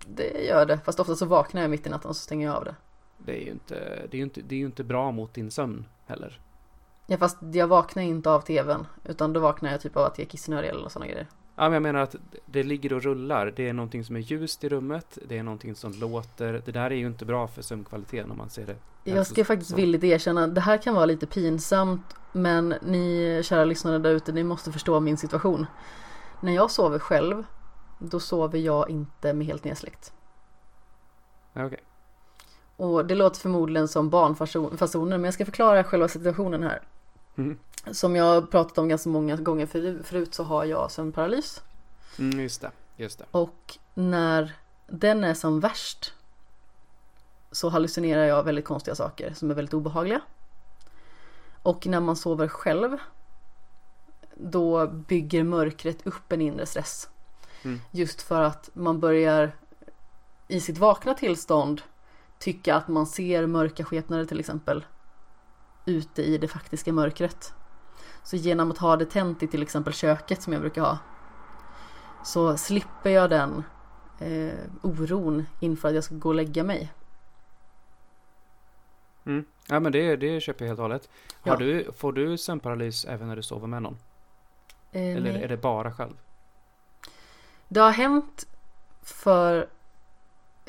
Det gör det, fast ofta så vaknar jag mitt i natten och så stänger jag av det. Det är ju inte, det är ju inte, det är inte bra mot din sömn heller. Ja fast jag vaknar inte av tvn utan då vaknar jag typ av att jag är kissnödig eller sådana grejer. Ja, men jag menar att det ligger och rullar. Det är någonting som är ljust i rummet. Det är någonting som låter. Det där är ju inte bra för sömnkvaliteten om man ser det. Jag ska faktiskt så. villigt erkänna, det här kan vara lite pinsamt men ni kära lyssnare där ute, ni måste förstå min situation. När jag sover själv, då sover jag inte med helt nedsläckt. Okej. Och det låter förmodligen som barnfasoner men jag ska förklara själva situationen här. Mm. Som jag har pratat om ganska många gånger för, förut så har jag sömnparalys. Mm, just det. Just det. Och när den är som värst så hallucinerar jag väldigt konstiga saker som är väldigt obehagliga. Och när man sover själv då bygger mörkret upp en inre stress. Mm. Just för att man börjar i sitt vakna tillstånd tycka att man ser mörka skepnader till exempel ute i det faktiska mörkret. Så genom att ha det tänt i till exempel köket som jag brukar ha så slipper jag den eh, oron inför att jag ska gå och lägga mig. Mm. Ja, men det, det köper jag helt och hållet. Har Ja. du, får du sömnparalys även när du sover med någon? Eh, Eller nej. är det bara själv? Det har hänt för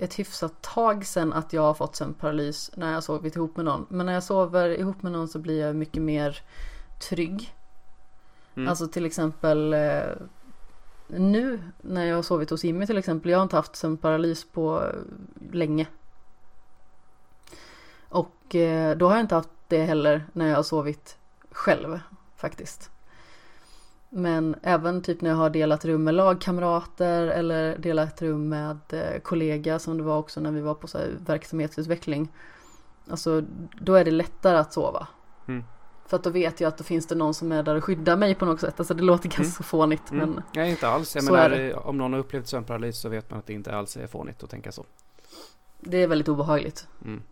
ett hyfsat tag sedan att jag har fått sömnparalys när jag sovit ihop med någon. Men när jag sover ihop med någon så blir jag mycket mer trygg. Mm. Alltså till exempel eh, nu när jag har sovit hos Jimmy till exempel. Jag har inte haft sömnparalys på länge. Och eh, då har jag inte haft det heller när jag har sovit själv faktiskt. Men även typ när jag har delat rum med lagkamrater eller delat rum med eh, kollega som det var också när vi var på så verksamhetsutveckling. Alltså då är det lättare att sova. Mm. För att då vet jag att då finns det någon som är där och skyddar mig på något sätt. Alltså det låter ganska fånigt Mm. men Nej, inte alls. Jag menar, eh, om någon har upplevt sömnparalys så vet man att det inte alls är fånigt att tänka så. det är väldigt obehagligt. Mm.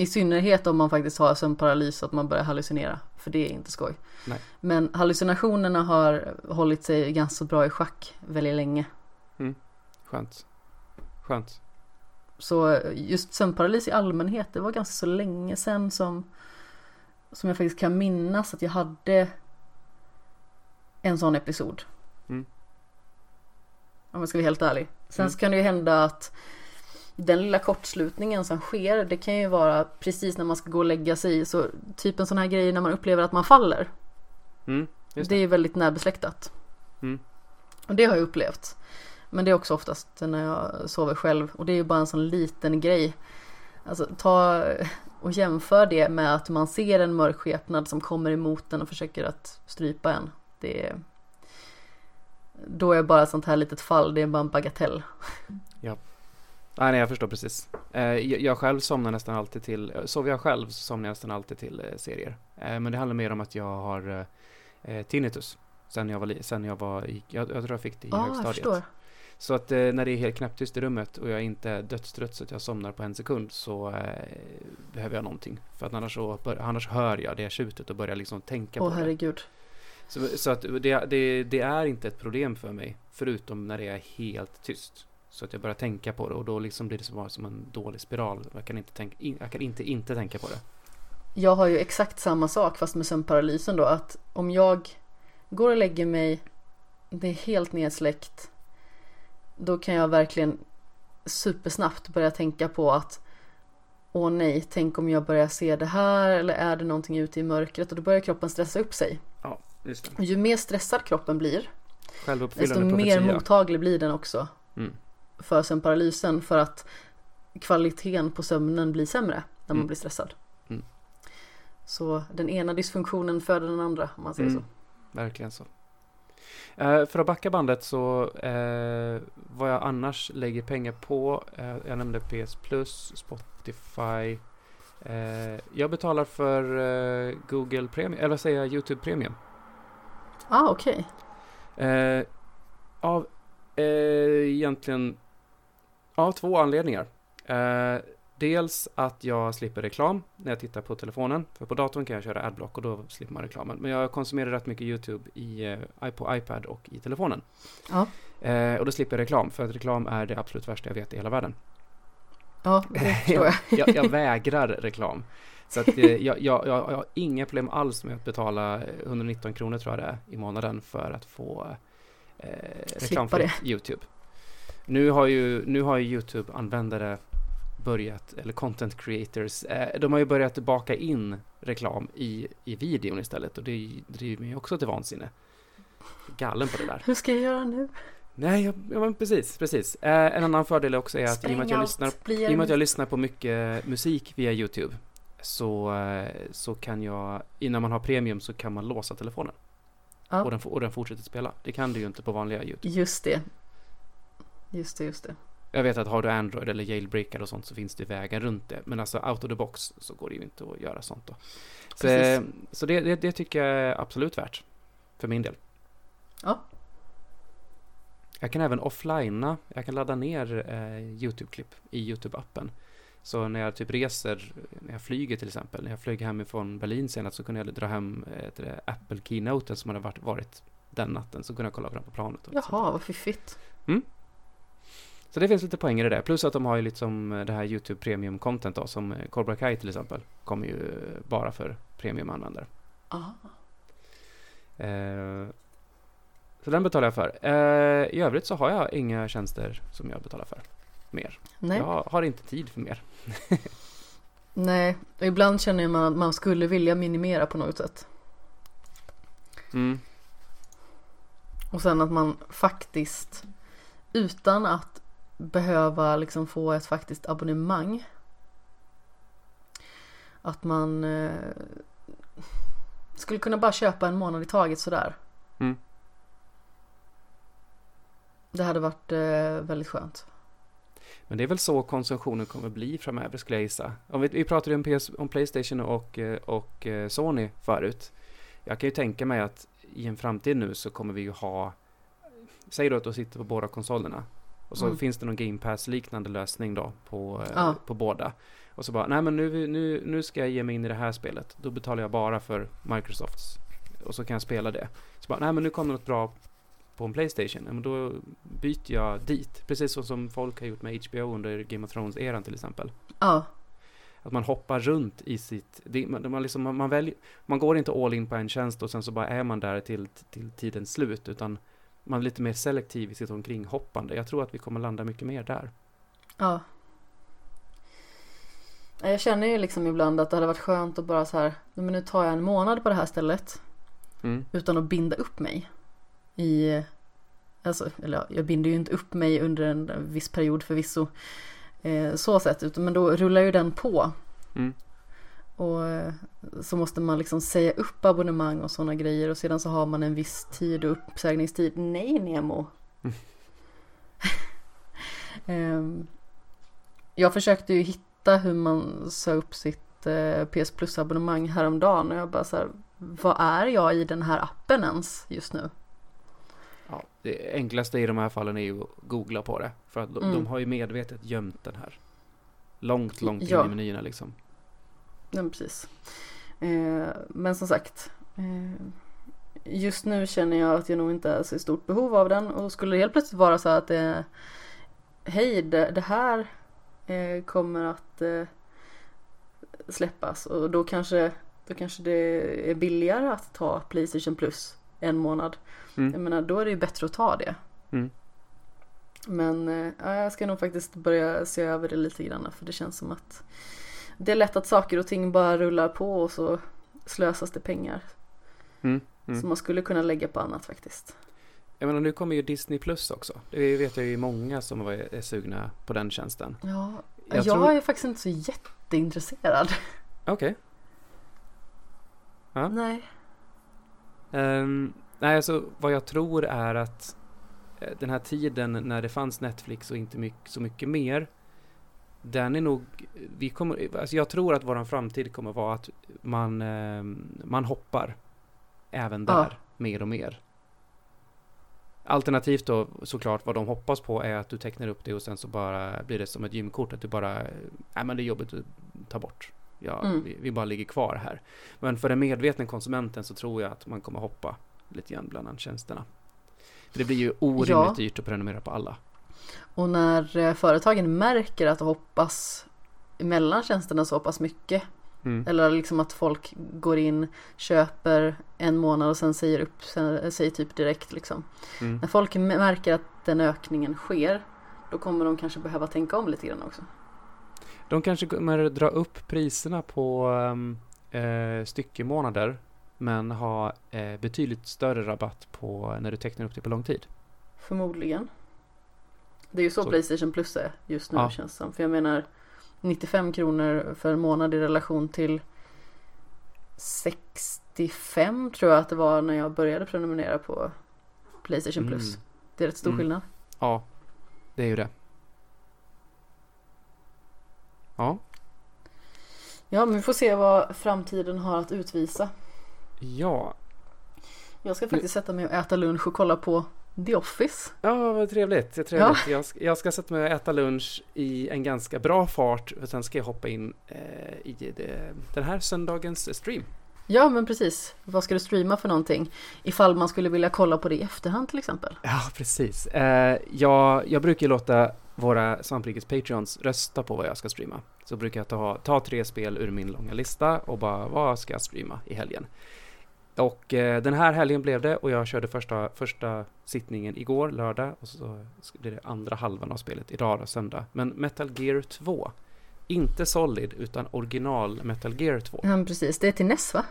I synnerhet om man faktiskt har sömnparalys så att man börjar hallucinera. För det är inte skoj. Nej. Men hallucinationerna har hållit sig ganska bra i schack väldigt länge. Skönt. Skönt. Så just sömnparalys i allmänhet, det var ganska så länge sedan som, som jag faktiskt kan minnas att jag hade en sån episod. Mm. Om jag ska vara helt ärlig. Sen Mm. så kan det ju hända att den lilla kortslutningen som sker, det kan ju vara precis när man ska gå och lägga sig. Så typ en sån här grej när man upplever att man faller. Mm. Det är det. ju väldigt närbesläktat. Mm. Och det har jag upplevt. Men det är också oftast när jag sover själv. Och det är ju bara en sån liten grej. Alltså ta och jämför det med att man ser en mörk skepnad som kommer emot en och försöker att strypa en. Det är... Då är bara sånt här litet fall, det är bara en bagatell. Nej, nej, jag förstår precis. Eh, jag, själv somnar nästan alltid till, sover jag själv så somnar jag nästan alltid till eh, serier. Eh, men det handlar mer om att jag har eh, eh, tinnitus. Sen jag var, sen jag var jag, jag tror jag fick det i jag högstadiet. Så att eh, när det är helt knäpptyst i rummet och jag inte är dödstrött så att jag somnar på en sekund så eh, behöver jag någonting. För att annars, så annars hör jag det tjutet och börjar liksom tänka Åh på det. herregud. Så, så att det, det, det är inte ett problem för mig, förutom när det är helt tyst. Så att jag börjar tänka på det och då liksom blir det som, som en dålig spiral. Jag kan inte, tänka, jag kan inte inte tänka på det. Jag har ju exakt samma sak fast med sömnparalysen då att om jag går och lägger mig, det är helt nedsläckt, då kan jag verkligen supersnabbt börja tänka på att Åh nej, tänk om jag börjar se det här eller är det någonting ute i mörkret och då börjar kroppen stressa upp sig. Ja, just det. Och ju mer stressad kroppen blir, desto mer profetia. mottaglig blir den också Mm. För sömnparalysen för att kvaliteten på sömnen blir sämre när man Mm. blir stressad. Mm. Så den ena dysfunktionen föder den andra om man säger Mm. så. Verkligen så. Eh, för att backa bandet så eh, vad jag annars lägger pengar på. Eh, jag nämnde PS Plus, Spotify. Eh, jag betalar för eh, Google Premium, eller vad säger jag, YouTube Premium. Ah, okej. Eh, av egentligen av två anledningar. Eh, dels att jag slipper reklam när jag tittar på telefonen. För på datorn kan jag köra adblock och då slipper man reklamen. Men jag konsumerar rätt mycket YouTube i, eh, på iPad och i telefonen. Ja. Eh, och då slipper jag reklam, för att reklam är det absolut värsta jag vet i hela världen. Ja, det <laughs> förstår jag. jag, jag <laughs> vägrar reklam. Så att, eh, jag, jag, jag, jag har inga problem alls med att betala 119 kronor tror jag det är i månaden för att få eh, reklamfritt YouTube. Nu har ju, nu har ju YouTube-användare börjat, eller content creators, eh, de har ju börjat baka in reklam i, i videon istället och det driver mig också till vansinne. Galen på det där. Hur ska jag göra nu? Nej, jag, ja, precis, precis. Eh, en annan fördel också är att i och med att jag lyssnar i med att jag lyssnar på mycket musik via YouTube så, eh, så kan jag, innan man har premium så kan man låsa telefonen. Ja. Och, den, och den fortsätter spela. Det kan du ju inte på vanliga YouTube. Just det. Just det, just det. Jag vet att har du Android eller jailbreaker och sånt så finns det vägar runt det. Men alltså out of the box så går det ju inte att göra sånt då. Så, Precis. så det, det, det tycker jag är absolut värt. För min del. Ja. Jag kan även offlina, jag kan ladda ner eh, YouTube-klipp i YouTube-appen. Så när jag typ reser, när jag flyger till exempel, när jag flög hemifrån Berlin senast så kunde jag dra hem eh, det, Apple Keynoten som hade varit, varit den natten. Så kunde jag kolla på den på planet. och. Jaha, vad fiffigt. Så det finns lite poänger i det. Plus att de har ju liksom eh, det här YouTube Premium Content då, som eh, Cobra Kai till exempel. Kommer ju bara för premiumanvändare. Aha. Eh, så den betalar jag för. Eh, I övrigt så har jag inga tjänster som jag betalar för. Mer. Nej. Jag har inte tid för mer. <laughs> Nej, och ibland känner man att man skulle vilja minimera på något sätt. Mm. Och sen att man faktiskt utan att behöva liksom få ett faktiskt abonnemang. Att man eh, skulle kunna bara köpa en månad i taget sådär. Mm. Det hade varit eh, väldigt skönt. Men det är väl så konsumtionen kommer bli framöver skulle jag gissa. Om vi, vi pratade om, PS, om Playstation och, eh, och eh, Sony förut. Jag kan ju tänka mig att i en framtid nu så kommer vi ju ha, säg då att du sitter på båda konsolerna. Och så Mm. finns det någon Game Pass-liknande lösning då på, Ja. på båda. Och så bara, nej men nu, nu, nu ska jag ge mig in i det här spelet. Då betalar jag bara för Microsofts. Och så kan jag spela det. Så bara, nej men nu kommer något bra på en Playstation. Ja, men då byter jag dit. Precis så som folk har gjort med HBO under Game of Thrones-eran till exempel. Ja, Att man hoppar runt i sitt... Det, man, man, liksom, man, man, väljer, man går inte all in på en tjänst och sen så bara är man där till, till tidens slut. Utan man är lite mer selektiv i sitt omkringhoppande. Jag tror att vi kommer landa mycket mer där. ja. Jag känner ju liksom ibland att det hade varit skönt att bara så här, "Nej, men nu tar jag en månad på det här stället. Mm. utan att binda upp mig i, alltså, eller ja, jag binder ju inte upp mig under en viss period förvisso, eh, så sett, men då rullar ju den på. Mm. Och eh, så måste man liksom säga upp abonnemang och sådana grejer och sedan så har man en viss tid och uppsägningstid. Nej Nemo! Mm. <laughs> Jag försökte ju hitta hur man sa upp sitt eh, PS Plus abonnemang häromdagen och jag bara så här, vad är jag i den här appen ens just nu? Ja, det enklaste i de här fallen är ju att googla på det. För att de, Mm. de har ju medvetet gömt den här. Långt, långt in Ja. i menyerna liksom. Men precis. Eh, men som sagt, eh, just nu känner jag att jag nog inte är så i stort behov av den och skulle det helt plötsligt vara så att det hej, det, det här eh, kommer att eh, släppas och då kanske, då kanske det är billigare att ta Playstation Plus en månad. Mm. Jag menar, då är det ju bättre att ta det. Mm. Men eh, ja, jag ska nog faktiskt börja se över det lite grann för det känns som att det är lätt att saker och ting bara rullar på och så slösas det pengar. Mm, mm. Som man skulle kunna lägga på annat faktiskt. Jag menar, nu kommer ju Disney Plus också. Det vet jag ju många som är sugna på den tjänsten. Ja, Jag jag, tror- är faktiskt inte så jätteintresserad. Okej. Ja. Nej. Ehm, nej, alltså vad jag tror är att eh, den här tiden när det fanns Netflix och inte mycket, så mycket mer. Den är nog, vi kommer, alltså jag tror att våran framtid kommer vara att man, ehm, man hoppar även där Ja. mer och mer. Alternativt då såklart vad de hoppas på är att du tecknar upp det och sen så bara blir det som ett gymkort att du bara, nej men det är jobbigt att ta bort. Ja, Mm. vi, vi bara ligger kvar här. Men för den medvetna konsumenten så tror jag att man kommer hoppa lite grann bland tjänsterna. För det blir ju orimligt Ja. dyrt att prenumerera på alla. Och när eh, företagen märker att det hoppas mellan tjänsterna så pass mycket. Mm. Eller liksom att folk går in, köper en månad och sen säger upp, sen, säger typ direkt liksom. Mm. När folk märker att den ökningen sker. Då kommer de kanske behöva tänka om lite grann också. De kanske kommer dra upp priserna på eh, styckemånader men ha eh, betydligt större rabatt på när du tecknar upp det på lång tid. Förmodligen. Det är ju så, Så- Playstation Plus är just nu Ja. känns det som. För jag menar 95 kronor för en månad i relation till 65 tror jag att det var när jag började prenumerera på Playstation Plus. Mm. Det är rätt stor Mm. skillnad. Ja, det är ju det. Ja, Ja, men vi får se vad framtiden har att utvisa. ja, Jag ska faktiskt sätta mig och äta lunch och kolla på The Office. Ja, vad trevligt. Det trevligt. Jag, ska, jag ska sätta mig och äta lunch i en ganska bra fart. Och sen ska jag hoppa in eh, i det, den här söndagens stream. Ja, men precis. Vad ska du streama för någonting? Ifall man skulle vilja kolla på det i efterhand till exempel. Ja, precis. Eh, jag, jag brukar låta våra Svamprikes Patreons rösta på vad jag ska streama. Så brukar jag ta, ta tre spel ur min långa lista och bara vad ska jag streama i helgen? Och eh, den här helgen blev det och jag körde första, första sittningen igår, lördag, och så blir det andra halvan av spelet idag, då, söndag. Men Metal Gear 2, inte Solid utan original Metal Gear 2. Ja, precis. Det är till NES va?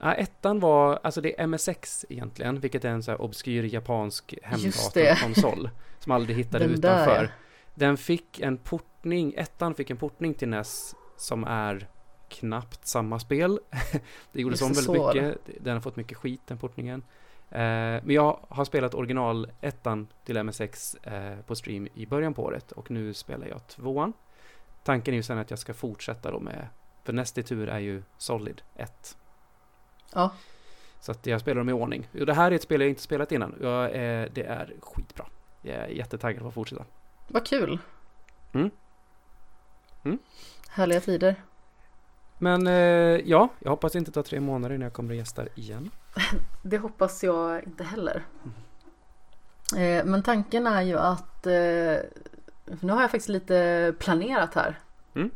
Ja, ettan var, alltså det är MSX egentligen, vilket är en så här obskyr japansk hemdatorkonsol som aldrig hittade Den där, utanför. ja. Den fick en portning, ettan fick en portning till NES som är knappt samma spel. <laughs> det gjordes om väldigt så var mycket, den har fått mycket skit den portningen. Eh, men jag har spelat original ettan till MSX eh, på stream i början på året och nu spelar jag tvåan. Tanken är ju sen att jag ska fortsätta då med, för nästa tur är ju Solid 1. Ja. Så att jag spelar dem i ordning. Och det här är ett spel jag inte spelat innan. Jag är, det är skitbra. Jag är jättetaggad på att fortsätta. Vad kul. Mm. Mm. Härliga tider. Men eh, ja, jag hoppas det inte tar tre månader innan jag kommer att gästa igen. <laughs> Det hoppas jag inte heller. Eh, men tanken är ju att eh, nu har jag faktiskt lite planerat här. Mm.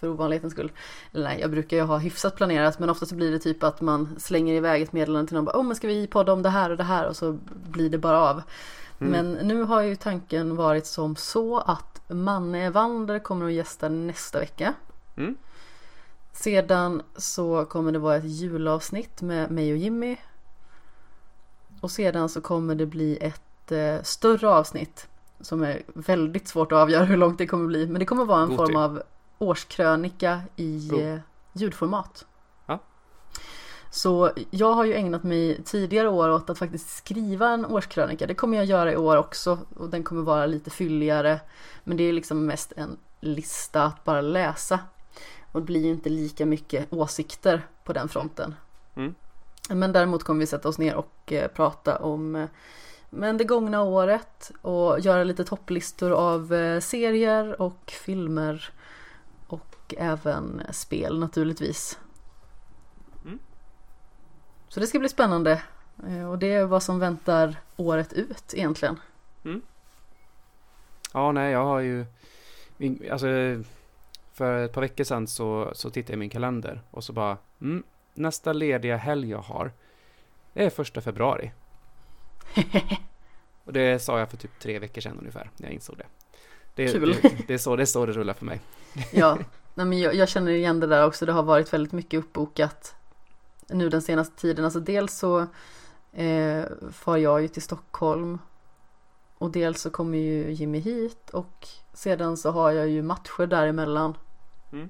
För ovanlighetens skull. Eller nej, jag brukar ju ha hyfsat planerat men ofta så blir det typ att man slänger iväg ett meddelande till någon. Bara, oh, men ska vi podda om det här och det här och så blir det bara av. Mm. Men nu har ju tanken varit som så att Manne Evander kommer att gästa nästa vecka. Mm. Sedan så kommer det vara ett julavsnitt med mig och Jimmy. Och sedan så kommer det bli ett eh, större avsnitt. Som är väldigt svårt att avgöra hur långt det kommer bli. Men det kommer vara en God form till. av årskrönika i eh, ljudformat. Ja. Så jag har ju ägnat mig tidigare år åt att faktiskt skriva en årskrönika. Det kommer jag göra i år också och den kommer vara lite fylligare. Men det är liksom mest en lista att bara läsa. Och det blir ju inte lika mycket åsikter på den fronten. Mm. Men däremot kommer vi sätta oss ner och eh, prata om eh, men det gångna året och göra lite topplistor av eh, serier och filmer och även spel naturligtvis. Mm. Så det ska bli spännande eh, och det är vad som väntar året ut egentligen. Ja, nej, jag har ju... Alltså, för ett par veckor sedan så, så tittade jag i min kalender och så bara... Mm, nästa lediga helg jag har, det är första februari. <laughs> Och det sa jag för typ tre veckor sedan ungefär, när jag insåg det. Det, Kul. det, det, är, så, det är så det rullar för mig. <laughs> Ja, <laughs> Nej, men jag, jag känner igen det där också. Det har varit väldigt mycket uppbokat nu den senaste tiden. Alltså dels så eh, far jag ju till Stockholm och dels så kommer ju Jimmy hit och sedan så har jag ju matcher däremellan. Mm.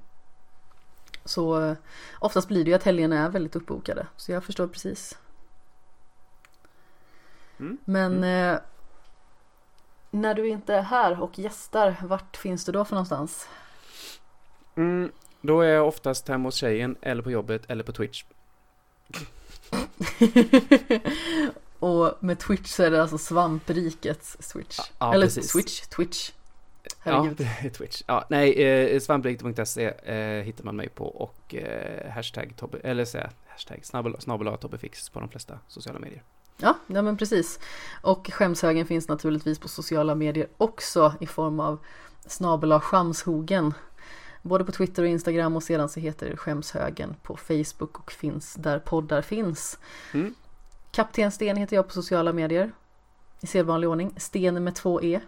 Så eh, oftast blir det ju att helgerna är väldigt uppbokade. Så jag förstår precis. Mm. Men eh, när du inte är här och gästar, vart finns du då för någonstans? Mm, då är jag oftast hemma hos tjejen, eller på jobbet, eller på Twitch. <laughs> och med Twitch så är det alltså svamprikets Switch. Ja, Eller precis. Switch, Twitch. Ja, Herregud. Twitch. Ja, nej, eh, svampriket.se eh, hittar man mig på och eh, hashtag Tobbe, eller säga hashtag snabbel, snabbel Tobbefix på de flesta sociala medier. Ja, ja men precis. Och skämshögen finns naturligtvis på sociala medier också i form av snabel skamshogen. Både på Twitter och Instagram och sedan så heter det Skämshögen på Facebook och finns där poddar finns. Mm. Kapten Sten heter jag på sociala medier. I sedvanlig ordning. Sten med två E.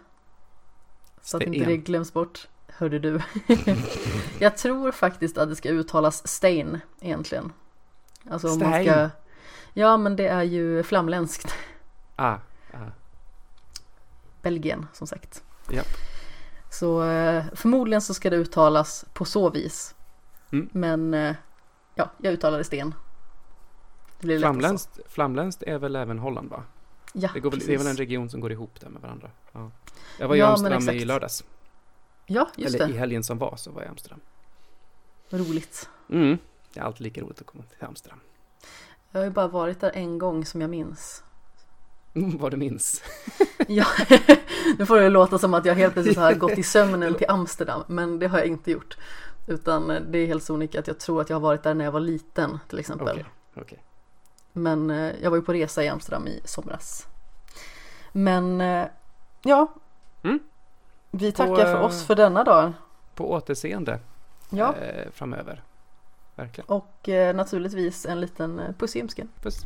Så att inte det glöms bort. Hörde du. <laughs> jag tror faktiskt att det ska uttalas Stein egentligen. Alltså om man ska... Ja men det är ju flamländskt. Ah, ah. Belgien som sagt. Japp. Så eh, förmodligen så ska det uttalas på så vis. Mm. Men eh, ja, jag uttalade sten. Flamländskt är väl även Holland va? Ja, Det, går väl, det är väl en region som går ihop där med varandra. Ja. Jag var i Ja, Amsterdam i lördags. Ja, just Eller det. i helgen som var så var jag i Amsterdam. Roligt. Mm. Det är alltid lika roligt att komma till Amsterdam. Jag har ju bara varit där en gång som jag minns. Mm, vad du minns. <laughs> Ja, <laughs> nu får det låta som att jag helt plötsligt har gått i <laughs> sömnen till Amsterdam, men det har jag inte gjort. Utan eh, det är helt sonika att jag tror att jag har varit där när jag var liten till exempel. Okej, okej. Men eh, jag var ju på resa i Amsterdam i somras. Men eh, ja, Mm. vi På, tackar för eh, oss för denna dag. På återseende Ja, eh, framöver. Verkligen. och naturligtvis en liten puss i. Puss.